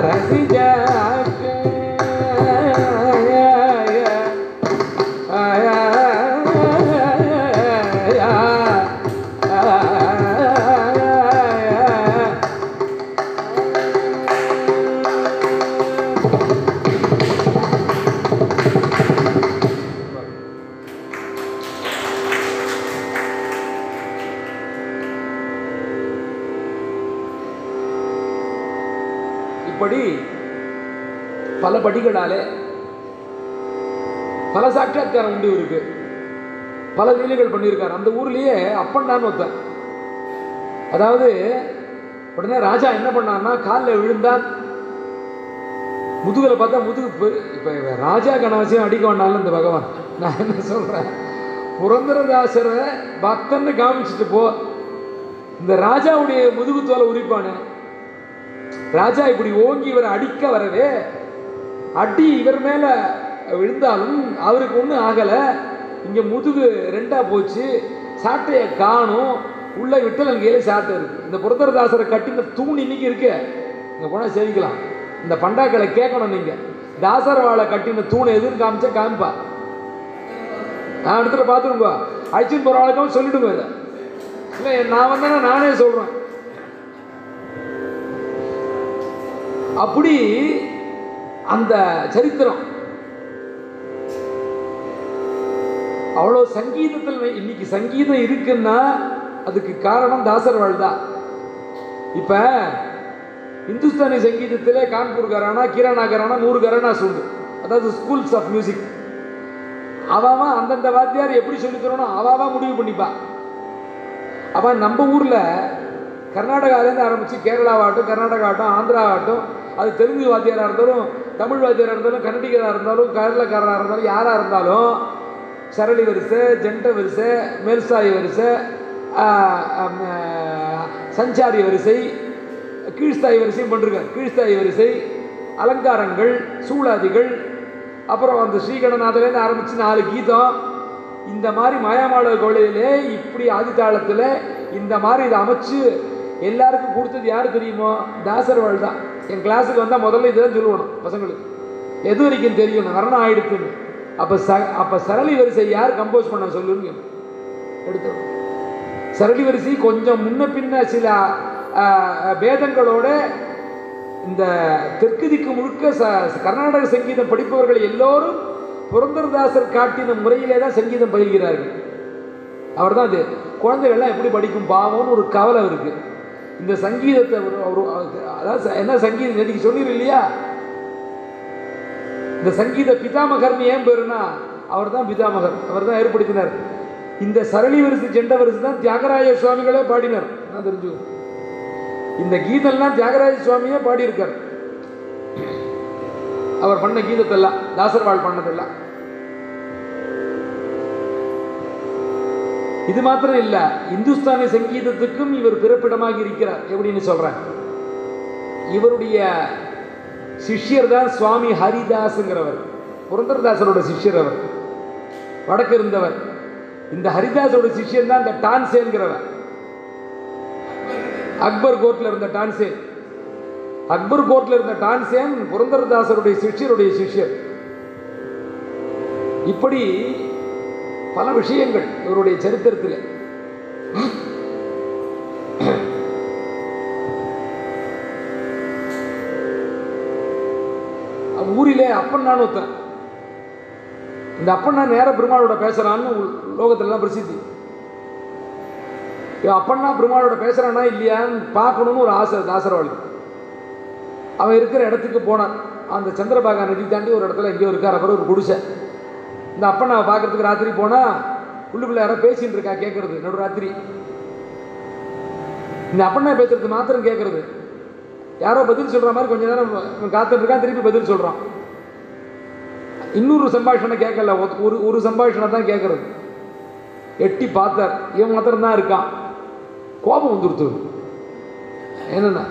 darah படிகளாலே பல சாட்சாத்காரம் உண்டு இருக்கு. பல லீலைகள் பண்ணியிருக்காரு. அந்த ஊர்லயே அப்பண்ணான்னு ஒருத்தன். அதாவது உடனே ராஜா என்ன பண்ணான்னா காலில் விழுந்தான் முதுகுல பார்த்தா முதுகு இப்போ இப்ப ராஜா கணவசியம் அடிக்க வேண்டாலும் இந்த பகவான். நான் என்ன சொல்றேன்? புரந்தரதாசரை பக்தன்னு காமிச்சிட்டு போ. இந்த ராஜாவுடைய முதுகு தோலை உரிப்பானு. ராஜா இப்படி ஓங்கி இவரை அடிக்க வரவே அடி இவர் மேலே விழுந்தாலும் அவருக்கு ஒன்றும் ஆகலை. இங்கே முதுகு ரெண்டாக போச்சு. சாட்டையை காணும். உள்ளே விட்டல் கையில சாட்டை இருக்கு. இந்த புரதரதாசரை கட்டின தூண் இன்னைக்கு இருக்கு. இங்கே போனால் சேவிக்கலாம் இந்த பண்டாக்களை கேட்கணும் நீங்கள் தாசரவாளை வாழை கட்டின தூணை எதுன்னு காமிச்சா காமிப்பா. நான் இடத்துல பார்த்துருங்கோ அழிச்சின்னு போகிற ஆளுக்கும் சொல்லிடுங்க இதை. இல்லை நான் வந்தேன்னா நானே சொல்கிறேன் அப்படி அந்த சரித்திரம். அவ்வளோ சங்கீதத்தில் இன்னைக்கு சங்கீதம் இருக்குன்னா அதுக்கு காரணம் தாசர்வாள் தான் இப்போ இந்துஸ்தானி சங்கீதத்தில் கான்பூர் கரானா கிரானா கரானா நூறு கரானா சொல்லு. அதாவது ஸ்கூல்ஸ் ஆஃப் மியூசிக் அவாவா அந்தந்த வாத்தியார் எப்படி சொல்லித் தரணும் அவாவா முடிவு பண்ணிப்பான் அவன் நம்ம ஊரில் கர்நாடகாலேருந்து ஆரம்பித்து கேரளாவாகட்டும் கர்நாடகாகட்டும் ஆந்திராவாகட்டும் அது தெலுங்கு வாத்தியாராக இருந்தாலும் தமிழ் வாத்தியாராக இருந்தாலும் கன்னடிகராக இருந்தாலும் கேரளக்காரராக இருந்தாலும் யாராக இருந்தாலும் சரளி வரிசை ஜெண்ட வரிசை மேல்சாய் வரிசை சஞ்சாரி வரிசை கீழ்ஸ்தாய் வரிசையும் பண்ணிருக்கார் கீழ்ஸ்தாய் வரிசை அலங்காரங்கள் சூளாதிகள் அப்புறம் அந்த ஸ்ரீகடநாதலேருந்து ஆரம்பித்து நாலு கீதம். இந்த மாதிரி மாயாமாள கோழையிலே இப்படி ஆதித்தாளத்தில் இந்த மாதிரி இதை அமைச்சு எல்லாருக்கும் கொடுத்தது யார் தெரியுமோ? தாசர்வாள் தான். என் கிளாஸுக்கு வந்தால் முதல்ல இதுதான் சொல்லணும் பசங்களுக்கு. எது வரைக்கும் தெரியும்? மரணம் ஆயிடுச்சுன்னு. அப்போ ச அப்போ சரளி வரிசை யார் கம்போஸ் பண்ண சொல்லுங்க எடுத்து சரளி வரிசை கொஞ்சம் முன்ன பின்ன சில பேதங்களோட இந்த தெற்கு திக்கு முழுக்க ச கர்நாடக சங்கீதம் படிப்பவர்கள் எல்லோரும் புரந்தரதாசர் காட்டின முறையிலே தான் சங்கீதம் பயில்கிறார்கள். அவர் தான் அது. குழந்தைகள்லாம் எப்படி படிக்கும் பாவம்னு ஒரு கவலை இருக்குது இந்த சங்கீதத்தை ஒரு ஒரு அதாவது என்ன சங்கீதம் நேற்றுக்கு சொல்லிடு இல்லையா? இந்த சங்கீத பிதாமகர்னு ஏன் பேருனா? அவர் தான் பிதாமகர் அவர் தான் ஏற்படுத்தினார். இந்த சரளி வரிசை ஜெண்ட வரிசை தான் தியாகராய சுவாமிகளே பாடினார். நான் தெரிஞ்சு? இந்த கீதம்லாம் தியாகராஜ சுவாமியே பாடியிருக்கார். அவர் பண்ண கீதத்தெல்லாம் தாசர்வாள் பண்ணதெல்லாம். இது மாத்திரம் இல்ல இந்துஸ்தானி சங்கீதத்துக்கும் இவர் பிறப்பிடமாக இருக்கிறார். எப்படின்னு சொல்றேன். இவருடைய சிஷ்யர் தான் சுவாமி ஹரிதாஸ்ங்கிறவர். புரந்தரதாசரோட சிஷ்யர் அவர். வடக்கு இருந்தவர். இந்த ஹரிதாஸோட சிஷ்யன் தான் இந்த டான்சேன்கிறவர். அக்பர் கோர்ட்ல இருந்த டான்சேன். அக்பர் கோர்ட்ல இருந்த டான்சேன் புரந்தரதாசருடைய சிஷ்யருடைய சிஷ்யர். இப்படி பல விஷயங்கள் இவருடைய சரித்திரத்தில். ஊரிலே அப்பண்ணான்னு ஒருத்தன். இந்த அப்பண்ணா நேர பெருமாளோட பேசுறான்னு உல்- லோகத்திலலாம் பிரசித்தி. அப்பண்ணா பெருமாளோட பேசுறானா இல்லையான்னு பார்க்கணும்னு ஒரு ஆசை தாசரவாளி. அவன் இருக்கிற இடத்துக்கு போனான். அந்த சந்திரபாகா நதி தாண்டி ஒரு இடத்துல எங்கேயோ இருக்கார். அப்புறம் ஒரு குடிசை. இந்த அப்பனை பார்க்கறதுக்கு ராத்திரி போனா உள்ளுக்குள்ள யாரோ பேசிட்டு இருக்கா கேட்கறது நடு ராத்திரி. இந்த அப்பண்ணா பேசுறது மாத்திரம் கேட்கறது யாரோ பதில் சொல்ற மாதிரி கொஞ்ச நேரம் காத்துட்டு இருக்கான் திருப்பி பதில் சொல்றான். இன்னொரு சம்பாஷணை கேட்கல ஒரு ஒரு சம்பாஷணை தான் கேட்கறது எட்டி பார்த்தார். இவன் மாத்திரம்தான் இருக்கான். கோபம் வந்துருத்து என்னென்ன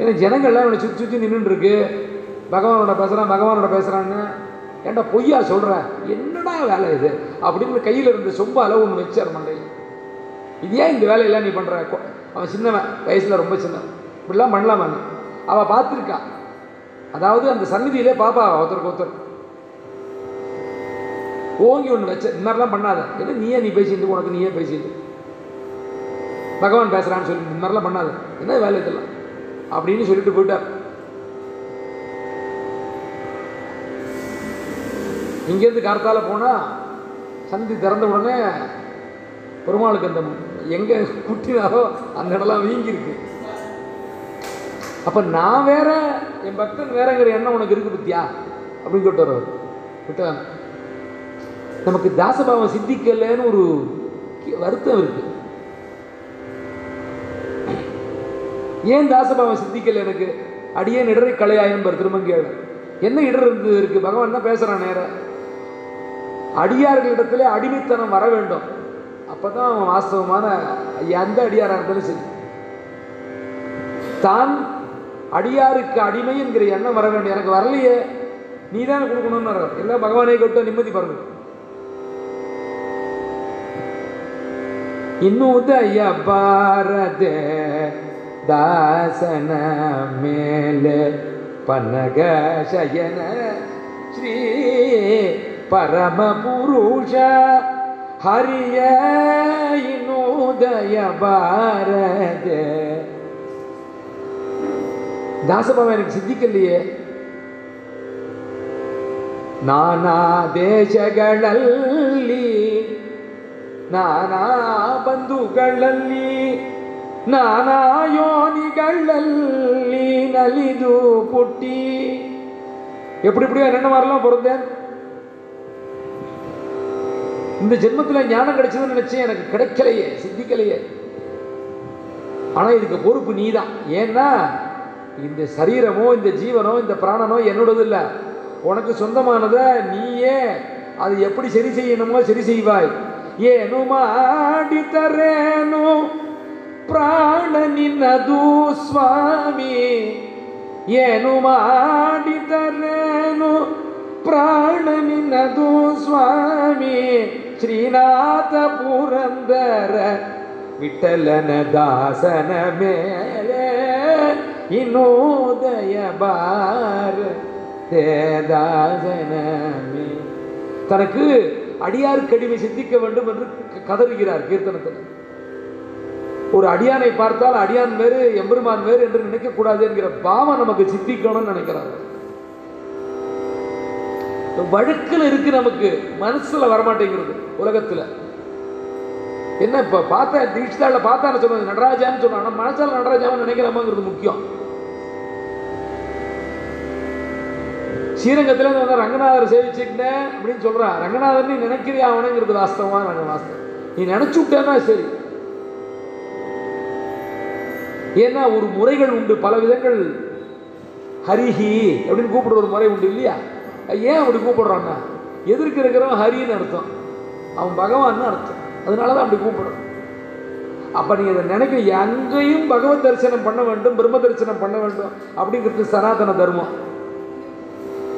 ஏன்னா ஜனங்கள்லாம் இவனை சுற்றி சுற்றி நின்றுட்டு இருக்கு. பகவானோட பேசுகிறான் பகவானோட பேசுகிறான்னு ஏன்டா பொய்யா சொல்கிற என்னடா வேலை இது? அப்படின்னு கையில் இருந்து சொம்ப அளவு ஒன்று வச்சார் மண்டை. இது ஏன் இந்த வேலையெல்லாம் நீ பண்ணுற அவன் சின்னவன் வயசில் ரொம்ப சின்னவன் இப்படிலாம் பண்ணலாமா நீ? அவள் பார்த்துருக்கா. அதாவது அந்த சந்நிதியிலே பாப்பா ஒருத்தருக்கு ஒருத்தர். ஓங்கி ஒன்று வச்ச இந்த மாதிரிலாம் பண்ணாத. என்ன நீயே நீ பேசிட்டு உனக்கு நீயே பேசிட்டு. பகவான் பேசுகிறான்னு சொல்லி இந்த மாதிரிலாம் பண்ணாத. என்ன வேலை இதெல்லாம்? அப்படின்னு சொல்லிட்டு போயிட்டார். இங்கேருந்து கார்த்தால போனால் சந்தி திறந்த உடனே பெருமாளுக்கு அந்த எங்கே குட்டினாரோ அந்த இடம்லாம் வீங்கியிருக்கு. அப்போ நான் வேற என் பக்தன் வேறங்கிற எண்ணம் உனக்கு இருக்கு பத்தியா? அப்படின்னு சொல்லிட்டு வர்றவர் விட்டா நமக்கு தாசபாவம் சித்திக்கலைன்னு ஒரு வருத்தம் இருக்கு. ஏன் தாசபாவம் சித்திக்கல எனக்கு? அடியே இடரை கலையாயம்பர் திருமங்கேடு என்ன இடர் இருந்தது இருக்கு? பகவான் தான் பேசுகிறான் நேர. அடியார்களிடத்திலே அடிமைத்தனம் வர வேண்டும். அப்பதான் வாஸ்தவமான எந்த அடியாராக இருந்தாலும் சரி. தான் அடியாருக்கு அடிமை என்கிற எண்ணம் வர வேண்டும். எனக்கு வரலையே. நீ தான் கொடுக்கணும்னு எல்லாம் பகவானை கேட்டு நிம்மதி பாருங்க. இன்னுதய பாரத தாசன மேலே பனக சயன ஸ்ரீ பரமபுருஷ ஹரிய இன்னோதய பாரத. தாசபாபா எனக்கு சித்திக்கலையே ನಾನಾ ದೇಶಗಳಲ್ಲಿ ನಾನಾ ಬಂಧುಗಳಲ್ಲಿ ನಾನಾ ಯೋನಿಗಳಲ್ಲಿ ನಲಿದು ಪುಟ್ಟಿ எப்படி எப்படியோ என்னென்ன மாதிரிலாம் பொறுத்தேன் இந்த ஜென்மத்துல ஞானம் கிடைச்சதுன்னு நினைச்சேன் எனக்கு கிடைக்கலையே சித்திக்கலையே ஆனா இதுக்கு பொறுப்பு நீதான் ஏன்னா இந்த சரீரமோ இந்த ஜீவனோ இந்த பிராணனோ என்னோடது இல்லை உனக்கு சொந்தமானதை நீயே அது எப்படி சரி செய்யணுமோ சரி செய்வாய் ಏನು ಮಾಡಿದರೇನು ಪ್ರಾಣ ನಿನ್ನದು ಸ್ವಾಮಿ ಏನು ಮಾಡಿದರೇನು ಪ್ರಾಣ ನಿನ್ನದು ಸ್ವಾಮಿ ಶ್ರೀನಾಥ ಪುರಂದರ ವಿಠಲನ ದಾಸನ ಮೇಲೆ ಇನ್ನೋದಯ ಬಾರ ದಾಸನ ಮೇಲೆ தனக்கு அடியாருக்கு அடிமை சித்திக்க வேண்டும் என்று க- கதறுகிறார் கீர்த்தனத்தில் ஒரு அடியானை பார்த்தால் அடியான் வேறு எம்பெருமான் வேறு என்று நினைக்க கூடாது என்கிற பாவம் நமக்கு சித்திக்கணும்னு நினைக்கிறார் வழுக்கில் இருக்கு நமக்கு. மனசுல வரமாட்டேங்கிறது உலகத்துல. என்ன இப்ப பார்த்தா தீட்சிதால பார்த்தா சொன்னது நடராஜான்னு சொன்னா மனசால நடராஜாவை நினைக்கிறோமாங்கிறது முக்கியம். ஸ்ரீரங்கத்துல இருந்து வந்த ரங்கநாதர் சேவிச்சுக்கிட்டேன் அப்படின்னு சொல்றான் ரங்கநாதர் நீ நினைக்கிறியா அவனுங்கிறது வாஸ்தவமா நாங்கள் வாஸ்தவம். நீ நினைச்சு விட்டேன்னா சரி. ஏன்னா ஒரு முறைகள் உண்டு. பல விதங்கள். ஹரிஹி அப்படின்னு கூப்பிடுற ஒரு முறை உண்டு இல்லையா? ஏன் அப்படி கூப்பிடுறாங்க? எதிர்க்க இருக்கிறவன் ஹரின்னு அர்த்தம். அவன் பகவான்னு அர்த்தம். அதனால தான் அப்படி கூப்பிடுறான். அப்போ நீங்கள் அதை நினைக்க எங்கேயும் பகவத் தரிசனம் பண்ண வேண்டும் பிரம்ம தரிசனம் பண்ண வேண்டும் அப்படிங்கிறது சனாதன தர்மம்.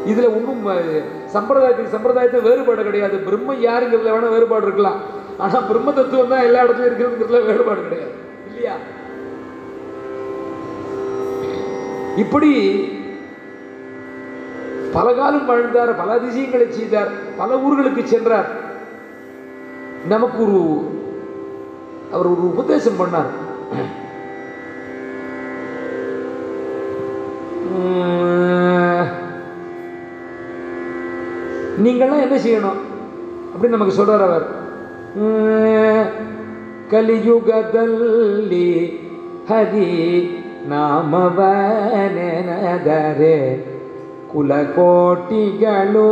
இதில் ஒன்றும் சம்பிரதாயத்துக்கு சம்பிரதாயத்தை வேறுபாடு கிடையாது. பிரம்மம் யாருங்கிறதுல வேணால் வேறுபாடு இருக்கலாம். ஆனால் பிரம்ம தத்துவம் தான் எல்லா இடத்துலையும் இருக்கிறதுங்கிறதுல வேறுபாடு கிடையாது. இல்லையா? இப்படி பல காலம் வாழ்ந்தார் பல அதிசயங்களை செய்தார் பல ஊர்களுக்கு சென்றார். நமக்கு ஒரு அவர் ஒரு உபதேசம் பண்ணார். நீங்கள்லாம் என்ன செய்யணும்? அப்படின்னு நமக்கு சொல்றார் அவர். கலியுகதல்லி ஹரி நாமவனதரே ಕುಲಕೋಟಿಗಳು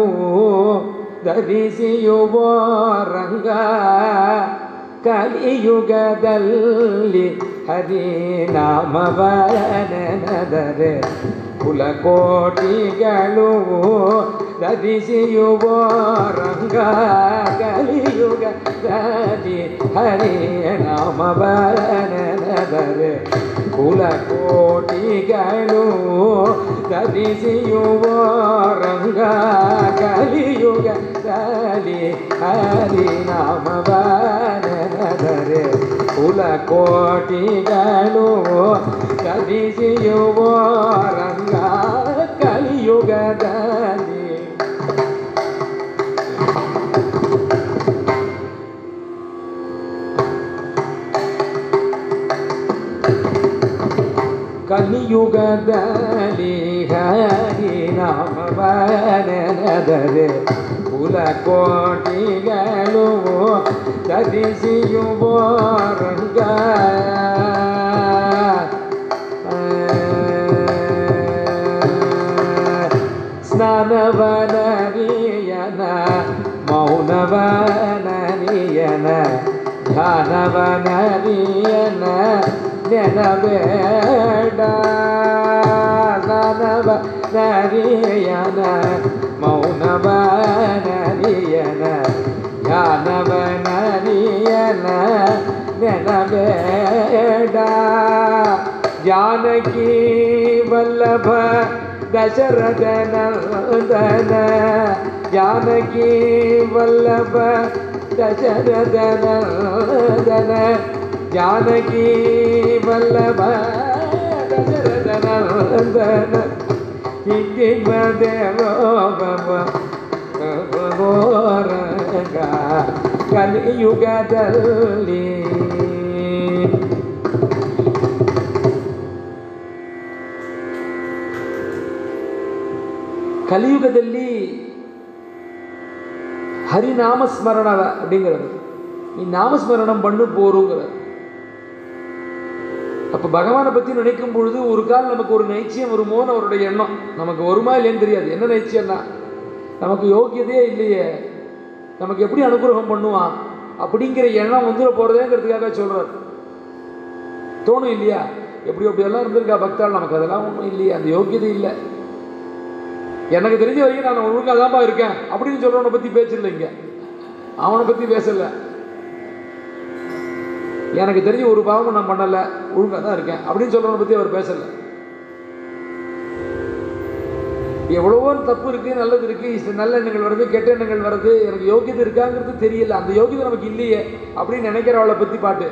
ಧರಿಸಿಯುವ ರಂಗ ಕಲಿಯುಗದಲ್ಲಿ ಹರಿ ನಾಮವನೆನದರೆ ಕುಲಕೋಟಿಗಳು ರದಿಸಿಯುವ ರಂಗ ಕಲಿಯುಗದಲ್ಲಿ ಹರಿಯ ನಾಮ ಬರನದರೆ ಕುಲಕೋಟಿಗಳು ರದಿಸಿಯುವ ರಂಗ ಕಲಿಯುಗದಲ್ಲಿ ಹರಿನಾಮ ಬರನದರೆ ಕುಲಕೋಟಿಗಳು ಕಲಿಸಿಯುವ ರಂಗ ಕಲಿಯುಗದಲ್ಲಿ ಕಲಿಯುಗದಲ್ಲಿ ಹರಿನಾಮವನದರೆ ಕುಲಕೋಟಿಗಳು ಕಲಿಸಿಯುವ ರಂಗ ಸ್ನಾನವನರಿಯನ ಮೌನವನರಿಯನ ಧ್ಯಾನವನರಿಯನ ನೆನಬೇಡ ಸ್ನಾನವ ನರಿಯನ ಮೌನವನರಿಯನ ಧ್ಯಾನವನರಿಯನ ನೆನಬೇಡ ಜಾನಕಿ ವಲ್ಲಭ ದಶರಥ ನಂದನ ಜಾನಕಿ ವಲ್ಲಭ ದಶರಥ ஜானகி வல்லப தசரதனந்தன இங்கிம தேவோபமோரங்க கலியுகதல்லி ಕಲಿಯುಗದಲ್ಲಿ ಹರಿನಾಮಸ್ಮರಣ அப்படிங்கிறது. நீ நாமஸ்மரணம் பண்ணு போருங்கிறது. அப்போ பகவானை பற்றி நினைக்கும் பொழுது ஒரு கால் நமக்கு ஒரு நைச்சியம் வருமோன்னு அவருடைய எண்ணம். நமக்கு வருமா இல்லைன்னு தெரியாது. என்ன நைச்சியம்னா நமக்கு யோக்கியதையே இல்லையே. நமக்கு எப்படி அனுகிரகம் பண்ணுவான்? அப்படிங்கிற எண்ணம் வந்துட போகிறதேங்கிறதுக்காக சொல்கிறார் தோணும் இல்லையா? எப்படி அப்படியெல்லாம் இருந்திருக்கா பக்தால் நமக்கு அதெல்லாம் ஒன்றும் இல்லையே. அந்த யோக்கியதை இல்லை. எனக்கு தெரிஞ்ச வரைக்கும் நான் ஒழுங்காக தான்ப்பா இருக்கேன். அப்படின்னு சொல்கிறவனை பற்றி பேச்சில்லை இங்கே. அவனை பற்றி பேசலை. எனக்கு தெரிஞ்ச ஒரு பாவமும் நான் பண்ணலை ஒழுங்காக தான் இருக்கேன். அப்படின்னு சொல்கிறவனை பற்றி அவர் பேசலை. எவ்வளவோ தப்பு இருக்குது நல்லது இருக்குது நல்ல எண்ணங்கள் வருது கெட்ட எண்ணங்கள் வருது எனக்கு யோகியதை இருக்காங்கிறது தெரியல. அந்த யோகியதை நமக்கு இல்லையே அப்படின்னு நினைக்கிறவளை பற்றி பாட்டு.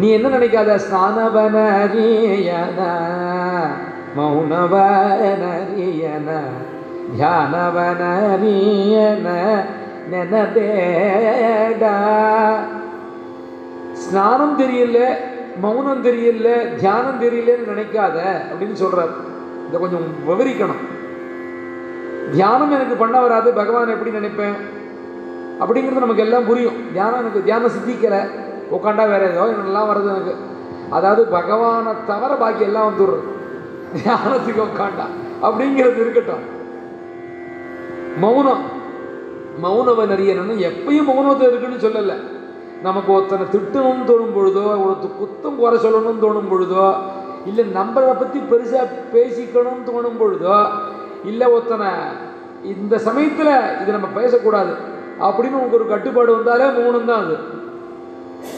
நீ என்ன நினைக்காத? ஸ்நானவனரியன மௌனவனரியன தியானவனரியன நெனபேடா ஸ்நானம் தெரியல மௌனம் தெரியல தியானம் தெரியலன்னு நினைக்காத அப்படின்னு சொல்றாரு. இதை கொஞ்சம் விவரிக்கணும். தியானம் எனக்கு பண்ண வராது பகவான் எப்படி நினைப்பேன்? அப்படிங்கிறது நமக்கு எல்லாம் புரியும். தியானம் எனக்கு தியானம் சித்திக்கலை. உட்காண்டா வேற ஏதோ என்னெல்லாம் வருது எனக்கு. அதாவது பகவானை தவிர பாக்கி எல்லாம் வந்துடுறது. தியானத்துக்கு உட்காண்டா அப்படிங்கிறது இருக்கட்டும். மௌனம். மௌனவன் அறியணும்னு எப்பயும் மௌனத்தை இருக்குன்னு சொல்லலை. நமக்கு ஒருத்தனை திட்டணும்னு தோணும் பொழுதோ ஒருத்தர் குத்தம் குறை சொல்லணும்னு தோணும் பொழுதோ இல்லை நம்மளை பற்றி பெருசாக பேசிக்கணும்னு தோணும் பொழுதோ இல்லை ஒருத்தனை இந்த சமயத்தில் இது நம்ம பேசக்கூடாது அப்படின்னு உங்களுக்கு ஒரு கட்டுப்பாடு வந்தாலே மௌனம் தான் அது.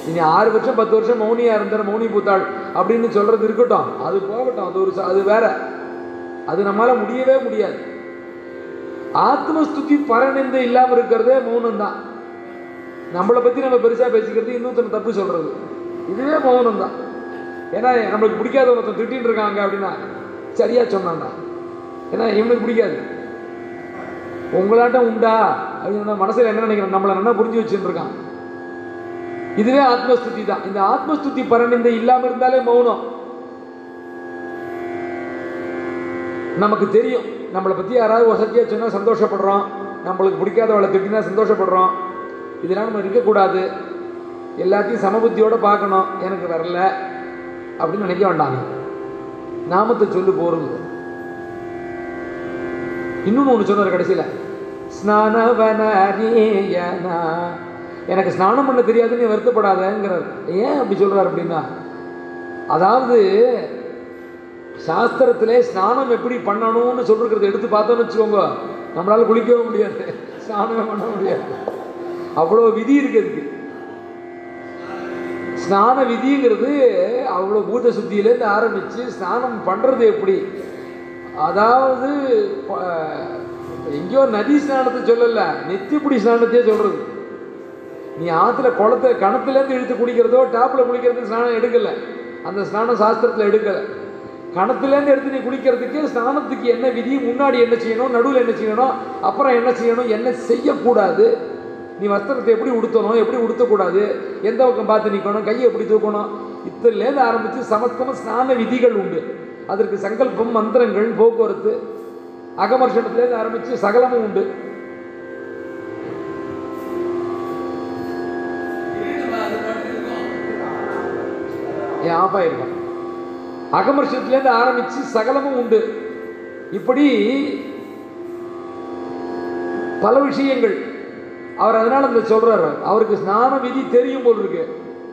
இனி ஆறு வருஷம் பத்து வருஷம் மௌனியாக இருந்தார் மௌனி பூத்தாள் அப்படின்னு சொல்கிறது இருக்கட்டும். அது போகட்டும். அது ஒரு அது வேற. அது நம்மளால் முடியவே முடியாது. ஆத்மஸ்துதி பரநிந்தை இல்லாமல் இருக்கிறதே மௌனம் தான் நம்மளை பற்றி நம்ம பெருசாக பேசிக்கிறது இன்னொருத்தனை தப்பு சொல்கிறது இதுவே மௌனம் தான் ஏன்னா நம்மளுக்கு பிடிக்காத ஒருத்தன் திட்டின்னு இருக்காங்க அப்படின்னா சரியாக சொன்னான்டா ஏன்னா இவனுக்கு பிடிக்காது. உங்களாட்டம் உண்டா? அப்படின்னு மனசில் என்ன நினைக்கிறேன்? நம்மளை நல்லா புரிஞ்சு வச்சுட்டு இருக்கான். இதுவே ஆத்மஸ்துதி தான். இந்த ஆத்மஸ்துதி பரநிந்தை இல்லாமல் இருந்தாலே மௌனம். நமக்கு தெரியும். நம்மளை பற்றி யாராவது வசதியாக சொன்னால் சந்தோஷப்படுறோம். நம்மளுக்கு பிடிக்காதவளை திட்டினா சந்தோஷப்படுறோம். இதெல்லாம் நம்ம இருக்கக்கூடாது. எல்லாத்தையும் சமபுத்தியோடு பார்க்கணும். எனக்கு வரல. அப்படின்னு நினைக்க வேண்டாங்க. நாமத்தை சொல்லு போகிறது இன்னொன்று ஒன்று சொன்னார் கடைசியில். ஸ்நானவனரியனா எனக்கு ஸ்நானம் பண்ண தெரியாதுன்னு வருத்தப்படாதங்கிறார். ஏன் அப்படி சொல்கிறார் அப்படின்னா அதாவது சாஸ்திரத்திலே ஸ்நானம் எப்படி பண்ணணும்னு சொல்லிருக்கிறத எடுத்து பார்த்தோன்னு வச்சுக்கோங்க. நம்மளால் குளிக்கவும் முடியாது. ஸ்நானமே பண்ண முடியாது. அவ்வளோ விதி இருக்கிறதுக்கு ஸ்நான விதிங்கிறது அவ்வளோ பூத சுத்தியிலேருந்து ஆரம்பித்து ஸ்நானம் பண்ணுறது எப்படி? அதாவது எங்கேயோ நதி ஸ்நானத்தை சொல்லலை நெத்திப்பிடி ஸ்நானத்தையே சொல்கிறது நீ ஆற்றுல குளத்தை கணத்துலேருந்து இழுத்து குடிக்கிறதோ டாப்பில் குளிக்கிறதுக்கு ஸ்நானம் எடுக்கலை. அந்த ஸ்நானம் சாஸ்திரத்தில் எடுக்கலை. கணத்துலேருந்து எடுத்து நீ குளிக்கிறதுக்கு ஸ்நானத்துக்கு என்ன விதி முன்னாடி என்ன செய்யணும் நடுவில் என்ன செய்யணும் அப்புறம் என்ன செய்யணும் என்ன செய்யக்கூடாது? நீ வஸ்திரத்தை எப்படி உடுத்தணும் எப்படி உடுத்தக்கூடாது எந்த பக்கம் பார்த்து நிற்கணும் கையை எப்படி தூக்கணும்? இத்தலேருந்து ஆரம்பித்து சமஸ்தம ஸ்நான விதிகள் உண்டு. அதற்கு சங்கல்பம் மந்திரங்கள் போக்குவரத்து அகமர்ஷணத்துலேருந்து ஆரம்பித்து சகலமும் உண்டு. ஏன் ஆஃப் ஆயிருக்கும் அகமர்ஷத்துலேருந்து ஆரம்பித்து சகலமும் உண்டு. இப்படி பல விஷயங்கள். அவர் அதனால அந்த சொல்றாரு. அவருக்கு ஸ்நான விதி தெரியும் போல் இருக்கு.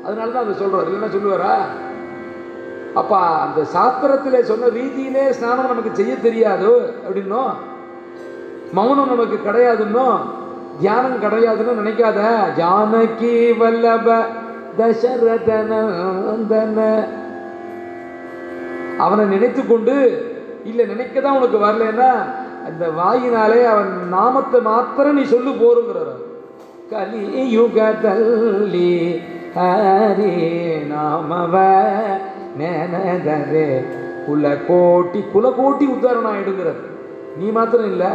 அதனால தான் அதை சொல்றாரு. இல்லைன்னா சொல்லுவாரா? அப்பா அந்த சாஸ்திரத்தில் சொன்ன ரீதியிலே ஸ்நானம் நமக்கு செய்ய தெரியாது அப்படின்னும் மௌனம் நமக்கு கிடையாதுன்னோ? தியானம் கிடையாதுன்னு நினைக்காத. ஜானகி வல்லப தசரதன அவனை நினைத்து கொண்டு இல்லை நினைக்க தான் உனக்கு வரலன்னா அந்த வாயினாலே அவன் நாமத்தை மாத்திரம் நீ சொல்லு போருங்கிறார். ಕಲಿಯುಗದಲ್ಲಿ ಹರಿ ನಾಮವ ನೆನೆದರೆ ಕುಲಕೋಟಿ ಕುಲಕೋಟಿ உத்தாரணம் ஆயிடுங்கிறார் நீ மாத்திரம் இல்லை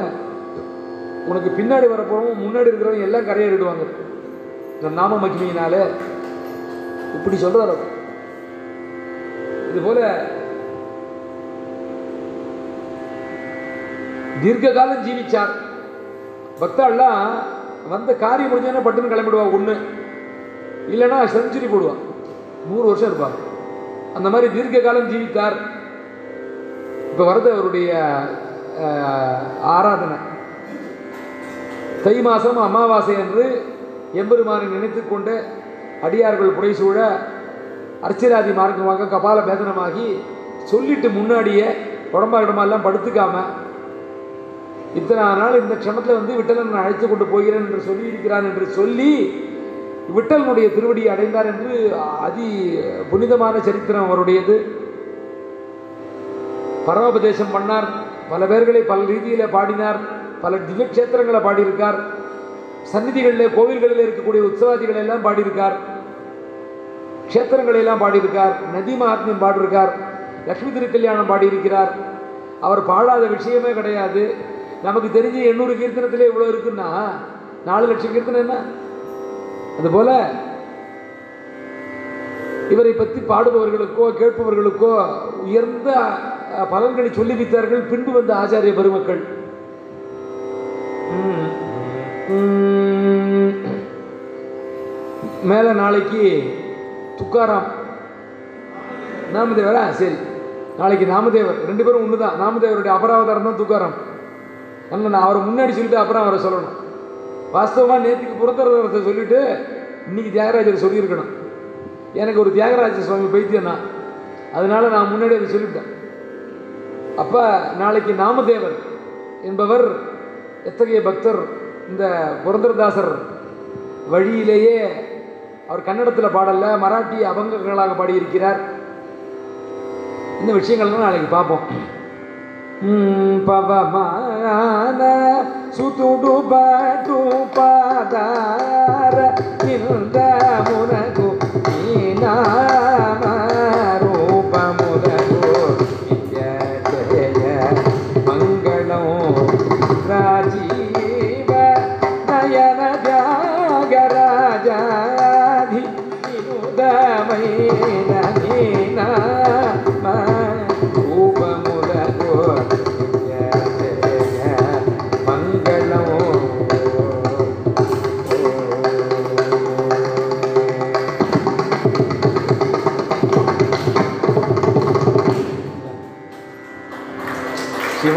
உனக்கு பின்னாடி வரப்போறவங்க முன்னாடி இருக்கிறவங்க எல்லாம் கரையேறிடுவாங்க இந்த நாம மகிமையினால இப்படி சொல்றார் அவர். இது போல தீர்க்க காலம் ஜீவிச்சார் பக்தாள்லாம் வந்த காரியம் முடிஞ்சோன்னா பட்டுன்னு கிளம்பிடுவா ஒன்று இல்லைன்னா செஞ்சுரி போடுவான் நூறு வருஷம் இருப்பார் அந்த மாதிரி தீர்க்க காலம் ஜீவித்தார். இப்போ வருது அவருடைய ஆராதனை. தை மாதம் அமாவாசை என்று எம்பெருமானை நினைத்து கொண்டு அடியார்கள் புடைசூழ அர்ச்சராதி மார்க்கமாக கபால பேதனமாகி சொல்லிட்டு முன்னாடியே உடம்பா இடமெல்லாம் படுத்துக்காமல் இத்தனை நாள் இந்த க்ஷணத்தில் வந்து விட்டலை நான் அழைத்து கொண்டு போகிறேன் என்று சொல்லி இருக்கிறான் என்று சொல்லி விட்டலனுடைய திருவடியை அடைந்தார் என்று அதி புனிதமான சரித்திரம் அவருடையது. பரமோபதேசம் பண்ணார். பல பேர்களை பல ரீதியில் பாடினார். பல திவ்ய கஷேத்திரங்களை பாடியிருக்கார். சந்நிதிகளில் கோவில்களில் இருக்கக்கூடிய உற்சவாதிகளை எல்லாம் பாடியிருக்கார். க்ஷேத்திரங்களை எல்லாம் பாடியிருக்கார். நதி மகாத்மியம் பாடியிருக்கார். லக்ஷ்மி திருக்கல்யாணம் பாடியிருக்கிறார். அவர் பாடாத விஷயமே கிடையாது. நமக்கு தெரிஞ்ச எண்ணூறு கீர்த்தனத்திலே இவ்வளோ இருக்குன்னா நாலு லட்சம் கீர்த்தனம் என்ன? அதுபோல இவரை பற்றி பாடுபவர்களுக்கோ கேட்பவர்களுக்கோ உயர்ந்த பலன்களை சொல்லி வைத்தார்கள் பின்பு வந்த ஆச்சாரிய பெருமக்கள். ம். மேல நாளைக்கு துக்காராம். நாமதேவரா? சரி. நாளைக்கு நாமதேவர். ரெண்டு பேரும் ஒன்று தான் நாமதேவருடைய அபராவதாரம் தான் துக்காராம். நம்ம நான் அவரை முன்னாடி சொல்லிட்டு அப்புறம் அவரை சொல்லணும். வாஸ்தவமாக நேற்றுக்கு புறத்தரத்தை சொல்லிவிட்டு இன்றைக்கி தியாகராஜர் சொல்லியிருக்கணும். எனக்கு ஒரு தியாகராஜ சுவாமி பைத்தியம் தான் அதனால நான் முன்னாடி அதை சொல்லிவிட்டேன். அப்போ நாளைக்கு நாமதேவர் என்பவர் எத்தகைய பக்தர் இந்த புரந்தரதாசர் வழியிலேயே அவர் கன்னடத்தில் பாடல மராட்டி அபங்கங்களாக பாடியிருக்கிறார். இந்த விஷயங்கள்லாம் நாளைக்கு பார்ப்போம். ம், பவமான சுத்துடு பட்டு பாதார இந்த முனகு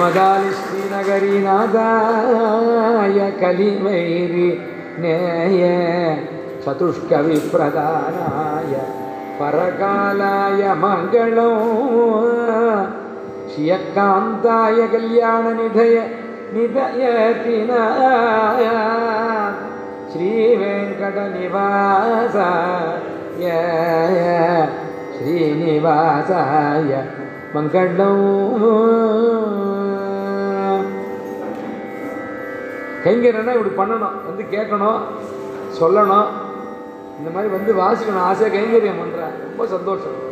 वदालि श्रीनगरी नादाय कलिमैरि नेय चतुष्कविप्रदानाय परकालाय निधय शियकान्ताय श्री निधयतिनाय श्रीवेङ्कटनिवासाय श्रीनिवासाय मङ्गलौ கைங்கரன்னா இப்படி பண்ணணும்? வந்து கேட்கணும் சொல்லணும். இந்த மாதிரி வந்து வாசிக்கணும். ஆசையாக கைங்கரியம் பண்ணுறேன் ரொம்ப சந்தோஷம்.